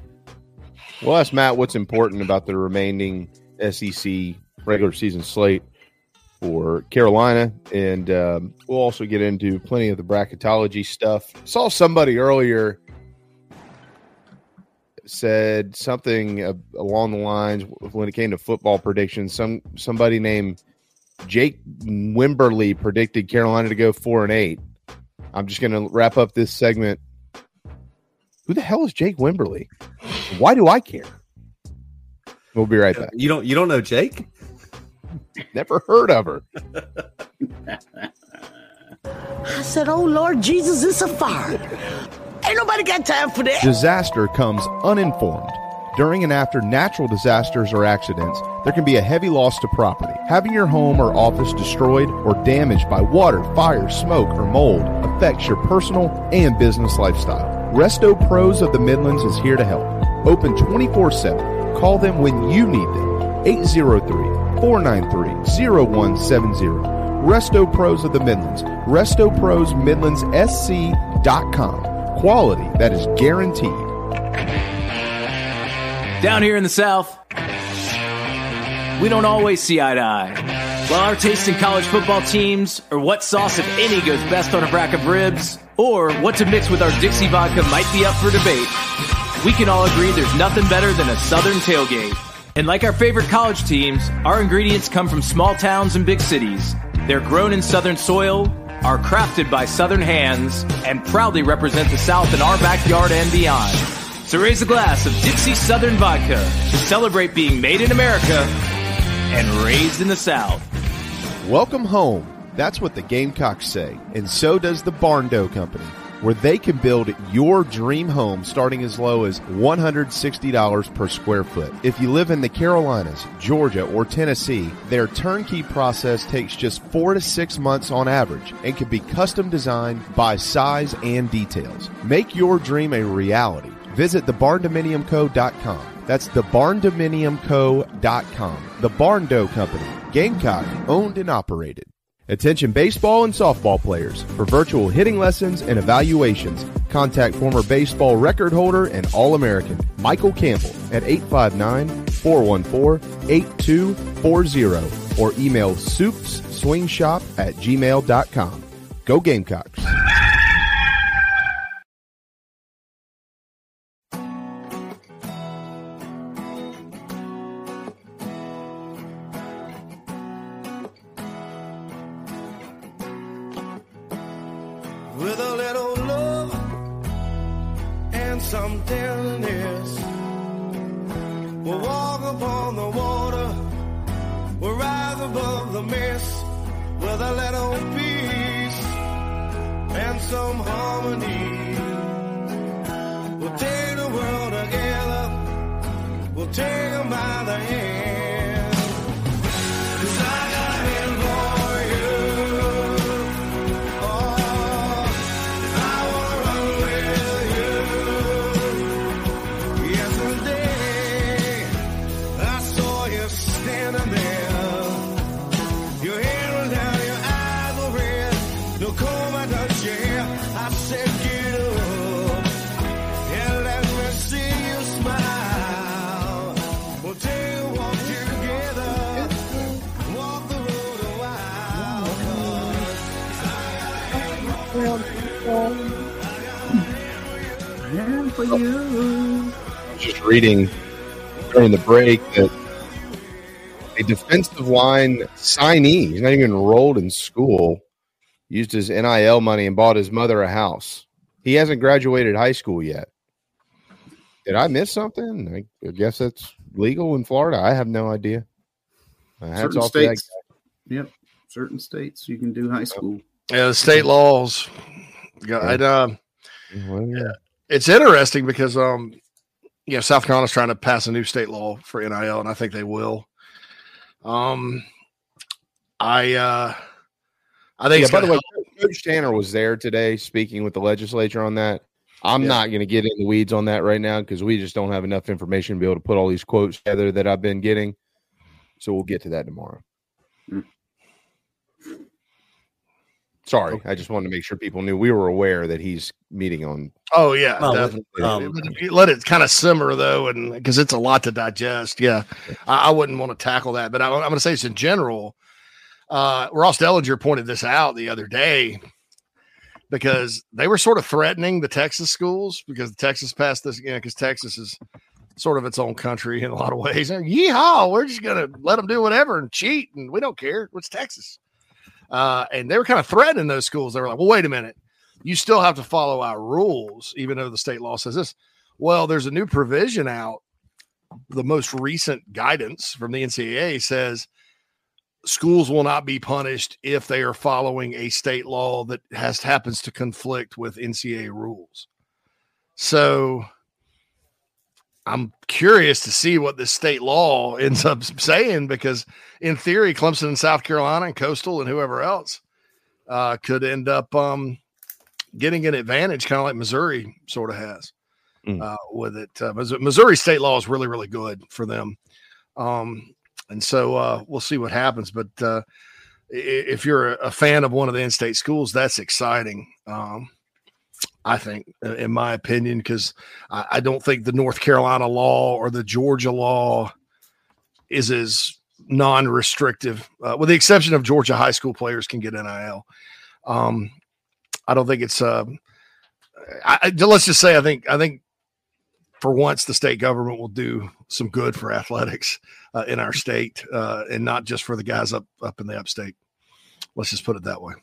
Well, ask Matt what's important about the remaining SEC regular season slate for Carolina, and um, we'll also get into plenty of the bracketology stuff. Saw somebody earlier said something uh, along the lines when it came to football predictions. Some somebody named Jake Wimberly predicted Carolina to go four and eight. I'm just going to wrap up this segment. Who the hell is Jake Wimberly? Why do I care? We'll be right back.
You don't you don't know Jake?
Never heard of her.
I said, Oh Lord Jesus, it's a fire. Ain't nobody got time for that.
Disaster comes uninformed. During and after natural disasters or accidents, there can be a heavy loss to property. Having your home or office destroyed or damaged by water, fire, smoke, or mold affects your personal and business lifestyle. Resto Pros of the Midlands is here to help. Open 24 7. Call them when you need them. 803 493 0170. Resto Pros of the Midlands. Resto Pros Midlands SC.com. Quality that is guaranteed.
Down here in the South, we don't always see eye to eye. While our taste in college football teams, or what sauce, if any, goes best on a rack of ribs, or what to mix with our Dixie vodka might be up for debate, we can all agree there's nothing better than a Southern tailgate. And like our favorite college teams, our ingredients come from small towns and big cities. They're grown in Southern soil, are crafted by Southern hands, and proudly represent the South in our backyard and beyond. So raise a glass of Dixie Southern Vodka to celebrate being made in America and raised in the South.
Welcome home. That's what the Gamecocks say, and so does the Barndo Company, where they can build your dream home starting as low as $160 per square foot. If you live in the Carolinas, Georgia, or Tennessee, their turnkey process takes just four to six months on average and can be custom designed by size and details. Make your dream a reality. Visit thebarndominiumco.com. That's thebarndominiumco.com. The Barndo Company, Gamecock, owned and operated. Attention baseball and softball players. For virtual hitting lessons and evaluations, contact former baseball record holder and All-American Michael Campbell at 859-414-8240 or email soupsswingshop at gmail.com. Go Gamecocks.
During the break that a defensive line signee, he's not even enrolled in school, used his NIL money and bought his mother a house. He hasn't graduated high school yet. Did I miss something? I I guess that's legal in Florida. I have no idea. Uh,
Certain
off that
states. Yep. Certain states you can do high school.
Yeah, the state laws. Yeah, and, um, yeah, it's interesting because um, you know, South Carolina's trying to pass a new state law for NIL, and I think they will. Um, I uh, I think.
Yeah, by the
gonna
way, Coach Tanner was there today speaking with the legislature on that. I'm
Yeah.
not going to get in the weeds on that right now because we just don't have enough information to be able to put all these quotes together that I've been getting. So we'll get to that tomorrow. Sorry, I just wanted to make sure people knew we were aware that he's meeting on.
Oh yeah,
Well,
definitely.
um,
But if you let it kind of simmer though, and because it's a lot to digest. Yeah, I, I wouldn't want to tackle that. But I, I'm going to say this in general. Uh, Ross Dellinger pointed this out the other day because they were sort of threatening the Texas schools because Texas passed this. You know, because Texas is sort of its own country in a lot of ways. They're, Yeehaw! We're just going to let them do whatever and cheat, and we don't care. It's Texas. Uh, and they were kind of threatening those schools. They were like, well, wait a minute. You still have to follow our rules, even though the state law says this. Well, there's a new provision out. The most recent guidance from the NCAA says schools will not be punished if they are following a state law that has happens to conflict with NCAA rules. So I'm curious to see what this state law ends up saying because, in theory, Clemson and South Carolina and Coastal and whoever else uh, could end up um, getting an advantage, kind of like Missouri sort of has uh, with it. Uh, Missouri state law is really, really good for them. Um, and so uh, we'll see what happens. But uh, if you're a fan of one of the in state schools, that's exciting. Um, I think, uh, in my opinion, because I, I don't think the North Carolina law or the Georgia law is as non-restrictive, uh, with the exception of Georgia high school players can get NIL. Um, I don't think it's. Uh, I, I- let's just say I think I think for once the state government will do some good for athletics uh, in our state, uh, and not just for the guys up up in the upstate. Let's just put it that way.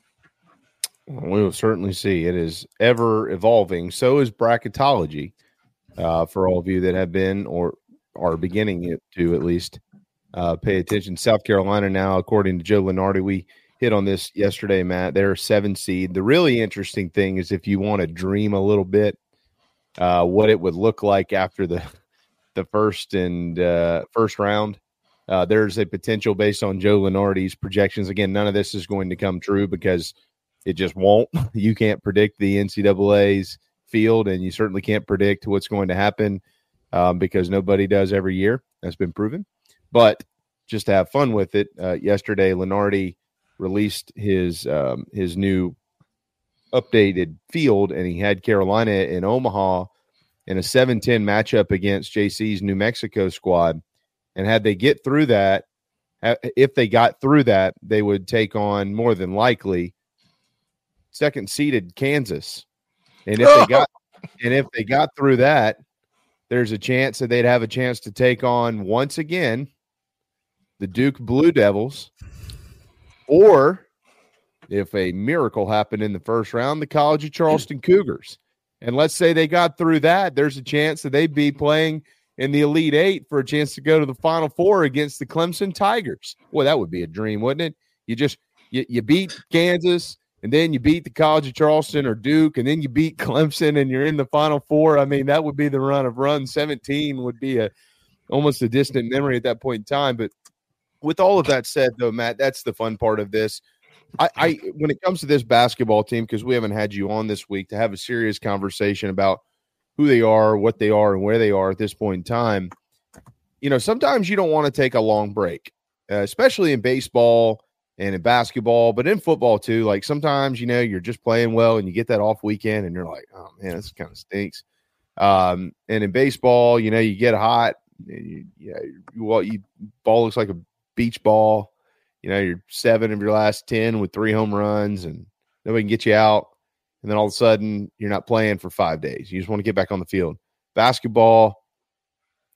We will certainly see. It is ever evolving. So is bracketology. Uh, for all of you that have been or are beginning to at least uh, pay attention. South Carolina now, according to Joe Lunardi, we hit on this yesterday, Matt. They're a seven seed. The really interesting thing is if you want to dream a little bit, uh, what it would look like after the the first and uh, first round. Uh, there's a potential based on Joe Lunardi's projections. Again, none of this is going to come true because it just won't. You can't predict the NCAA's field, and you certainly can't predict what's going to happen um, because nobody does every year. That's been proven. But just to have fun with it, uh, yesterday Lunardi released his um, his new updated field, and he had Carolina in Omaha in a 7-10 matchup against JC's New Mexico squad. And had they get through that, if they got through that, they would take on more than likely second seeded Kansas. And if they oh. got and if they got through that, there's a chance that they'd have a chance to take on once again the Duke Blue Devils, or if a miracle happened in the first round, the College of Charleston Cougars. And let's say they got through that, there's a chance that they'd be playing in the Elite Eight for a chance to go to the Final Four against the Clemson Tigers. Boy, that would be a dream, wouldn't it? You just you, you beat Kansas, and then you beat the College of Charleston or Duke, and then you beat Clemson, and you're in the Final Four. I mean, that would be the run of run. 17 would be a almost a distant memory at that point in time. But with all of that said, though, Matt, that's the fun part of this. I, I when it comes to this basketball team, because we haven't had you on this week to have a serious conversation about who they are, what they are, and where they are at this point in time. You know, sometimes you don't want to take a long break, uh, especially in baseball and in basketball, but in football too. Like sometimes, you know, you're just playing well and you get that off weekend and you're like, oh man, this kind of stinks. Um, and in baseball, you know, you get hot, and you, yeah, you, well, you ball looks like a beach ball. You know, you're seven of your last ten with three home runs, and nobody can get you out. And then all of a sudden, you're not playing for five days. You just want to get back on the field. Basketball,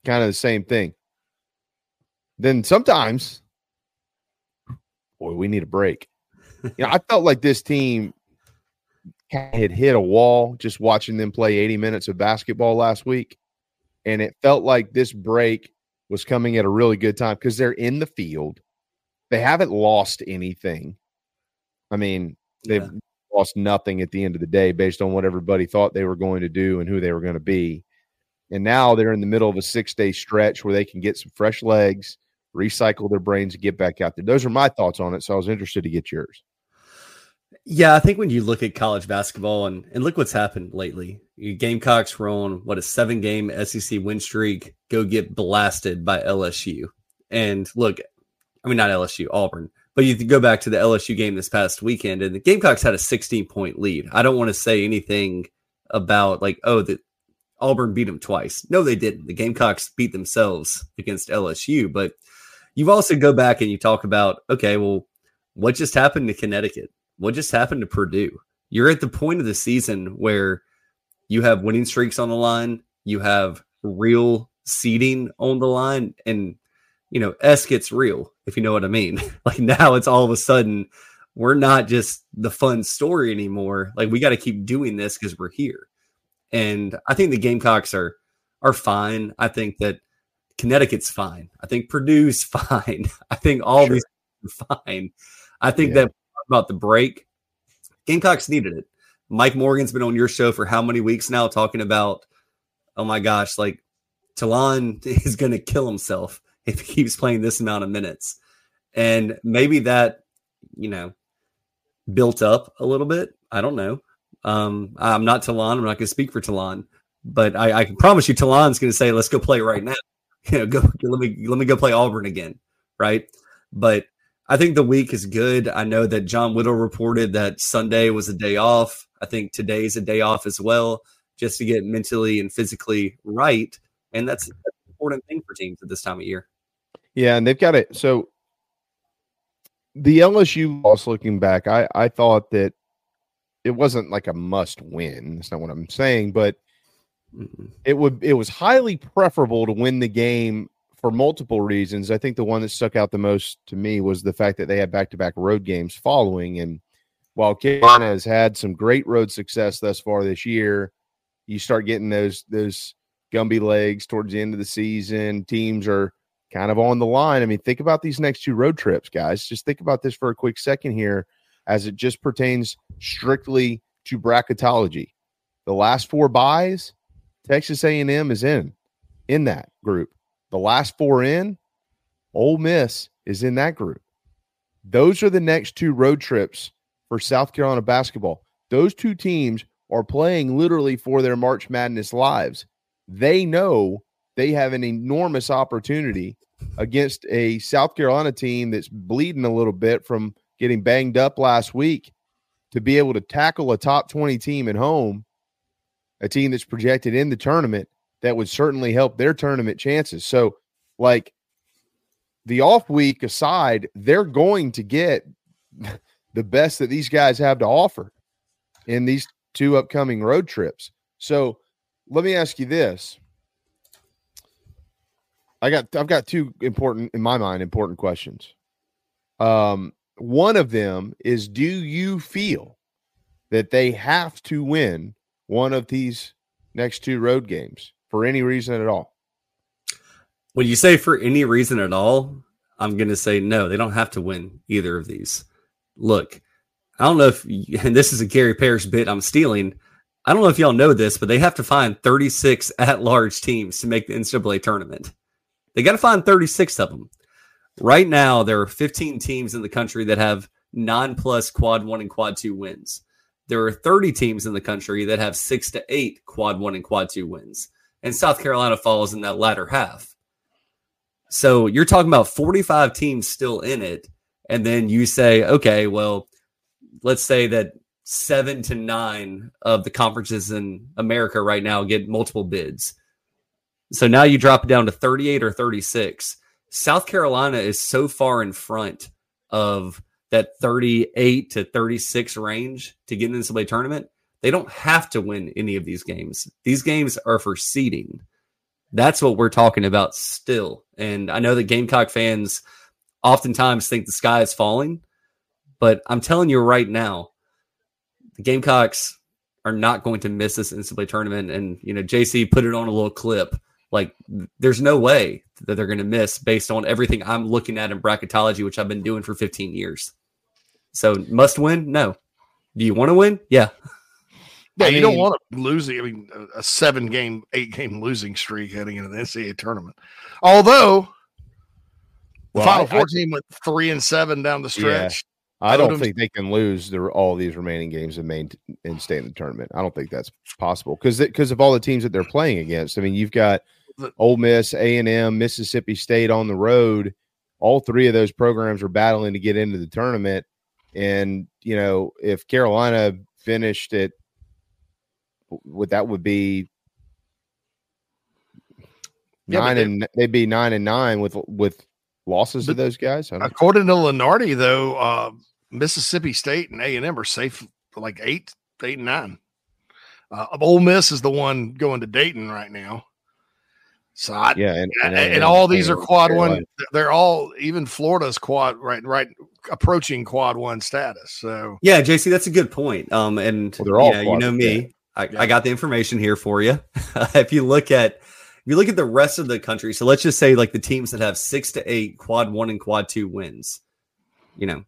kind of the same thing. Then sometimes, boy, we need a break. you know, I felt like this team had hit a wall just watching them play 80 minutes of basketball last week. And it felt like this break was coming at a really good time because they're in the field. They haven't lost anything. I mean, they've lost nothing at the end of the day based on what everybody thought they were going to do and who they were going to be. And now they're in the middle of a six day stretch where they can get some fresh legs, recycle their brains, and get back out there. Those are my thoughts on it. So I was interested to get yours.
Yeah, I think when you look at college basketball and, and look what's happened lately, Gamecocks were on what a seven game SEC win streak, go get blasted by LSU. And look, I mean, not LSU, Auburn, but you go back to the LSU game this past weekend and the Gamecocks had a 16 point lead. I don't want to say anything about like, oh, that Auburn beat them twice. No, they didn't. The Gamecocks beat themselves against LSU, but you've also go back and you talk about, okay, well, what just happened to Connecticut? What just happened to Purdue? You're at the point of the season where you have winning streaks on the line, you have real seeding on the line, and you know, S gets real, if you know what I mean. like now it's all of a sudden we're not just the fun story anymore. Like we got to keep doing this because we're here. And I think the Gamecocks are are fine. I think that Connecticut's fine. I think Purdue's fine. I think all these are fine. I think that about the break, Gamecocks needed it. Mike Morgan's been on your show for how many weeks now talking about, oh my gosh, like Ta'Lon is going to kill himself if he keeps playing this amount of minutes. And maybe that, you know, built up a little bit. I don't know. Um, I'm not Ta'Lon. I'm not going to speak for Ta'Lon, but I, I can promise you Ta'Lon's going to say, let's go play right now. You know, go let me let me go play Auburn again, right? But I think the week is good. I know that John Whittle reported that Sunday was a day off. I think today's a day off as well, just to get mentally and physically right. And that's, an important thing for teams at this time of year.
Yeah, and they've got it. So the LSU loss looking back, I, I thought that it wasn't like a must win. That's not what I'm saying, but it would it was highly preferable to win the game for multiple reasons. I think the one that stuck out the most to me was the fact that they had back to back road games following. And while Carolina has had some great road success thus far this year, you start getting those those Gumby legs towards the end of the season. Teams are kind of on the line. I mean, think about these next two road trips, guys. Just think about this for a quick second here as it just pertains strictly to bracketology. The last four buys, Texas A&M is in in that group. The last four in, Ole Miss is in that group. Those are the next two road trips for South Carolina basketball. Those two teams are playing literally for their March Madness lives. They know they have an enormous opportunity against a South Carolina team that's bleeding a little bit from getting banged up last week to be able to tackle a top 20 team at home, a team that's projected in the tournament that would certainly help their tournament chances. So, like the off week aside, they're going to get the best that these guys have to offer in these two upcoming road trips. So, let me ask you this. I got I've got two important in my mind important questions. Um one of them is do you feel that they have to win one of these next two road games for any reason at all?
When you say for any reason at all, I'm going to say no, they don't have to win either of these. Look, I don't know if, and this is a Gary Parrish bit I'm stealing. I don't know if y'all know this, but they have to find 36 at large teams to make the NCAA tournament. They got to find 36 of them. Right now, there are 15 teams in the country that have non plus quad one and quad two wins. There are 30 teams in the country that have six to eight quad one and quad two wins. And South Carolina falls in that latter half. So you're talking about 45 teams still in it. And then you say, okay, well, let's say that seven to nine of the conferences in America right now get multiple bids. So now you drop it down to 38 or 36. South Carolina is so far in front of that 38 to 36 range to get into the tournament. They don't have to win any of these games. These games are for seeding. That's what we're talking about still. And I know that Gamecock fans oftentimes think the sky is falling, but I'm telling you right now, the Gamecocks are not going to miss this NCAA tournament. And, you know, JC put it on a little clip. Like, there's no way that they're going to miss based on everything I'm looking at in bracketology, which I've been doing for 15 years. So, must win? No. Do you want to win? Yeah.
Yeah,
I
you don't want to lose. I mean, a- a seven game, eight game losing streak heading into the NCAA tournament. Although the
Well,
Final
I-
Four
I-
team went three and seven down the stretch.
I don't think they can lose the, all these remaining games and main and stay in the tournament. I don't think that's possible because because of all the teams that they're playing against. I mean, you've got Ole Miss, A and M, Mississippi State on the road. All three of those programs are battling to get into the tournament. And you know, if Carolina finished it, what that would be
Yeah,
nine
they-
and they'd be nine and nine with with losses to those guys.
According to Lunardi, though, uh, Mississippi State and A and M are safe like eight, eight and nine. Uh, Ole Miss is the one going to Dayton right now. So I,
Yeah, and-
and,
and
and
A&M
all these are quad
Carolina.
one. They're all even Florida's quad right, right, approaching quad one status. So
Yeah, JC, that's a good point. Um, and
they're all
yeah, you know me,
yeah.
I, I got the information here for you. if you look at if you look at the rest of the country, so let's just say like the teams that have six to eight quad one and quad two wins, you know,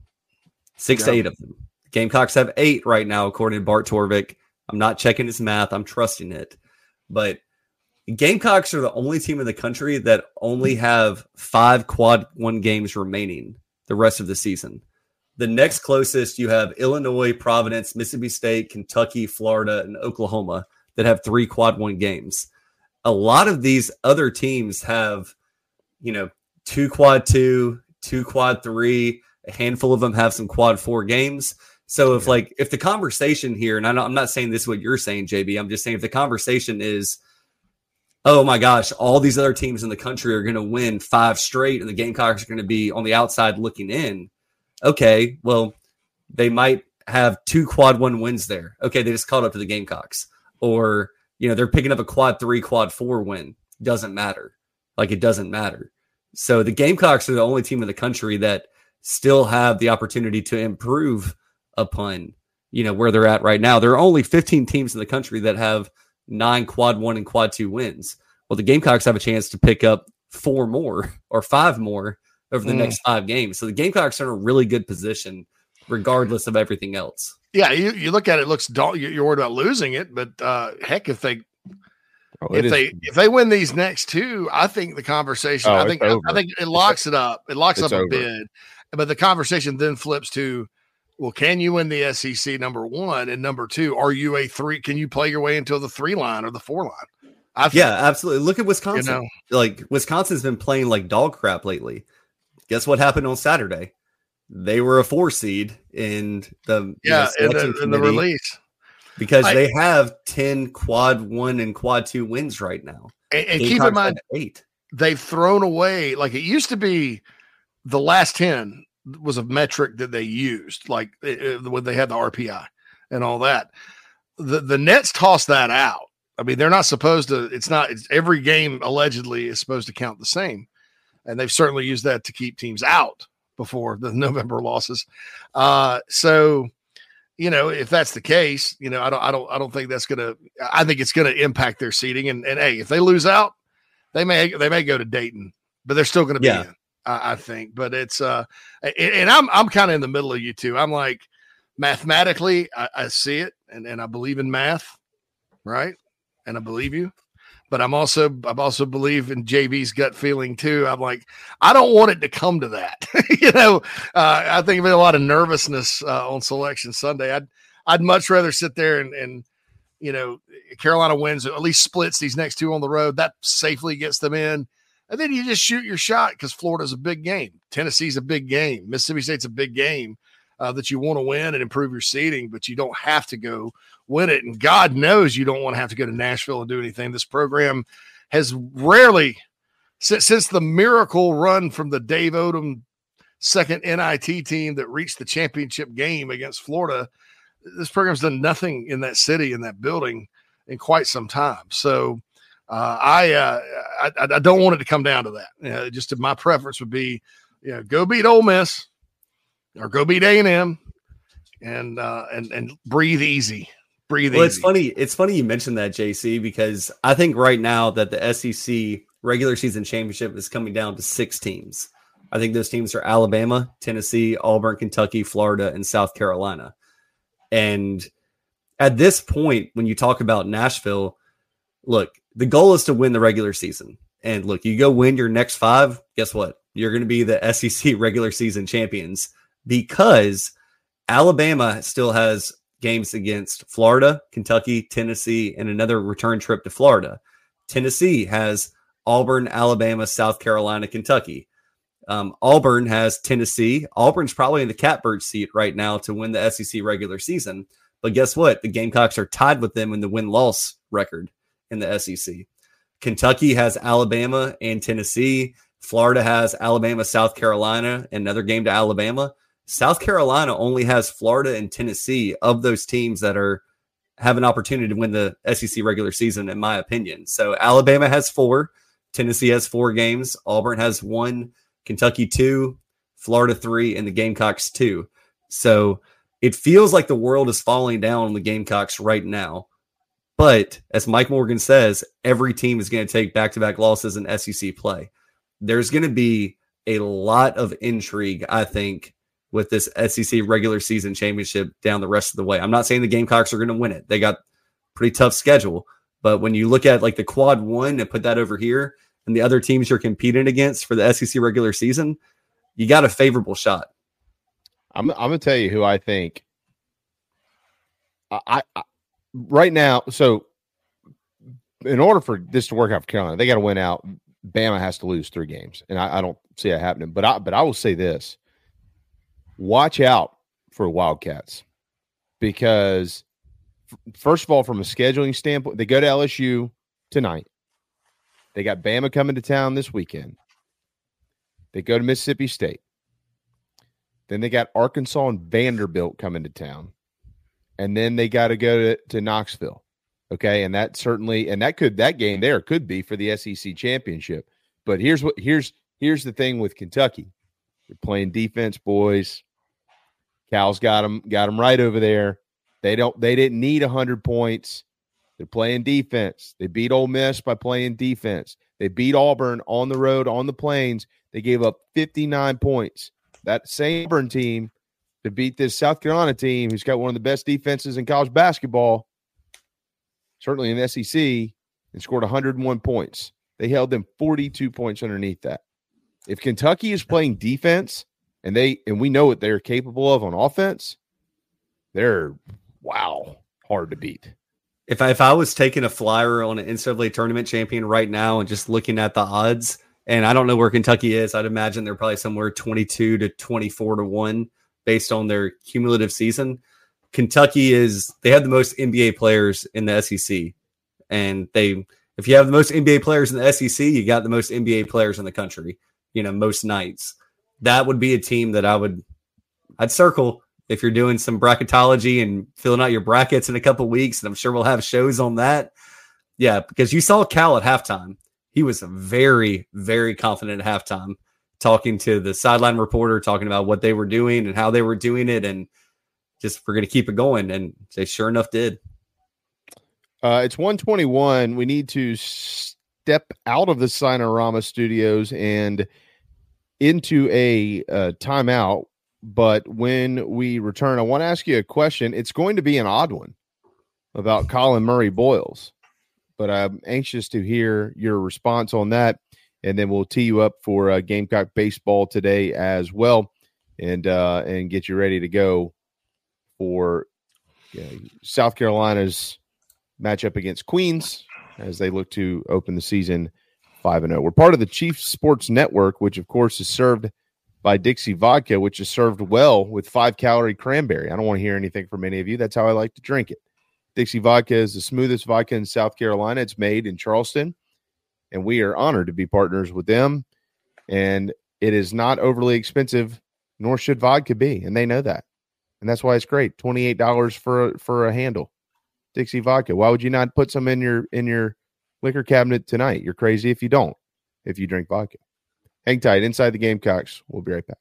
six to eight of them. Gamecocks have eight right now, according to Bart Torvik. I'm not checking his math. I'm trusting it. But Gamecocks are the only team in the country that only have five quad one games remaining the rest of the season. The next closest you have Illinois, Providence, Mississippi State, Kentucky, Florida, and Oklahoma that have three quad one games. A lot of these other teams have, you know, two quad two, two quad three. A handful of them have some quad four games. So if like if the conversation here, and I'm not saying this is what you're saying, JB. I'm just saying if the conversation is, oh my gosh, all these other teams in the country are going to win five straight, and the Gamecocks are going to be on the outside looking in. Okay, well, they might have two quad one wins there. Okay, they just caught up to the Gamecocks, or you know they're picking up a quad three, quad four win. Doesn't matter. Like it doesn't matter. So the Gamecocks are the only team in the country that still have the opportunity to improve upon you know where they're at right now. There are only 15 teams in the country that have nine quad one and quad two wins. Well, the Gamecocks have a chance to pick up four more or five more over the
Mm.
next five games. So the Gamecocks are in a really good position, regardless of everything else.
Yeah, you, you look at it, it looks dull. you- You're worried about losing it, but uh, heck, if they
Oh, it
if
is-
they if they win these next two, I think the conversation.
Oh,
I think I
over.
think it locks it up. It locks
It's
up a
over.
bid, but the conversation then flips to, well, can you win the SEC? Number one and number two, are you a three? Can you play your way into the three line or the four line? I think,
yeah, absolutely. Look at Wisconsin.
know.
Like Wisconsin's been playing like dog crap lately. Guess what happened on Saturday? They were a four seed in the you know,
yeah, in the, in the release.
because
I-
they have ten quad one and quad two wins right now.
And, and keep in mind,
eight.
they've thrown away like it used to be. The last ten was a metric that they used, like uh, when they had the RPI and all that. The the Nets tossed that out. I mean, they're not supposed to. It's not. It's every game allegedly is supposed to count the same, and they've certainly used that to keep teams out before the November losses. Uh, so you know, if that's the case, you know, I don't, I don't, I don't think that's gonna. I think it's gonna impact their seating. And and hey, if they lose out, they may they may go to Dayton, but they're still gonna be
Yeah.
in. I, I think. But it's uh, and, I'm I'm kind of in the middle of you two. I'm like mathematically, I, I see it, and and I believe in math, right? And I believe you. But I'm also I'm also believe in JB's gut feeling too. I'm like I don't want it to come to that. you know, uh, I think there's a lot of nervousness uh, on selection Sunday. I'd I'd much rather sit there and and you know Carolina wins at least splits these next two on the road. That safely gets them in, and then you just shoot your shot because Florida's a big game. Tennessee's a big game. Mississippi State's a big game uh, that you want to win and improve your seating, but you don't have to go win it. And God knows you don't want to have to go to Nashville and do anything. This program has rarely, since, since the miracle run from the Dave Odom second NIT team that reached the championship game against Florida, this program's done nothing in that city, in that building, in quite some time. So, uh, I, uh, I I don't want it to come down to that. Uh, just my preference would be, you know, go beat Ole Miss, or go beat A and M, and uh, and and breathe easy, breathe
Well,
easy.
it's funny. It's funny you mentioned that, JC, because I think right now that the SEC regular season championship is coming down to six teams. I think those teams are Alabama, Tennessee, Auburn, Kentucky, Florida, and South Carolina. And at this point, when you talk about Nashville, look, the goal is to win the regular season. And look, you go win your next five, guess what? You're going to be the SEC regular season champions because Alabama still has games against Florida, Kentucky, Tennessee, and another return trip to Florida. Tennessee has Auburn, Alabama, South Carolina, Kentucky. Um, Auburn has Tennessee. Auburn's probably in the catbird seat right now to win the SEC regular season. But guess what? The Gamecocks are tied with them in the win loss record in the SEC. Kentucky has Alabama and Tennessee. Florida has Alabama, South Carolina, another game to Alabama. South Carolina only has Florida and Tennessee of those teams that are have an opportunity to win the SEC regular season, in my opinion. So Alabama has four, Tennessee has four games, Auburn has one, Kentucky two, Florida three, and the Gamecocks two. So it feels like the world is falling down on the Gamecocks right now. But as Mike Morgan says, every team is going to take back to back losses in SEC play. There's going to be a lot of intrigue, I think, with this SEC regular season championship down the rest of the way. I'm not saying the Gamecocks are going to win it. They got pretty tough schedule, but when you look at like the quad one and put that over here and the other teams you're competing against for the SEC regular season, you got a favorable shot.
I'm I'm gonna tell you who I think. I, I right now, so in order for this to work out for Carolina, they got to win out. Bama has to lose three games, and I, I don't see that happening. But I but I will say this: watch out for Wildcats because first of all, from a scheduling standpoint, they go to LSU tonight. They got Bama coming to town this weekend. They go to Mississippi State. Then they got Arkansas and Vanderbilt coming to town. And then they got to go to, Knoxville. Okay. And that certainly, and that could, that game there could be for the SEC championship. But here's what, here's, here's the thing with Kentucky. They're playing defense, boys. Cal's got them, got them right over there. They don't, they didn't need 100 points. They're playing defense. They beat Ole Miss by playing defense. They beat Auburn on the road on the plains. They gave up 59 points. That same Auburn team to beat this South Carolina team, who's got one of the best defenses in college basketball, certainly in SEC, and scored 101 points. They held them 42 points underneath that. If Kentucky is playing defense and they and we know what they're capable of on offense, they're wow, hard to beat.
If I, if I was taking a flyer on an NCAA tournament champion right now and just looking at the odds, and I don't know where Kentucky is, I'd imagine they're probably somewhere 22 to 24 to 1 based on their cumulative season. Kentucky is they have the most NBA players in the SEC. And they if you have the most NBA players in the SEC, you got the most NBA players in the country, you know, most nights. That would be a team that I would I'd circle if you're doing some bracketology and filling out your brackets in a couple weeks, and I'm sure we'll have shows on that. Yeah, because you saw Cal at halftime. He was very, very confident at halftime, talking to the sideline reporter, talking about what they were doing and how they were doing it, and just we're going to keep it going. And they sure enough did.
Uh, it's 121. We need to step out of the Signarama studios and into a uh, timeout. But when we return, I want to ask you a question. It's going to be an odd one about Collin Murray-Boyles, but I'm anxious to hear your response on that. And then we'll tee you up for uh, Gamecock baseball today as well, and uh, and get you ready to go for South Carolina's matchup against Queens as they look to open the season 5 and 0. We're part of the Chief Sports Network, which of course is served by Dixie Vodka, which is served well with 5 calorie cranberry. I don't want to hear anything from any of you. That's how I like to drink it. Dixie Vodka is the smoothest vodka in South Carolina. It's made in Charleston, and we are honored to be partners with them. And it is not overly expensive, nor should vodka be, and they know that. And that's why it's great. $28 for a, for a handle. Dixie vodka. Why would you not put some in your in your liquor cabinet tonight? You're crazy if you don't. If you drink vodka. Hang tight. Inside the Gamecocks. We'll be right back.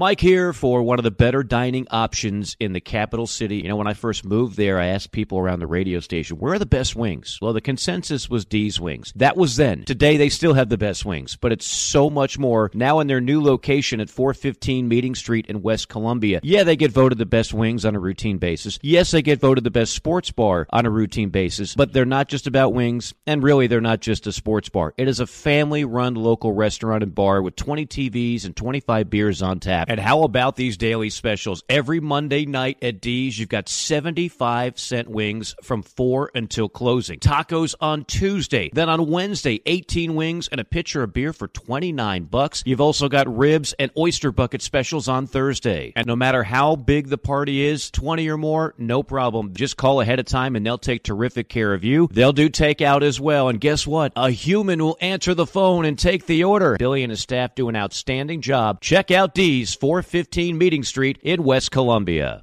Mike here for one of the better dining options in the capital city. You know, when I first moved there, I asked people around the radio station, where are the best wings? Well, the consensus was D's Wings. That was then. Today, they still have the best wings, but it's so much more now in their new location at 415 Meeting Street in West Columbia. Yeah, they get voted the best wings on a routine basis. Yes, they get voted the best sports bar on a routine basis, but they're not just about wings, and really, they're not just a sports bar. It is a family run local restaurant and bar with 20 TVs and 25 beers on tap. And how about these daily specials? Every Monday night at D's, you've got 75 cent wings from 4 until closing. Tacos on Tuesday. Then on Wednesday, 18 wings and a pitcher of beer for 29 bucks. You've also got ribs and oyster bucket specials on Thursday. And no matter how big the party is, 20 or more, no problem. Just call ahead of time and they'll take terrific care of you. They'll do takeout as well. And guess what? A human will answer the phone and take the order. Billy and his staff do an outstanding job. Check out D's 415 Meeting Street in West Columbia.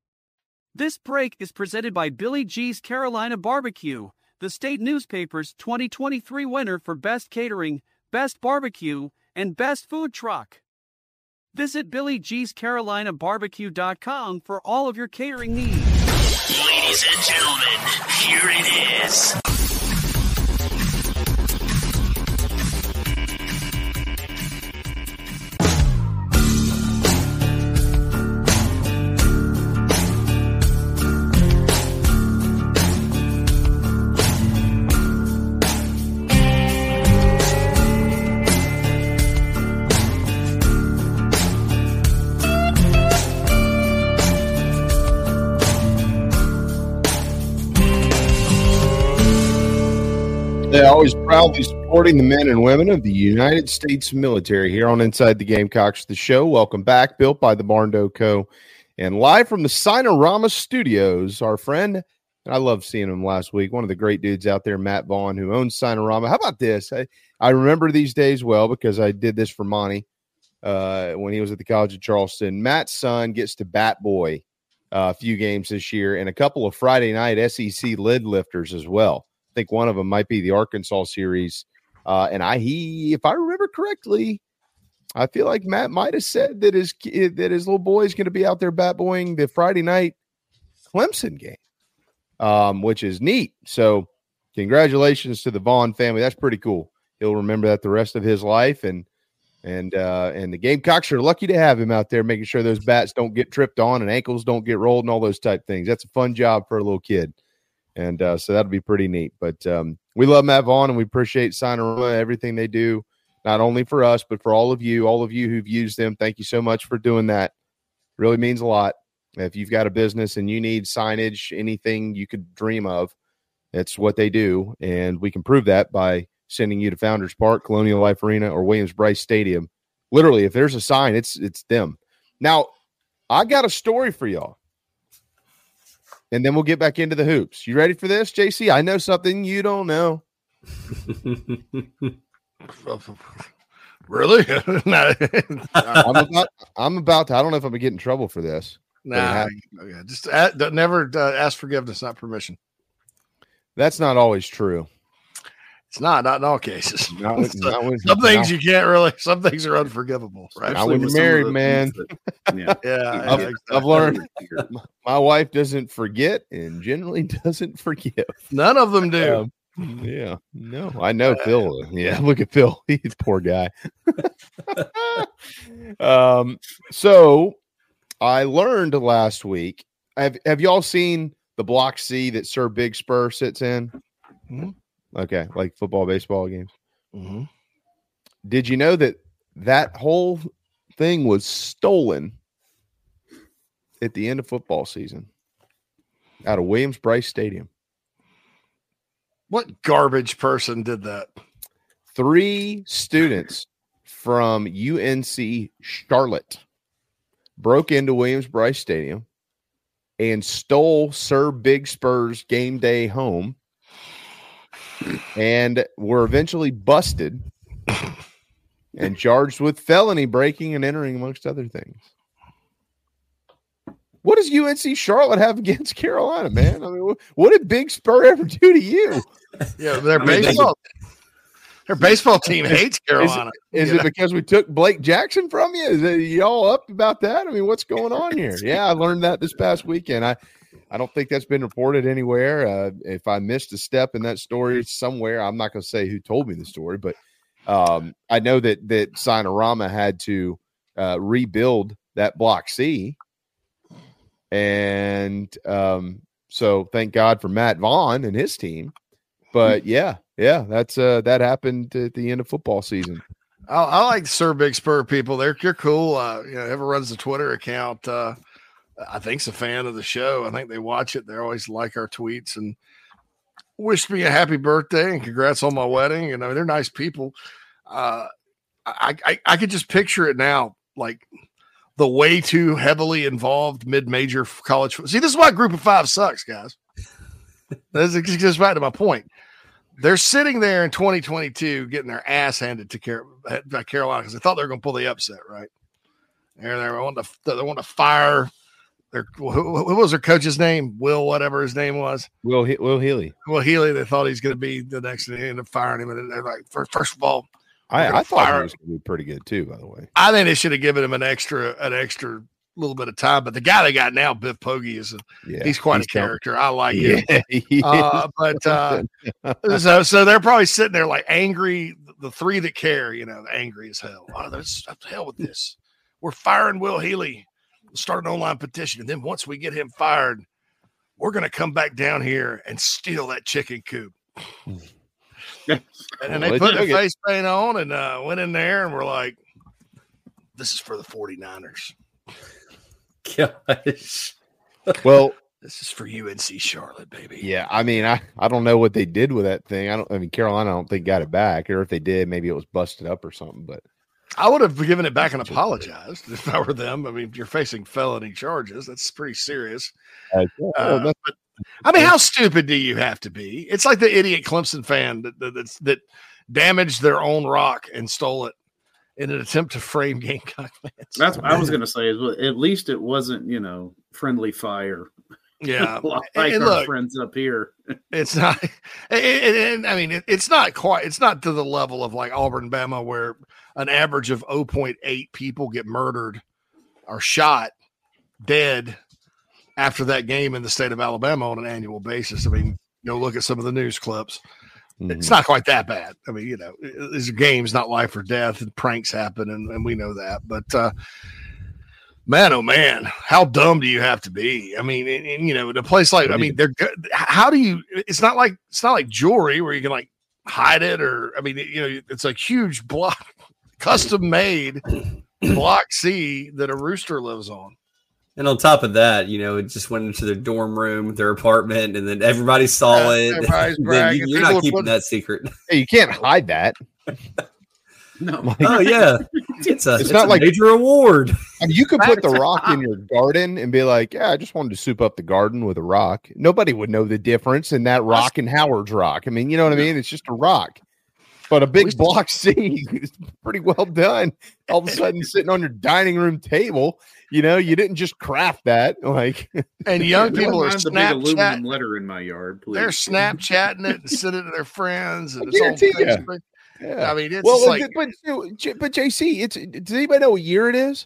This break is presented by Billy G's Carolina Barbecue, the state newspaper's 2023 winner for Best Catering, Best Barbecue, and Best Food Truck. Visit BillyG'sCarolinaBarbecue.com for all of your catering needs.
Ladies and gentlemen, here it is.
They always proudly supporting the men and women of the United States military here on Inside the Gamecocks, the show. Welcome back, built by the Barndo Co. And live from the Signarama Studios, our friend, I love seeing him last week, one of the great dudes out there, Matt Vaughn, who owns Signarama. How about this? I, I remember these days well because I did this for Monty uh, when he was at the College of Charleston. Matt's son gets to bat boy uh, a few games this year and a couple of Friday night SEC lid lifters as well. Think one of them might be the Arkansas series. Uh, and I, he, if I remember correctly, I feel like Matt might have said that his kid, that his little boy is going to be out there bat boying the Friday night Clemson game, um, which is neat. So, congratulations to the Vaughn family. That's pretty cool. He'll remember that the rest of his life, and and uh, and the Gamecocks are lucky to have him out there, making sure those bats don't get tripped on and ankles don't get rolled and all those type things. That's a fun job for a little kid and uh, so that'll be pretty neat. But um, we love Matt Vaughn, and we appreciate Signarama, everything they do, not only for us but for all of you, all of you who've used them. Thank you so much for doing that. Really means a lot. If you've got a business and you need signage, anything you could dream of, it's what they do, and we can prove that by sending you to Founders Park, Colonial Life Arena, or Williams-Brice Stadium. Literally, if there's a sign, it's it's them. Now, I got a story for y'all and then we'll get back into the hoops. You ready for this, JC? I know something you don't know.
really?
I'm about. I'm about to. I don't know if I'm gonna get in trouble for this.
Nah, okay. just uh, never uh, ask forgiveness, not permission.
That's not always true.
It's not, not in all cases.
Not when-
So-
not when-
some things you can't really. Some things are unforgivable, right?
Not when you're married, man.
yeah,
yeah.
I've, I've learned my wife doesn't forget and generally doesn't forgive.
None of them do.
Um, yeah, no, I know Phil. Yeah, look at Phil. He's a poor guy. um, so I learned last week. Have Have y'all seen the block C that Sir Big Spur sits in?
Mhm.
Okay, like football, baseball games.
Mhm.
Did you know that that whole thing was stolen at the end of football season out of Williams-Brice Stadium?
What garbage person did that?
Three students from UNC Charlotte broke into Williams-Brice Stadium and stole Sir Big Spur's game day home and were eventually busted and charged with felony breaking and entering, amongst other things. What does UNC Charlotte have against Carolina, man? I mean, what did Big Spur ever do to you?
Yeah, their baseball. Their baseball team hates
Is,
Carolina.
is
You
it because we took Blake Jackson from you? Is it, y'all up about that? I mean, what's going on here? Yeah, I learned that this past weekend. I, I don't think that's been reported anywhere. Uh, if I missed a step in that story somewhere, I'm not going to say who told me the story, but um, I know that that Signarama had to uh, rebuild that block C, and um, so thank God for Matt Vaughn and his team. But yeah, yeah, that's uh, that happened at the end of football season.
I, I like Sir Big Spur people. They're you're cool. Uh, you know, ever runs the Twitter account. Uh, I think's a fan of the show. I think they watch it. They always like our tweets and wished me a happy birthday and congrats on my wedding. And I mean, they're nice people. Uh, I, I I could just picture it now, like the way too heavily involved mid-major college. See, this is why Group of Five sucks, guys. This is just back to my point. They're sitting there in 2022 getting their ass handed to Car- by Carolina because they thought they were going to pull the upset, right? And they wanting to they want to fire their who, who was their coach's name? Will whatever his name was.
Will He- Will Healy.
Will Healy. They thought he's going to be the next. They ended up firing him, and they're like, first, first of all,
I, I thought he was going to be pretty good too. By the way,
I think they should have given him an extra, an extra little bit of time. But the guy they got now, Biff Poggi, is a,
Yeah,
he's quite
he's
a character. I like him. Uh, but uh, so so they're probably sitting there like angry. The three that care, you know, angry as hell. Oh, there's hell with this. We're firing Will Healy. Start an online petition, and then once we get him fired, we're going to come back down here and steal that chicken coop. and then they put the face paint on and uh, went in there and we're like, this is for the 49ers.
Gosh.
well,
This is for UNC Charlotte, baby.
yeah. I mean, I I don't know what they did with that thing. I don't. I mean, Carolina, I don't think got it back, or if they did, maybe it was busted up or something. But
I would have given it back and apologized if I were them. I mean, you're facing felony charges. That's pretty serious.
uh,
but I mean, how stupid do you have to be? It's like the idiot Clemson fan that that, that's, that damaged their own rock and stole it in an attempt to frame Gamecock fans.
That's what I was going to say. Is at least it wasn't, you know, friendly fire.
Yeah,
like
and- and
our
look,
friends up here.
It's not, and, and- and, I mean, it, it's not quite, it's not to the level of like Auburn, Bama, where an average of 0.8 people get murdered or shot dead after that game in the state of Alabama on an annual basis. I mean, know, look at some of the news clips. It's not quite that bad. I mean, you know, these are games, not life or death, and pranks happen, and, and we know that. But uh, man, oh man, how dumb do you have to be? I mean, and, and, you know, in a place like, I mean, they're good. How do you? It's not like it's not like jewelry where you can like hide it, or I mean, you know, it's a huge block, custom made block C that a rooster lives on.
And on top of that, you know, it just went into their dorm room, their apartment, and then everybody saw
Yeah,
it.
everybody's bragging.
you, are not keeping
putting-
that secret.
Hey, you can't hide that.
No.
Oh yeah, it's a
It's
it's
not
a
like-
major award.
I mean, you could put the rock in your garden and be like, "Yeah, I just wanted to soup up the garden with a rock." Nobody would know the difference in that rock and Howard's rock. I mean, you know what I mean? It's just a rock. But a big block C is pretty well done. All of a sudden, sitting on your dining room table, you know, you didn't just craft that. Like,
And young people are
Mind the big aluminum
Snapchat.
letter in my yard, please.
They're Snapchatting it and sending it to their friends, and
I
it's on
guarantee ya.
Facebook.
Yeah.
I mean, it's
well,
like
but but but JC, it's does anybody know what year it is?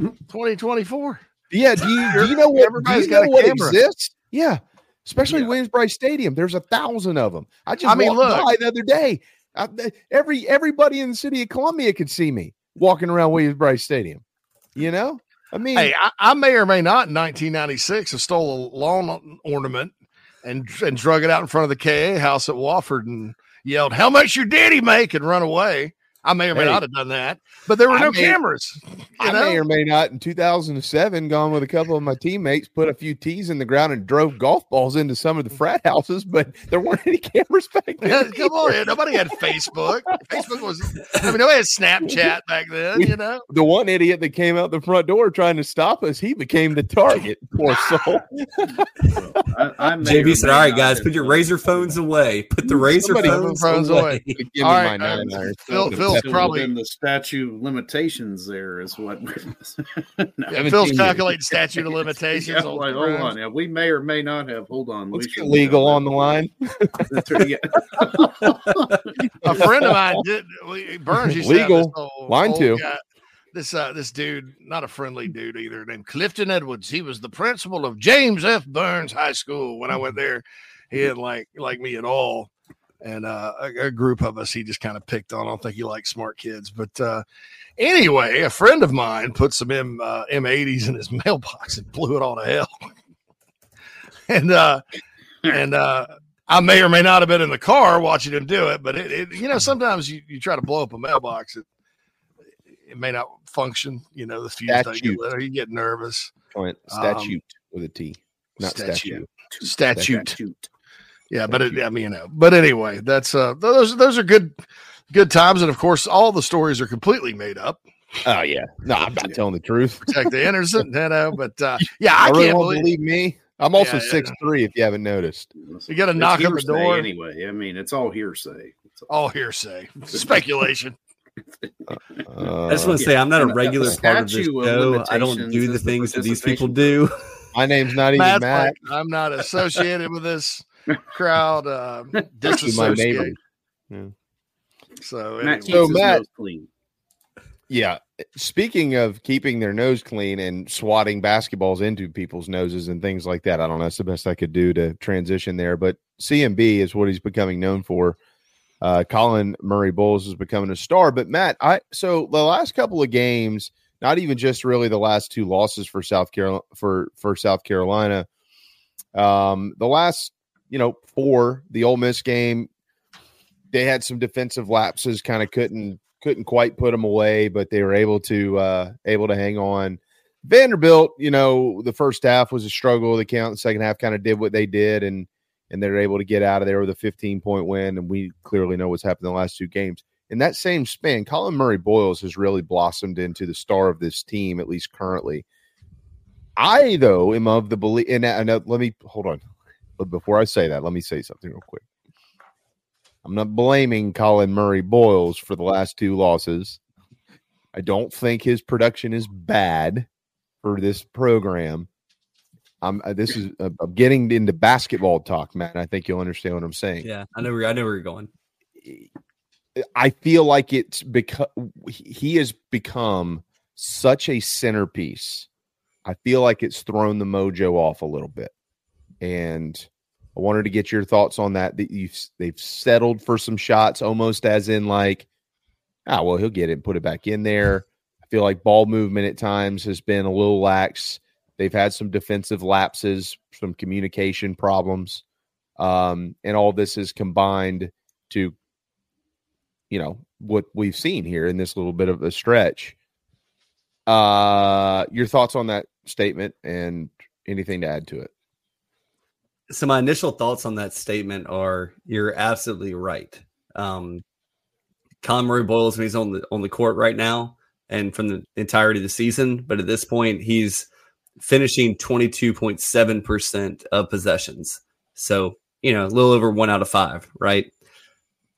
2024.
Yeah, do you, do you know what? Do
Everybody's
you
got
know
a
what
camera.
exists? Yeah, especially Williams-Brice Stadium. There's a thousand of them. I just
I mean,
walked
look.
by the other day. I, every everybody in the city of Columbia could see me walking around Williams-Brice Stadium. You know, I mean,
Hey, I, I may or may not in 1996 have stole a lawn ornament and and drug it out in front of the KA house at Wofford and yelled, "How much your daddy make?" and run away. I may or may
Hey.
not have done that, but there were
I
no
may-
cameras. You
I
know?
may or may not in 2007 gone with a couple of my teammates, put a few tees in the ground and drove golf balls into some of the frat houses, but there weren't any cameras back then.
Come on, yeah, nobody had Facebook. Facebook was, I mean, nobody had Snapchat back then. You know,
The one idiot that came out the front door trying to stop us, he became the target. Poor soul.
I, I
JB said, "All right, guys, put your Razr phones away. Put the
Razr
phones,
phones
away."
away.
Give me
All
my
right,
nine
uh,
iron.
Phil,
Put a
Phil's
pepper in
probably
the statute limitations. There is what. No.
yeah, Phil's calculating statute of limitations.
Yeah, like, hold on. Yeah, we may or may not have. Hold on.
Let's
we
get legal on the line.
A friend of mine did Burns used
Legal.
this old-
Line
old
two.
this uh this dude, not a friendly dude either, named Clifton Edwards. He was the principal of James F. Byrnes High School. When I went there, he didn't like like me at all. And uh, a, a group of us, he just kind of picked on. I don't think he likes smart kids, but uh, anyway, a friend of mine put some M uh, M80s in his mailbox and blew it all to hell. and uh, and uh, I may or may not have been in the car watching him do it, but it, it you know sometimes you, you try to blow up a mailbox, it it may not function. You know the fuse
Statute.
you get nervous.
Clint,
Um,
statute with a T, not statute.
Statute. Statute. Yeah, but it, I mean, you know, but anyway, that's uh those those are good good times, and of course, all the stories are completely made up.
Oh yeah, no, I'm not telling the truth.
Protect the innocent, you know. But uh, yeah, I,
really
can't
won't
believe,
believe me. I'm also
Yeah, yeah.
six three. If you haven't noticed,
you got to knock on the door.
anyway. I mean, it's all hearsay. It's
All hearsay, speculation.
uh,
I just want to say I'm not a
The
regular part of this
statute of
show. I don't do the things that these people do.
my name's not even
Matt's
Matt.
like, I'm not associated with this crowd. Uh,
Actually, my
disassociate.
neighbor.
So,
Matt
anyway.
keeps
So, Matt-
clean.
Yeah. Speaking of keeping their nose clean and swatting basketballs into people's noses and things like that, I don't know. That's the best I could do to transition there. But CMB is what he's becoming known for. Uh, Collin Murray-Boyles is becoming a star. But Matt, I so the last couple of games, not even just really the last two losses for South Carolina for for South Carolina. Um, the last, you know, for the Ole Miss game, they had some defensive lapses, kind of couldn't couldn't quite put them away, but they were able to uh able to hang on. Vanderbilt, you know, the first half was a struggle. The count, the second half kind of did what they did, and and they're able to get out of there with a 15 point win. And we clearly know what's happened in the last two games. In that same span, Collin Murray-Boyles has really blossomed into the star of this team, at least currently. I though am of the belief, and, and uh, let me hold on. But before I say that, let me say something real quick. I'm not blaming Collin Murray-Boyles for the last two losses. I don't think his production is bad for this program. I'm uh, this is uh, I'm getting into basketball talk, man. I think you'll understand what I'm saying.
Yeah, I know. Where, I know where you're going.
I feel like it's because he has become such a centerpiece. I feel like it's thrown the mojo off a little bit, and I wanted to get your thoughts on that. That you they've settled for some shots, almost as in like, ah, well, he'll get it and put it back in there. I feel like ball movement at times has been a little lax. They've had some defensive lapses, some communication problems, um, and all this is combined to you know what we've seen here in this little bit of a stretch. Uh, your thoughts on that statement and anything to add to it?
So my initial thoughts on that statement are you're absolutely right. Um, Collin Murray-Boyles when he's on the on the court right now and from the entirety of the season, but at this point he's finishing 22.7% of possessions. So, you know, a little over one out of five, right?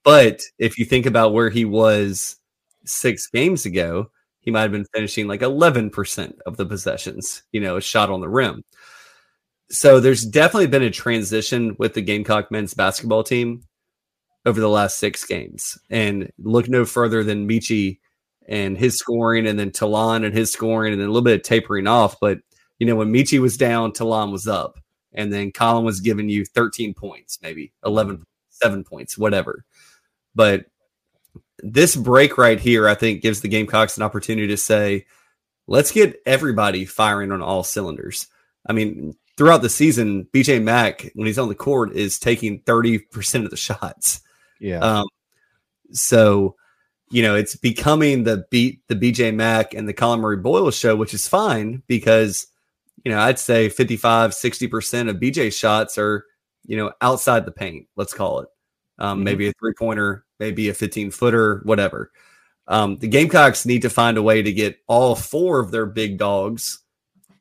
But if you think about where he was six games ago, he might have been finishing like 11% of the possessions, you know, a shot on the rim. So there's definitely been a transition with the Gamecock men's basketball team over the last six games. And look no further than Meechie and his scoring, and then Ta'Lon and his scoring, and then a little bit of tapering off. But, you know, when Meechie was down, Ta'Lon was up. And then Collin was giving you 13 points, maybe 11, seven points, whatever. But this break right here, I think, gives the Gamecocks an opportunity to say, let's get everybody firing on all cylinders. I mean, throughout the season, BJ Mack, when he's on the court, is taking 30% of the shots.
Yeah.
Um, so, you know, it's becoming the beat the BJ Mack and the Collin Murray-Boyle show, which is fine because, you know, I'd say 55, 60% of BJ shots are, you know, outside the paint, let's call it. Um,
Mhm.
Maybe a three pointer, maybe a 15 footer, whatever. Um, the Gamecocks need to find a way to get all four of their big dogs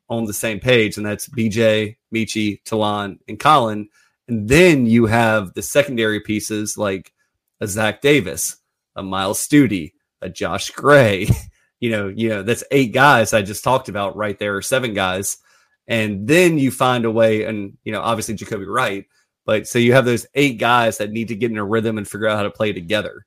on the same page, and that's BJ, Meechie, Ta'Lon, and Collin. And then you have the secondary pieces like a Zach Davis, a Myles Stute, a Josh Gray. you know, you know, that's eight guys I just talked about right there, or seven guys. And then you find a way, and you know, obviously Jacoby Wright, but so you have those eight guys that need to get in a rhythm and figure out how to play together.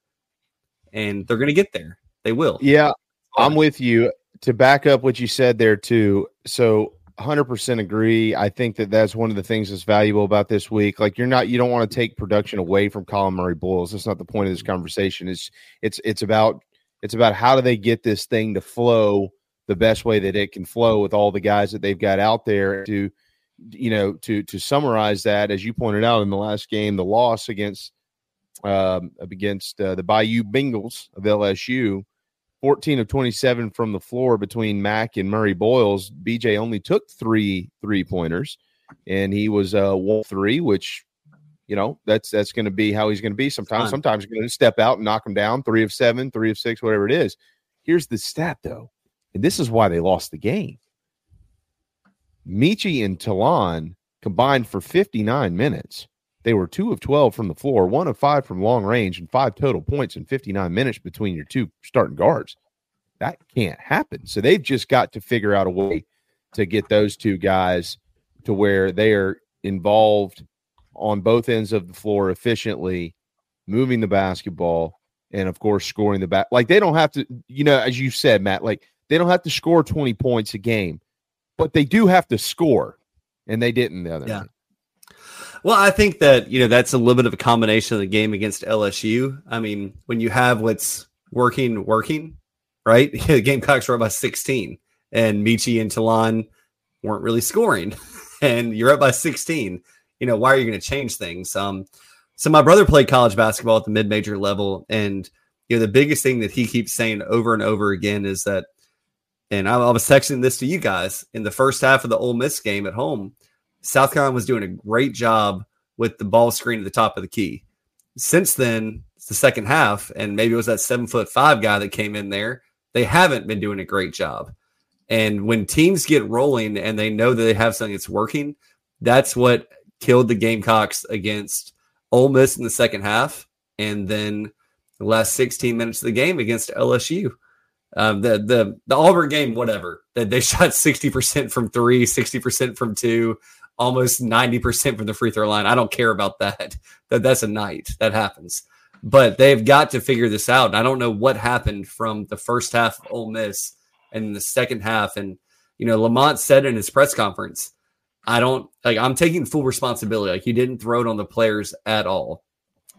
And they're gonna get there. They will.
Yeah, I'm with you. To back up what you said there too. So 100% agree. I think that that's one of the things that's valuable about this week. Like you're not you don't want to take production away from Collin Murray-Boyles. That's not the point of this conversation. It's it's it's about it's about how do they get this thing to flow the best way that it can flow with all the guys that they've got out there to you know to to summarize that as you pointed out in the last game the loss against um against uh, the Bayou Bengals of LSU 14 of 27 from the floor between Mack and Murray-Boyles. BJ only took three three pointers, and he was uh one three, which you know that's that's going to be how he's going to be. Sometimes, sometimes to step out and knock him down. Three of seven, three of six, whatever it is. Here's the stat though, and this is why they lost the game. Meechie and Ta'Lon combined for 59 minutes. They were two of 12 from the floor, one of five from long range, and five total points in 59 minutes between your two starting guards. That can't happen. So they've just got to figure out a way to get those two guys to where they are involved on both ends of the floor efficiently, moving the basketball, and of course, scoring the back. Like they don't have to, you know, as you said, Matt, like they don't have to score 20 points a game, but they do have to score. And they didn't the other
Yeah.
night.
Well, I think that you know that's a little bit of a combination of the game against LSU. I mean, when you have what's working, working, right? the Gamecocks were up by 16, and Meechie and Ta'Lon weren't really scoring, and you're up by 16. You know, why are you going to change things? Um, so my brother played college basketball at the mid-major level, and you know the biggest thing that he keeps saying over and over again is that, and I, I was texting this to you guys in the first half of the Ole Miss game at home. South Carolina was doing a great job with the ball screen at the top of the key. Since then, the second half, and maybe it was that seven foot five guy that came in there. They haven't been doing a great job. And when teams get rolling and they know that they have something that's working, that's what killed the Gamecocks against Ole Miss in the second half, and then the last 16 minutes of the game against LSU. Um, the the the Auburn game, whatever. That they shot 60% from three, 60% from two, almost 90% from the free throw line. I don't care about that. That that's a night. That happens. But they've got to figure this out. I don't know what happened from the first half of Ole Miss and the second half. And you know, Lamont said in his press conference, I don't like I'm taking full responsibility. Like he didn't throw it on the players at all.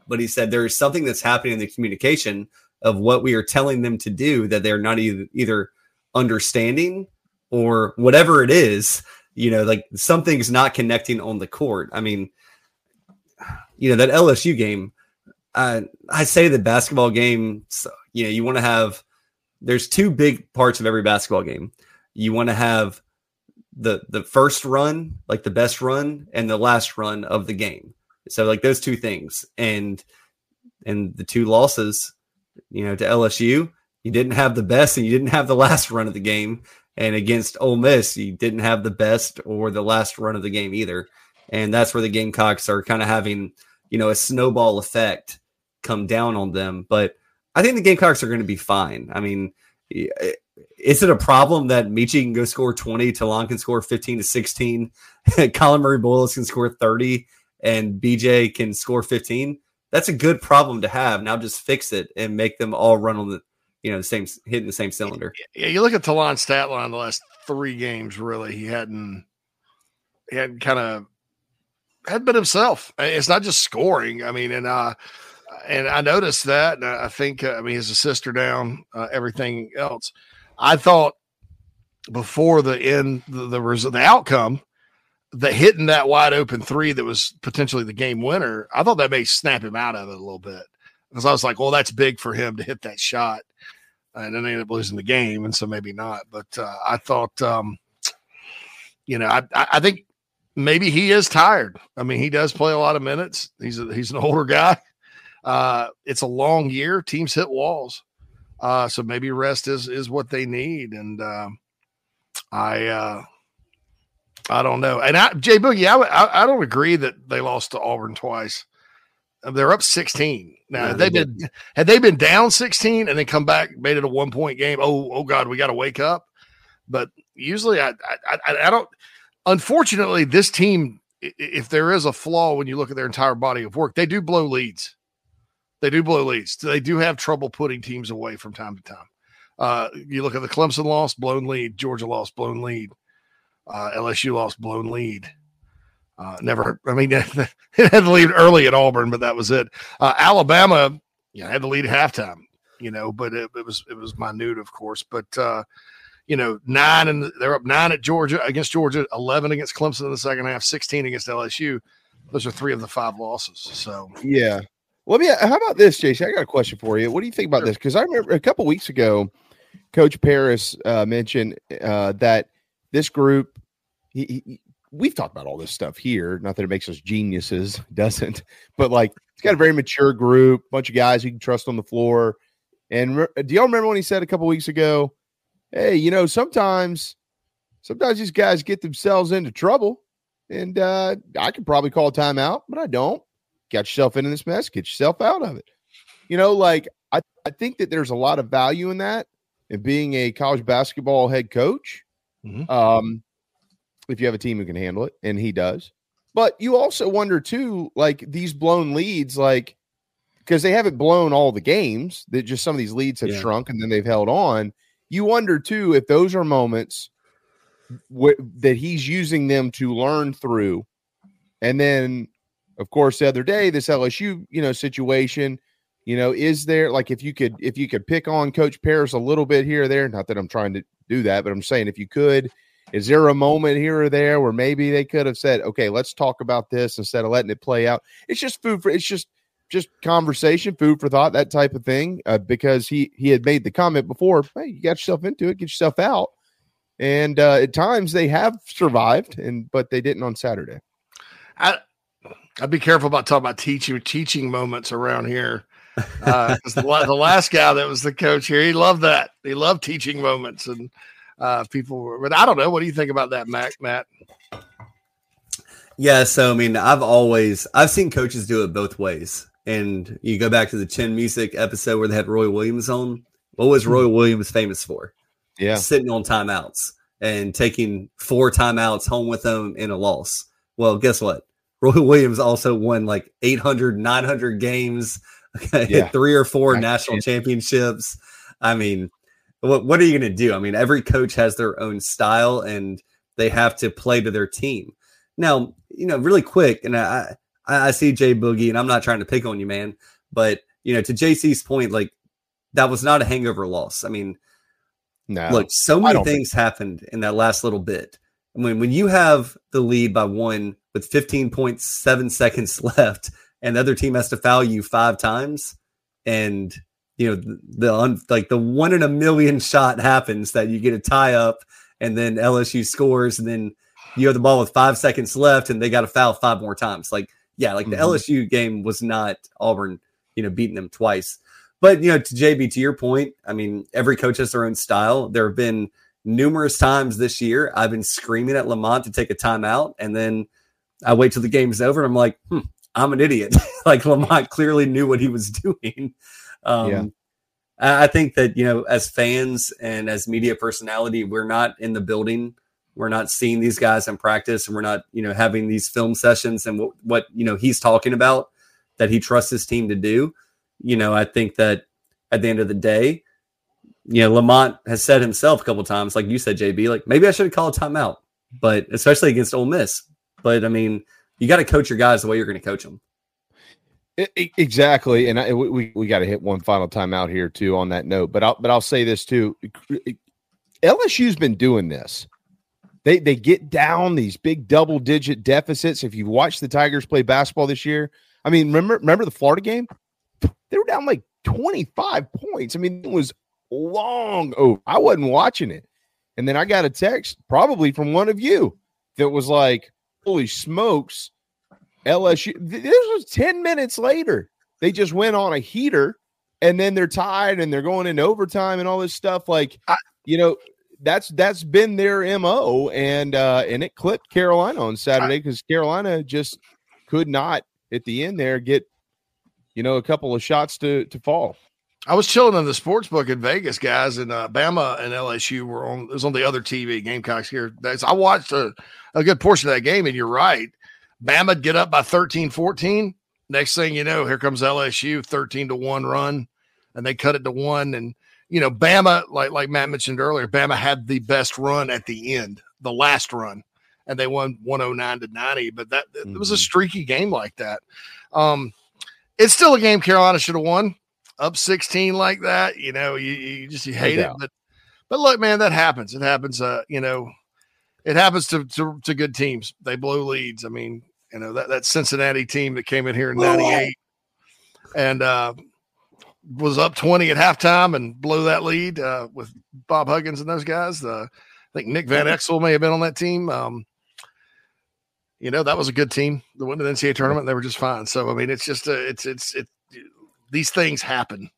But he said there is something that's happening in the communication of what we are telling them to do that they're not either, either understanding or whatever it is, you know, like something's not connecting on the court. I mean, you know, that LSU game, uh, I say the basketball game, you know, you want to have, there's two big parts of every basketball game. You want to have the the first run, like the best run, and the last run of the game. So like those two things, and and the two losses, you know, to LSU, you didn't have the best and you didn't have the last run of the game. And against Ole Miss, you didn't have the best or the last run of the game either. And that's where the Gamecocks are kind of having, you know, a snowball effect come down on them. But I think the Gamecocks are going to be fine. I mean, is it a problem that Meechie can go score 20, Ta'Lon can score 15 to 16, Collin Murray-Boyles can score 30, and BJ can score 15? That's a good problem to have. Now just fix it and make them all run on the, you know, the same hitting the same cylinder.
Yeah, you look at Ta'Lon's stat line the last three games. Really, he hadn't he hadn't kind of had been himself. It's not just scoring. I mean, and uh, and I noticed that. I think uh, I mean his assist are down. Uh, everything else, I thought before the end, the the, res- the outcome. That hitting that wide open three that was potentially the game winner, I thought that may snap him out of it a little bit because I was like, well, that's big for him to hit that shot and then they ended up losing the game, and so maybe not. But uh, I thought, um, you know, I, I I think maybe he is tired. I mean, he does play a lot of minutes. He's a, he's an older guy. Uh, it's a long year. Teams hit walls, uh, so maybe rest is is what they need. And um, I uh, I don't know. And I, Jay Boogie, I, I I don't agree that they lost to Auburn twice. They're up 16. Now,
Yeah,
had
they
they been had they been down 16 and then come back, made it a one point game. Oh, oh God, we got to wake up. But usually, I, I, I, I don't. Unfortunately, this team, if there is a flaw when you look at their entire body of work, they do blow leads. They do blow leads. They do have trouble putting teams away from time to time. Uh, you look at the Clemson loss, blown lead. Georgia lost, blown lead. Uh, LSU lost, blown lead. Uh, never. I mean, it had the lead early at Auburn, but that was it. Uh, Alabama, you know, had the lead at halftime. You know, but it, it was it was minute, of course. But uh, you know, nine and they're up nine at Georgia against Georgia, eleven against Clemson in the second half, sixteen against LSU. Those are three of the five losses. So
Yeah. Let me. How about this, Jason? I got a question for you. What do you think about this? Because I remember a couple weeks ago, Coach Paris uh, mentioned uh, that this group. He, he, we've talked about all this stuff here. Not that it makes us geniuses, doesn't. But like, it's got a very mature group, bunch of guys you can trust on the floor. And re- do y'all remember when he said a couple weeks ago, "Hey, you know, sometimes, sometimes these guys get themselves into trouble, and uh, I could probably call a timeout, but I don't." got yourself into this mess, get yourself out of it. You know, like I, I think that there's a lot of value in that in being a college basketball head coach. Um, if you have a team who can handle it, and he does. But you also wonder too, like these blown leads, like because they haven't blown all the games, that just some of these leads have
Yeah.
shrunk and then they've held on. You wonder too if those are moments wh- that he's using them to learn through. And then, of course, the other day, this LSU, you know, situation, you know, is there like if you could if you could pick on Coach Paris a little bit here or there, not that I'm trying to do that, but I'm saying if you could, is there a moment here or there where maybe they could have said, okay, let's talk about this instead of letting it play out? It's just food for it's just just conversation, food for thought, that type of thing. Uh, because he he had made the comment before, hey, you got yourself into it, get yourself out. And uh, at times they have survived, and but they didn't on Saturday.
I I'd be careful about talking about teaching teaching moments around here. Uh, the, the last guy that was the coach here, he loved that. He loved teaching moments, and uh, people were. But I don't know. What do you think about that, Mac? Matt?
Yeah, so I mean, I've always I've seen coaches do it both ways. And you go back to the Chin Music episode where they had Roy Williams on. What was Roy Williams famous for?
Yeah.
Sitting on timeouts and taking four timeouts home with them in a loss. Well, guess what? Roy Williams also won like 800, 900 games, okay,
Yeah.
three or four
I
national
can't-
championships. I mean, what, what are you going to do? I mean, every coach has their own style and they have to play to their team. Now, you know, really quick, and I, I, I see Jay Boogie, and I'm not trying to pick on you, man, but you know, to JC's point, like that was not a hangover loss. I mean,
no,
look, so many
don't think
things happened in that last little bit. I mean, when you have the lead by one with 15.7 seconds left, and the other team has to foul you five times, and you know the, like the one in a million shot happens that you get a tie up, and then LSU scores, and then you have the ball with five seconds left, and they got to foul five more times. Like, yeah, like the
Mhm.
LSU game was not Auburn, you know, beating them twice. But you know, to JB, to your point, I mean, every coach has their own style. There have been numerous times this year I've been screaming at Lamont to take a timeout, and then I wait till the game's over, and I'm like, hmm, I'm an idiot. like Lamont clearly knew what he was doing. Um,
Yeah.
I think that you know, as fans and as media personality, we're not in the building. We're not seeing these guys in practice, and we're not, you know, having these film sessions and what, what you know he's talking about that he trusts his team to do. You know, I think that at the end of the day, you know, Lamont has said himself a couple times, like you said, JB, like maybe I should have called a timeout, but especially against Ole Miss. But I mean, you got to coach your guys the way you're going to coach them.
Exactly, and I, we we, got to hit one final time out here too on that note. But I'll but I'll say this too: LSU's been doing this. They they get down these big double digit deficits. If you've watched the Tigers play basketball this year, I mean, remember remember the Florida game? They were down like twenty five points. I mean, it was long over. I wasn't watching it, and then I got a text probably from one of you that was like, "Holy smokes!" LSU. This was 10 minutes later. They just went on a heater and then they're tied and they're going into overtime and all this stuff. Like, you know, that's that's been their MO. And uh and it clipped Carolina on Saturday because Carolina just could not at the end there get, you know, a couple of shots to to fall.
I was chilling in the sports book in Vegas, guys, and uh, Bama and LSU were on. It was on the other TV. Gamecocks here. That's, I watched a, a good portion of that game, and you're right. Bama'd get up by 13, 14. Next thing you know, here comes LSU, 13 to one run, and they cut it to one. And you know, Bama, like like Matt mentioned earlier, Bama had the best run at the end, the last run, and they won 109 to 90. But that it was a streaky game like that. Um, it's still a game Carolina should have won up 16 like that, you know, you, you just you
No
hate it. But but look, man, that happens. It happens. Uh, you know, it happens to, to to good teams. They blow leads. I mean, you know that that Cincinnati team that came in here in '98 and uh, was up 20 at halftime and blew that lead uh, with Bob Huggins and those guys. Uh, I think Nick Van Exel may have been on that team. Um, you know, that was a good team. They went to the NCAA tournament. And they were just fine. So I mean, it's just uh, it's it's it. These things happen.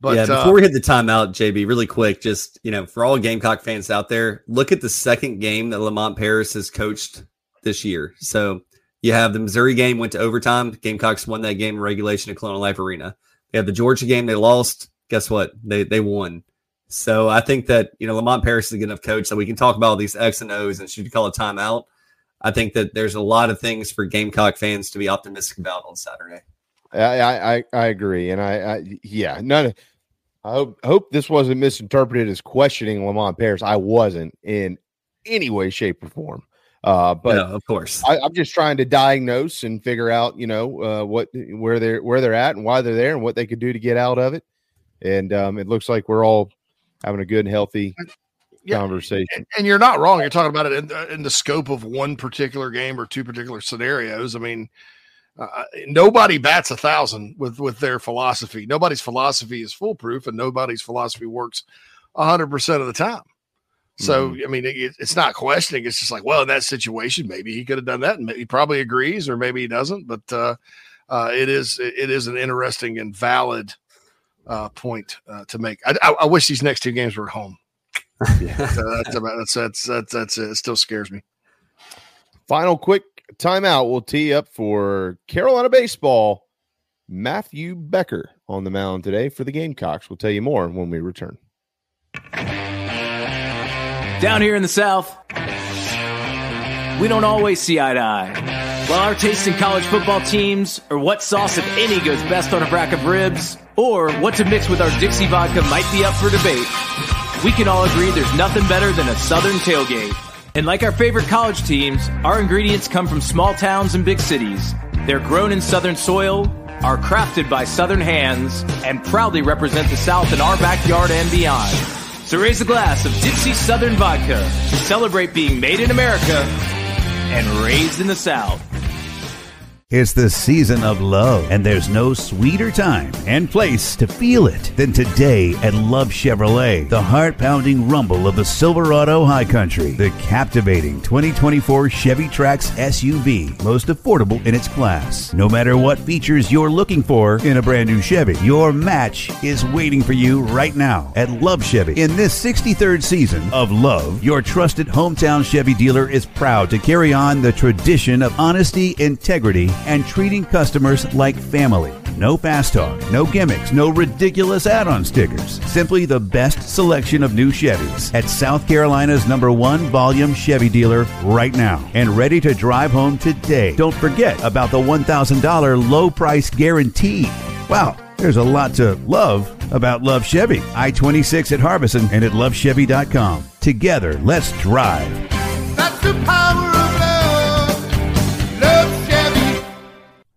But
yeah,
uh,
before we hit the timeout, JB, really quick, just you know, for all Gamecock fans out there, look at the second game that Lamont Paris has coached this year. So you have the Missouri game went to overtime. Gamecocks won that game in regulation at Colonial Life Arena. They have the Georgia game they lost. Guess what? They they won. So I think that you know Lamont Paris is a good enough coach that we can talk about all these X and O's and should call a timeout. I think that there's a lot of things for Gamecock fans to be optimistic about on Saturday.
I I I, agree, and I, I yeah, none. Of, I hope I hope this wasn't misinterpreted as questioning Lamont Paris. I wasn't in any way, shape, or form. Uh, but
No, of course,
I, I'm just trying to diagnose and figure out, you know, uh, what where they're where they're at and why they're there and what they could do to get out of it. And um, it looks like we're all having a good and healthy
Yeah.
conversation.
and you're not wrong. You're talking about it in, uh, in the scope of one particular game or two particular scenarios. I mean, uh, nobody bats a thousand with with their philosophy. Nobody's philosophy is foolproof, and nobody's philosophy works hundred percent of the time. So, I mean, it, it's not questioning. It's just like, well, in that situation, maybe he could have done that, and he probably agrees, or maybe he doesn't. But uh, uh, it is it is an interesting and valid uh, point uh, to make. I, I, I wish these next two games were at home. Yeah, so that's about that's that's that's that's it. It still scares me.
Final quick timeout. We'll tee up for Carolina baseball. Matthew Becker on the mound today for the Gamecocks. We'll tell you more when we return.
Down here in the South, we don't always see eye to eye. While our taste in college football teams, or what sauce, if any, goes best on a rack of ribs, or what to mix with our Dixie vodka might be up for debate, we can all agree there's nothing better than a Southern tailgate. And like our favorite college teams, our ingredients come from small towns and big cities. They're grown in Southern soil, are crafted by Southern hands, and proudly represent the South in our backyard and beyond. So raise a glass of Dixie Southern Vodka to celebrate being made in America and raised in the South.
It's the season of love, and there's no sweeter time and place to feel it than today at Love Chevrolet. The heart pounding rumble of the Silverado High Country. The captivating 2024 Chevy Trax SUV, most affordable in its class. No matter what features you're looking for in a brand new Chevy, your match is waiting for you right now at Love Chevy. In this 63rd season of Love, your trusted hometown Chevy dealer is proud to carry on the tradition of honesty, integrity, and treating customers like family. No fast talk, no gimmicks, no ridiculous add on stickers. Simply the best selection of new Chevys at South Carolina's number one volume Chevy dealer right now and ready to drive home today. Don't forget about the $1,000 low price guarantee. Wow, there's a lot to love about Love Chevy. I 26 at Harbison and at lovechevy.com. Together, let's drive.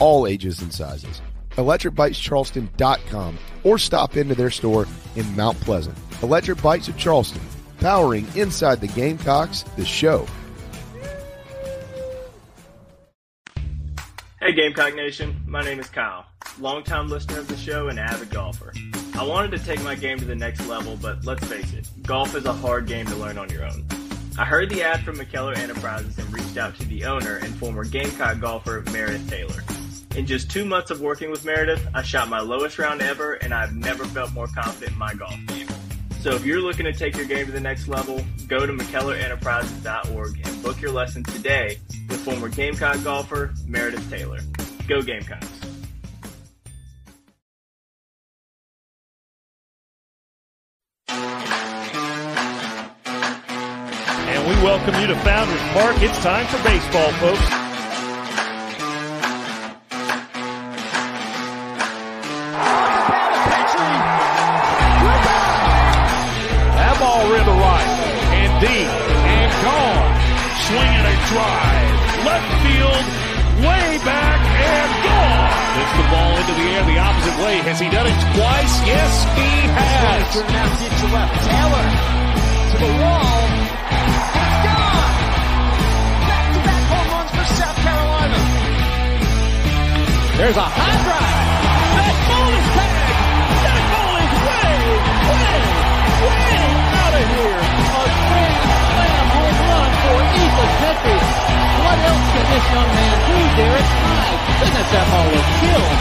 all ages and sizes. ElectricBikesCharleston.com or stop into their store in Mount Pleasant. Electric Bikes of Charleston, powering inside the Gamecocks, the show.
Hey Gamecock Nation, my name is Kyle, longtime listener of the show and avid golfer. I wanted to take my game to the next level, but let's face it, golf is a hard game to learn on your own. I heard the ad from McKellar Enterprises and reached out to the owner and former Gamecock golfer Meredith Taylor. In just two months of working with Meredith, I shot my lowest round ever and I've never felt more confident in my golf game. So if you're looking to take your game to the next level, go to McKellarEnterprises.org and book your lesson today with former Gamecock golfer Meredith Taylor. Go Gamecocks!
And we welcome you to Founders Park. It's time for baseball, folks.
Swinging a drive. Left field, way back and gone.
Hits the ball into the air the opposite way. Has he done it twice? Yes, he has.
Turn now deep to left. Taylor to the wall. It's gone. Back-to-back home runs for South Carolina.
There's a high drive. That ball is tagged. That ball is way, way, way out of here.
Run for Petrie. What else can this young man do, Derek? My goodness, that ball was killed.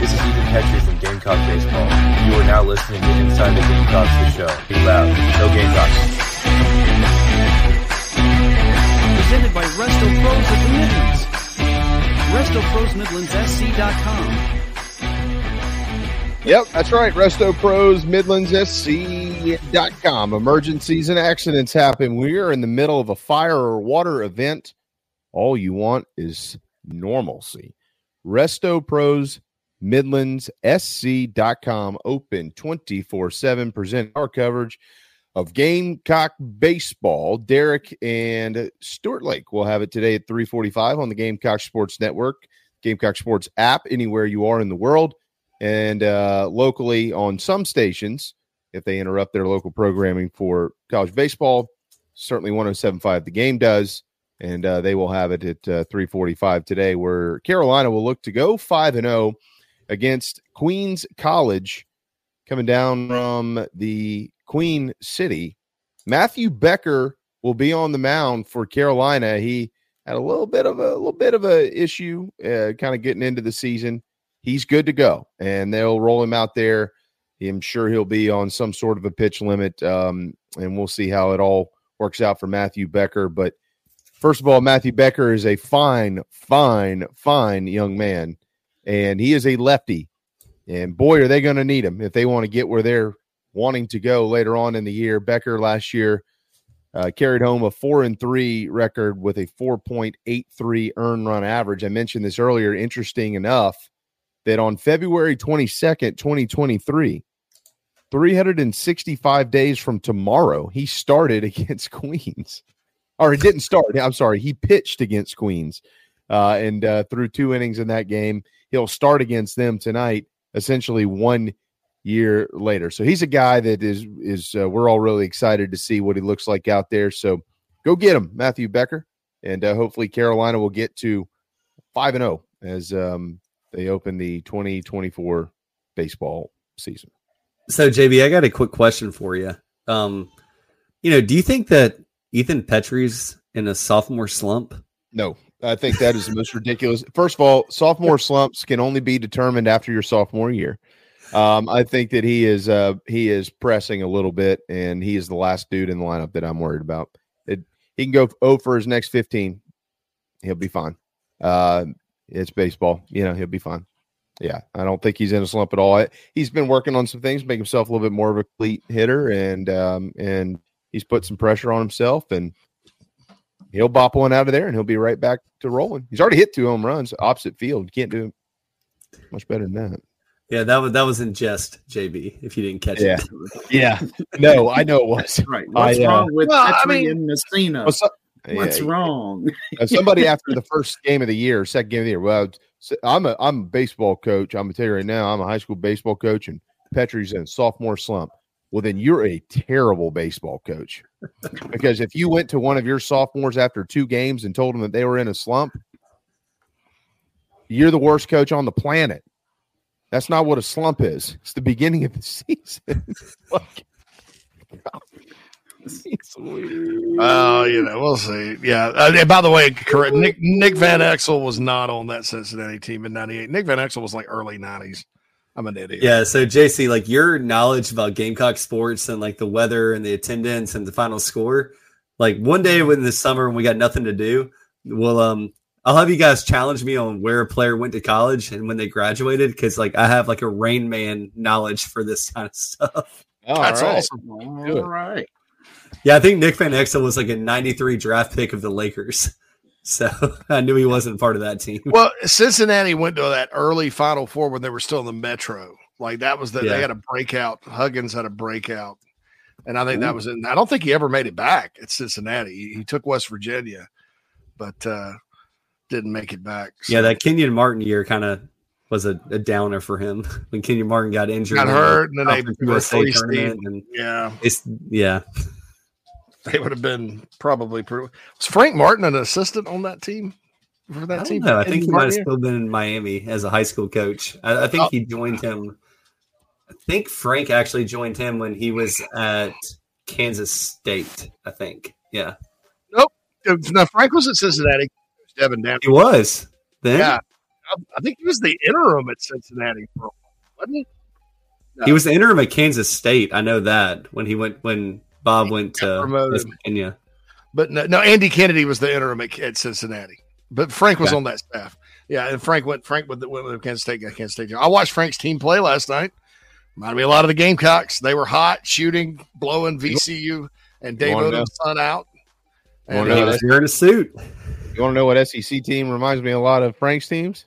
This is Ethan Petrie from Gamecock Baseball. You are now listening to Inside the Gamecocks, the show. Be loud. Go Gamecocks.
Presented by Resto Pros of the Midlands. RestoProsMidlandsSC.com.
Yep, that's right. Resto Pros, MidlandsSC.com. Emergencies and accidents happen. We are in the middle of a fire or water event. All you want is normalcy. Resto Pros, MidlandsSC.com. Open 24 7. Present our coverage of Gamecock baseball. Derek and Stuart Lake will have it today at 345 on the Gamecock Sports Network, Gamecock Sports app, anywhere you are in the world and uh, locally on some stations if they interrupt their local programming for college baseball certainly 1075 the game does. And uh, they will have it at uh, 345 today where carolina will look to go 5 and 0 against queens college coming down from the queen city. Matthew becker will be on the mound for carolina. He had a little bit of a, little bit of a issue uh, kind of getting into the season he's good to go, and they'll roll him out there. I'm sure he'll be on some sort of a pitch limit, um, and we'll see how it all works out for Matthew Becker. But first of all, Matthew Becker is a fine, fine, fine young man, and he is a lefty. And boy, are they going to need him if they want to get where they're wanting to go later on in the year. Becker last year uh, carried home a four and three record with a 4.83 earn run average. I mentioned this earlier. Interesting enough that on February 22nd, 2023, 365 days from tomorrow, he started against Queens. Or it didn't start. I'm sorry. He pitched against Queens uh, and uh, threw two innings in that game. He'll start against them tonight, essentially one year later. So he's a guy that is is uh, we're all really excited to see what he looks like out there. So go get him, Matthew Becker, and uh, hopefully Carolina will get to five and zero as um, they open the 2024 baseball season.
So JB, I got a quick question for you. Um, you know, do you think that Ethan Petrie's in a sophomore slump?
No, I think that is the most ridiculous. First of all, sophomore slumps can only be determined after your sophomore year. Um, I think that he is uh, he is pressing a little bit, and he is the last dude in the lineup that I'm worried about. It, he can go 0 for his next 15. He'll be fine. Uh, it's baseball, you know. He'll be fine. Yeah, I don't think he's in a slump at all. He's been working on some things, make himself a little bit more of a cleat hitter, and um, and he's put some pressure on himself, and he'll bop one out of there, and he'll be right back to rolling. He's already hit two home runs opposite field. Can't do much better than that.
Yeah, that was that was in jest, JB. If you didn't catch
Yeah.
it,
Yeah. No, I know it was.
Right. What's
I, uh,
wrong with
well, I mean-
and Messina?
Well, so-
What's
Yeah,
wrong?
Somebody after the first game of the year, second game of the year. Well, I'm a I'm a baseball coach. I'm gonna tell you right now, I'm a high school baseball coach, and Petrie's in a sophomore slump. Well, then you're a terrible baseball coach because if you went to one of your sophomores after two games and told them that they were in a slump, you're the worst coach on the planet. That's not what a slump is. It's the beginning of the season. Like,
Oh, you know, we'll see. Yeah. Uh, by the way, correct. Nick Nick Van Exel was not on that Cincinnati team in '98. Nick Van Exel was like early '90s. I'm an idiot.
yeah. So JC, like your knowledge about Gamecock sports and like the weather and the attendance and the final score, like one day in the summer when we got nothing to do, we'll um I'll have you guys challenge me on where a player went to college and when they graduated because like I have like a Rain Man knowledge for this kind of stuff.
That's
right.
awesome.
All right.
Yeah, I think Nick Van Exel was like a 93 draft pick of the Lakers. So I knew he wasn't part of that team.
Well, Cincinnati went to that early Final Four when they were still in the Metro. Like that was the
Yeah.
they had a breakout. Huggins had a breakout, and I think that was in. I don't think he ever made it back at Cincinnati. He, he took West Virginia, but uh didn't make it back.
Yeah, that Kenyon Martin year kind of was a, a downer for him when Kenyon Martin got injured.
Got hurt, and then they
USA tournament, and
Yeah,
it's yeah.
they would have been probably. Pretty, was Frank Martin an assistant on that team for
I
that
don't
team?
know. I think he might have still been in Miami as a high school coach. I, I think
Oh.
he joined him. I think Frank actually joined him when he was at Kansas State. I think. Yeah,
Nope. No, Frank was at Cincinnati. Devin Down.
he was. Then
Yeah, I, I think he was the interim at Cincinnati for a while, wasn't he?
he was the interim at Kansas State. I know that when he went when Bob went to
promoted.
West Virginia.
But no, no, Andy Kennedy was the interim at, at Cincinnati. But Frank was
Okay.
on that staff. Yeah, and Frank went. Frank went, went with the Kansas State. got Kansas State. I watched Frank's team play last night. Reminded me a lot of the Gamecocks. They were hot, shooting, blowing VCU and Dave
wanna know?
Odom's son out.
You wanna
And,
know
He
uh,
was wearing a suit.
You want to know what SEC team reminds me a lot of Frank's teams?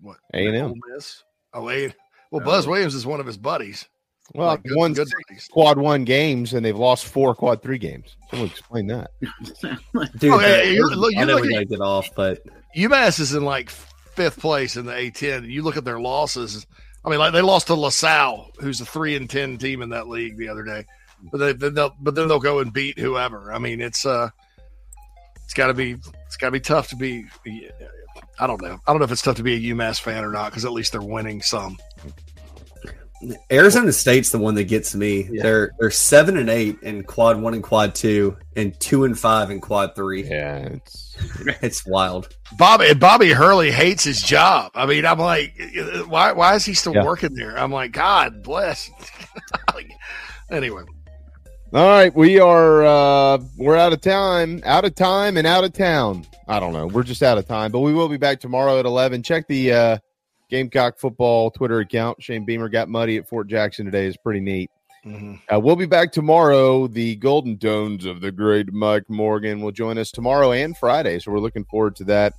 What?
A and
Ole
M.
Miss. Oh, wait. Well, Buzz Williams is one of his buddies.
Well,
Like, good-
won
good
quad one games, and they've lost four quad three games. Someone explain that.
Dude,
Oh, yeah,
the-
you- look- you
I know
look
we
at-
gotta get off, but
UMass is in like fifth place in the A10. You look at their losses. I mean, like they lost to LaSalle, who's a three and ten team in that league the other day. But they, then they'll, but then they'll go and beat whoever. I mean, it's uh, it's got to be it's got to be tough to be. I don't know. I don't know if it's tough to be a UMass fan or not because at least they're winning some.
Arizona State's the one that gets me. They're they're seven and eight in quad one and quad two, and two and five in quad three.
Yeah, it's
it's wild.
Bobby Bobby Hurley hates his job. I mean, I'm like, why why is he still
Yeah.
working there? I'm like, God bless. Anyway.
All right, we are uh we're out of time, out of time, and out of town. I don't know. We're just out of time, but we will be back tomorrow at eleven. Check the uh Gamecock football Twitter account. Shane Beamer got muddy at Fort Jackson today. It's pretty neat. Uh, we'll be back tomorrow. The Golden Tones of the great Mike Morgan will join us tomorrow and Friday, so we're looking forward to that.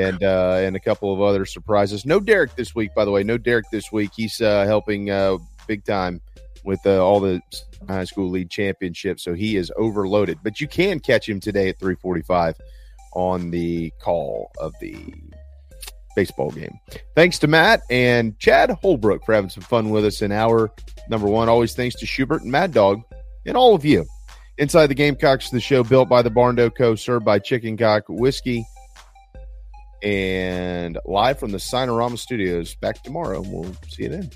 And uh, and a couple of other surprises. No Derek this week, by the way. No Derek this week. He's uh, helping uh, big time with uh, all the high school league championships, so he is overloaded. But you can catch him today at three forty-five on the call of the baseball game. Thanks to Matt and Chad Holbrook for having some fun with us in hour number one. Always thanks to Schubert and Mad Dog and all of you. Inside the Gamecocks, the show built by the Barndo Co., served by Chicken Cock Whiskey, and live from the Signarama Studios. Back tomorrow. We'll see you then.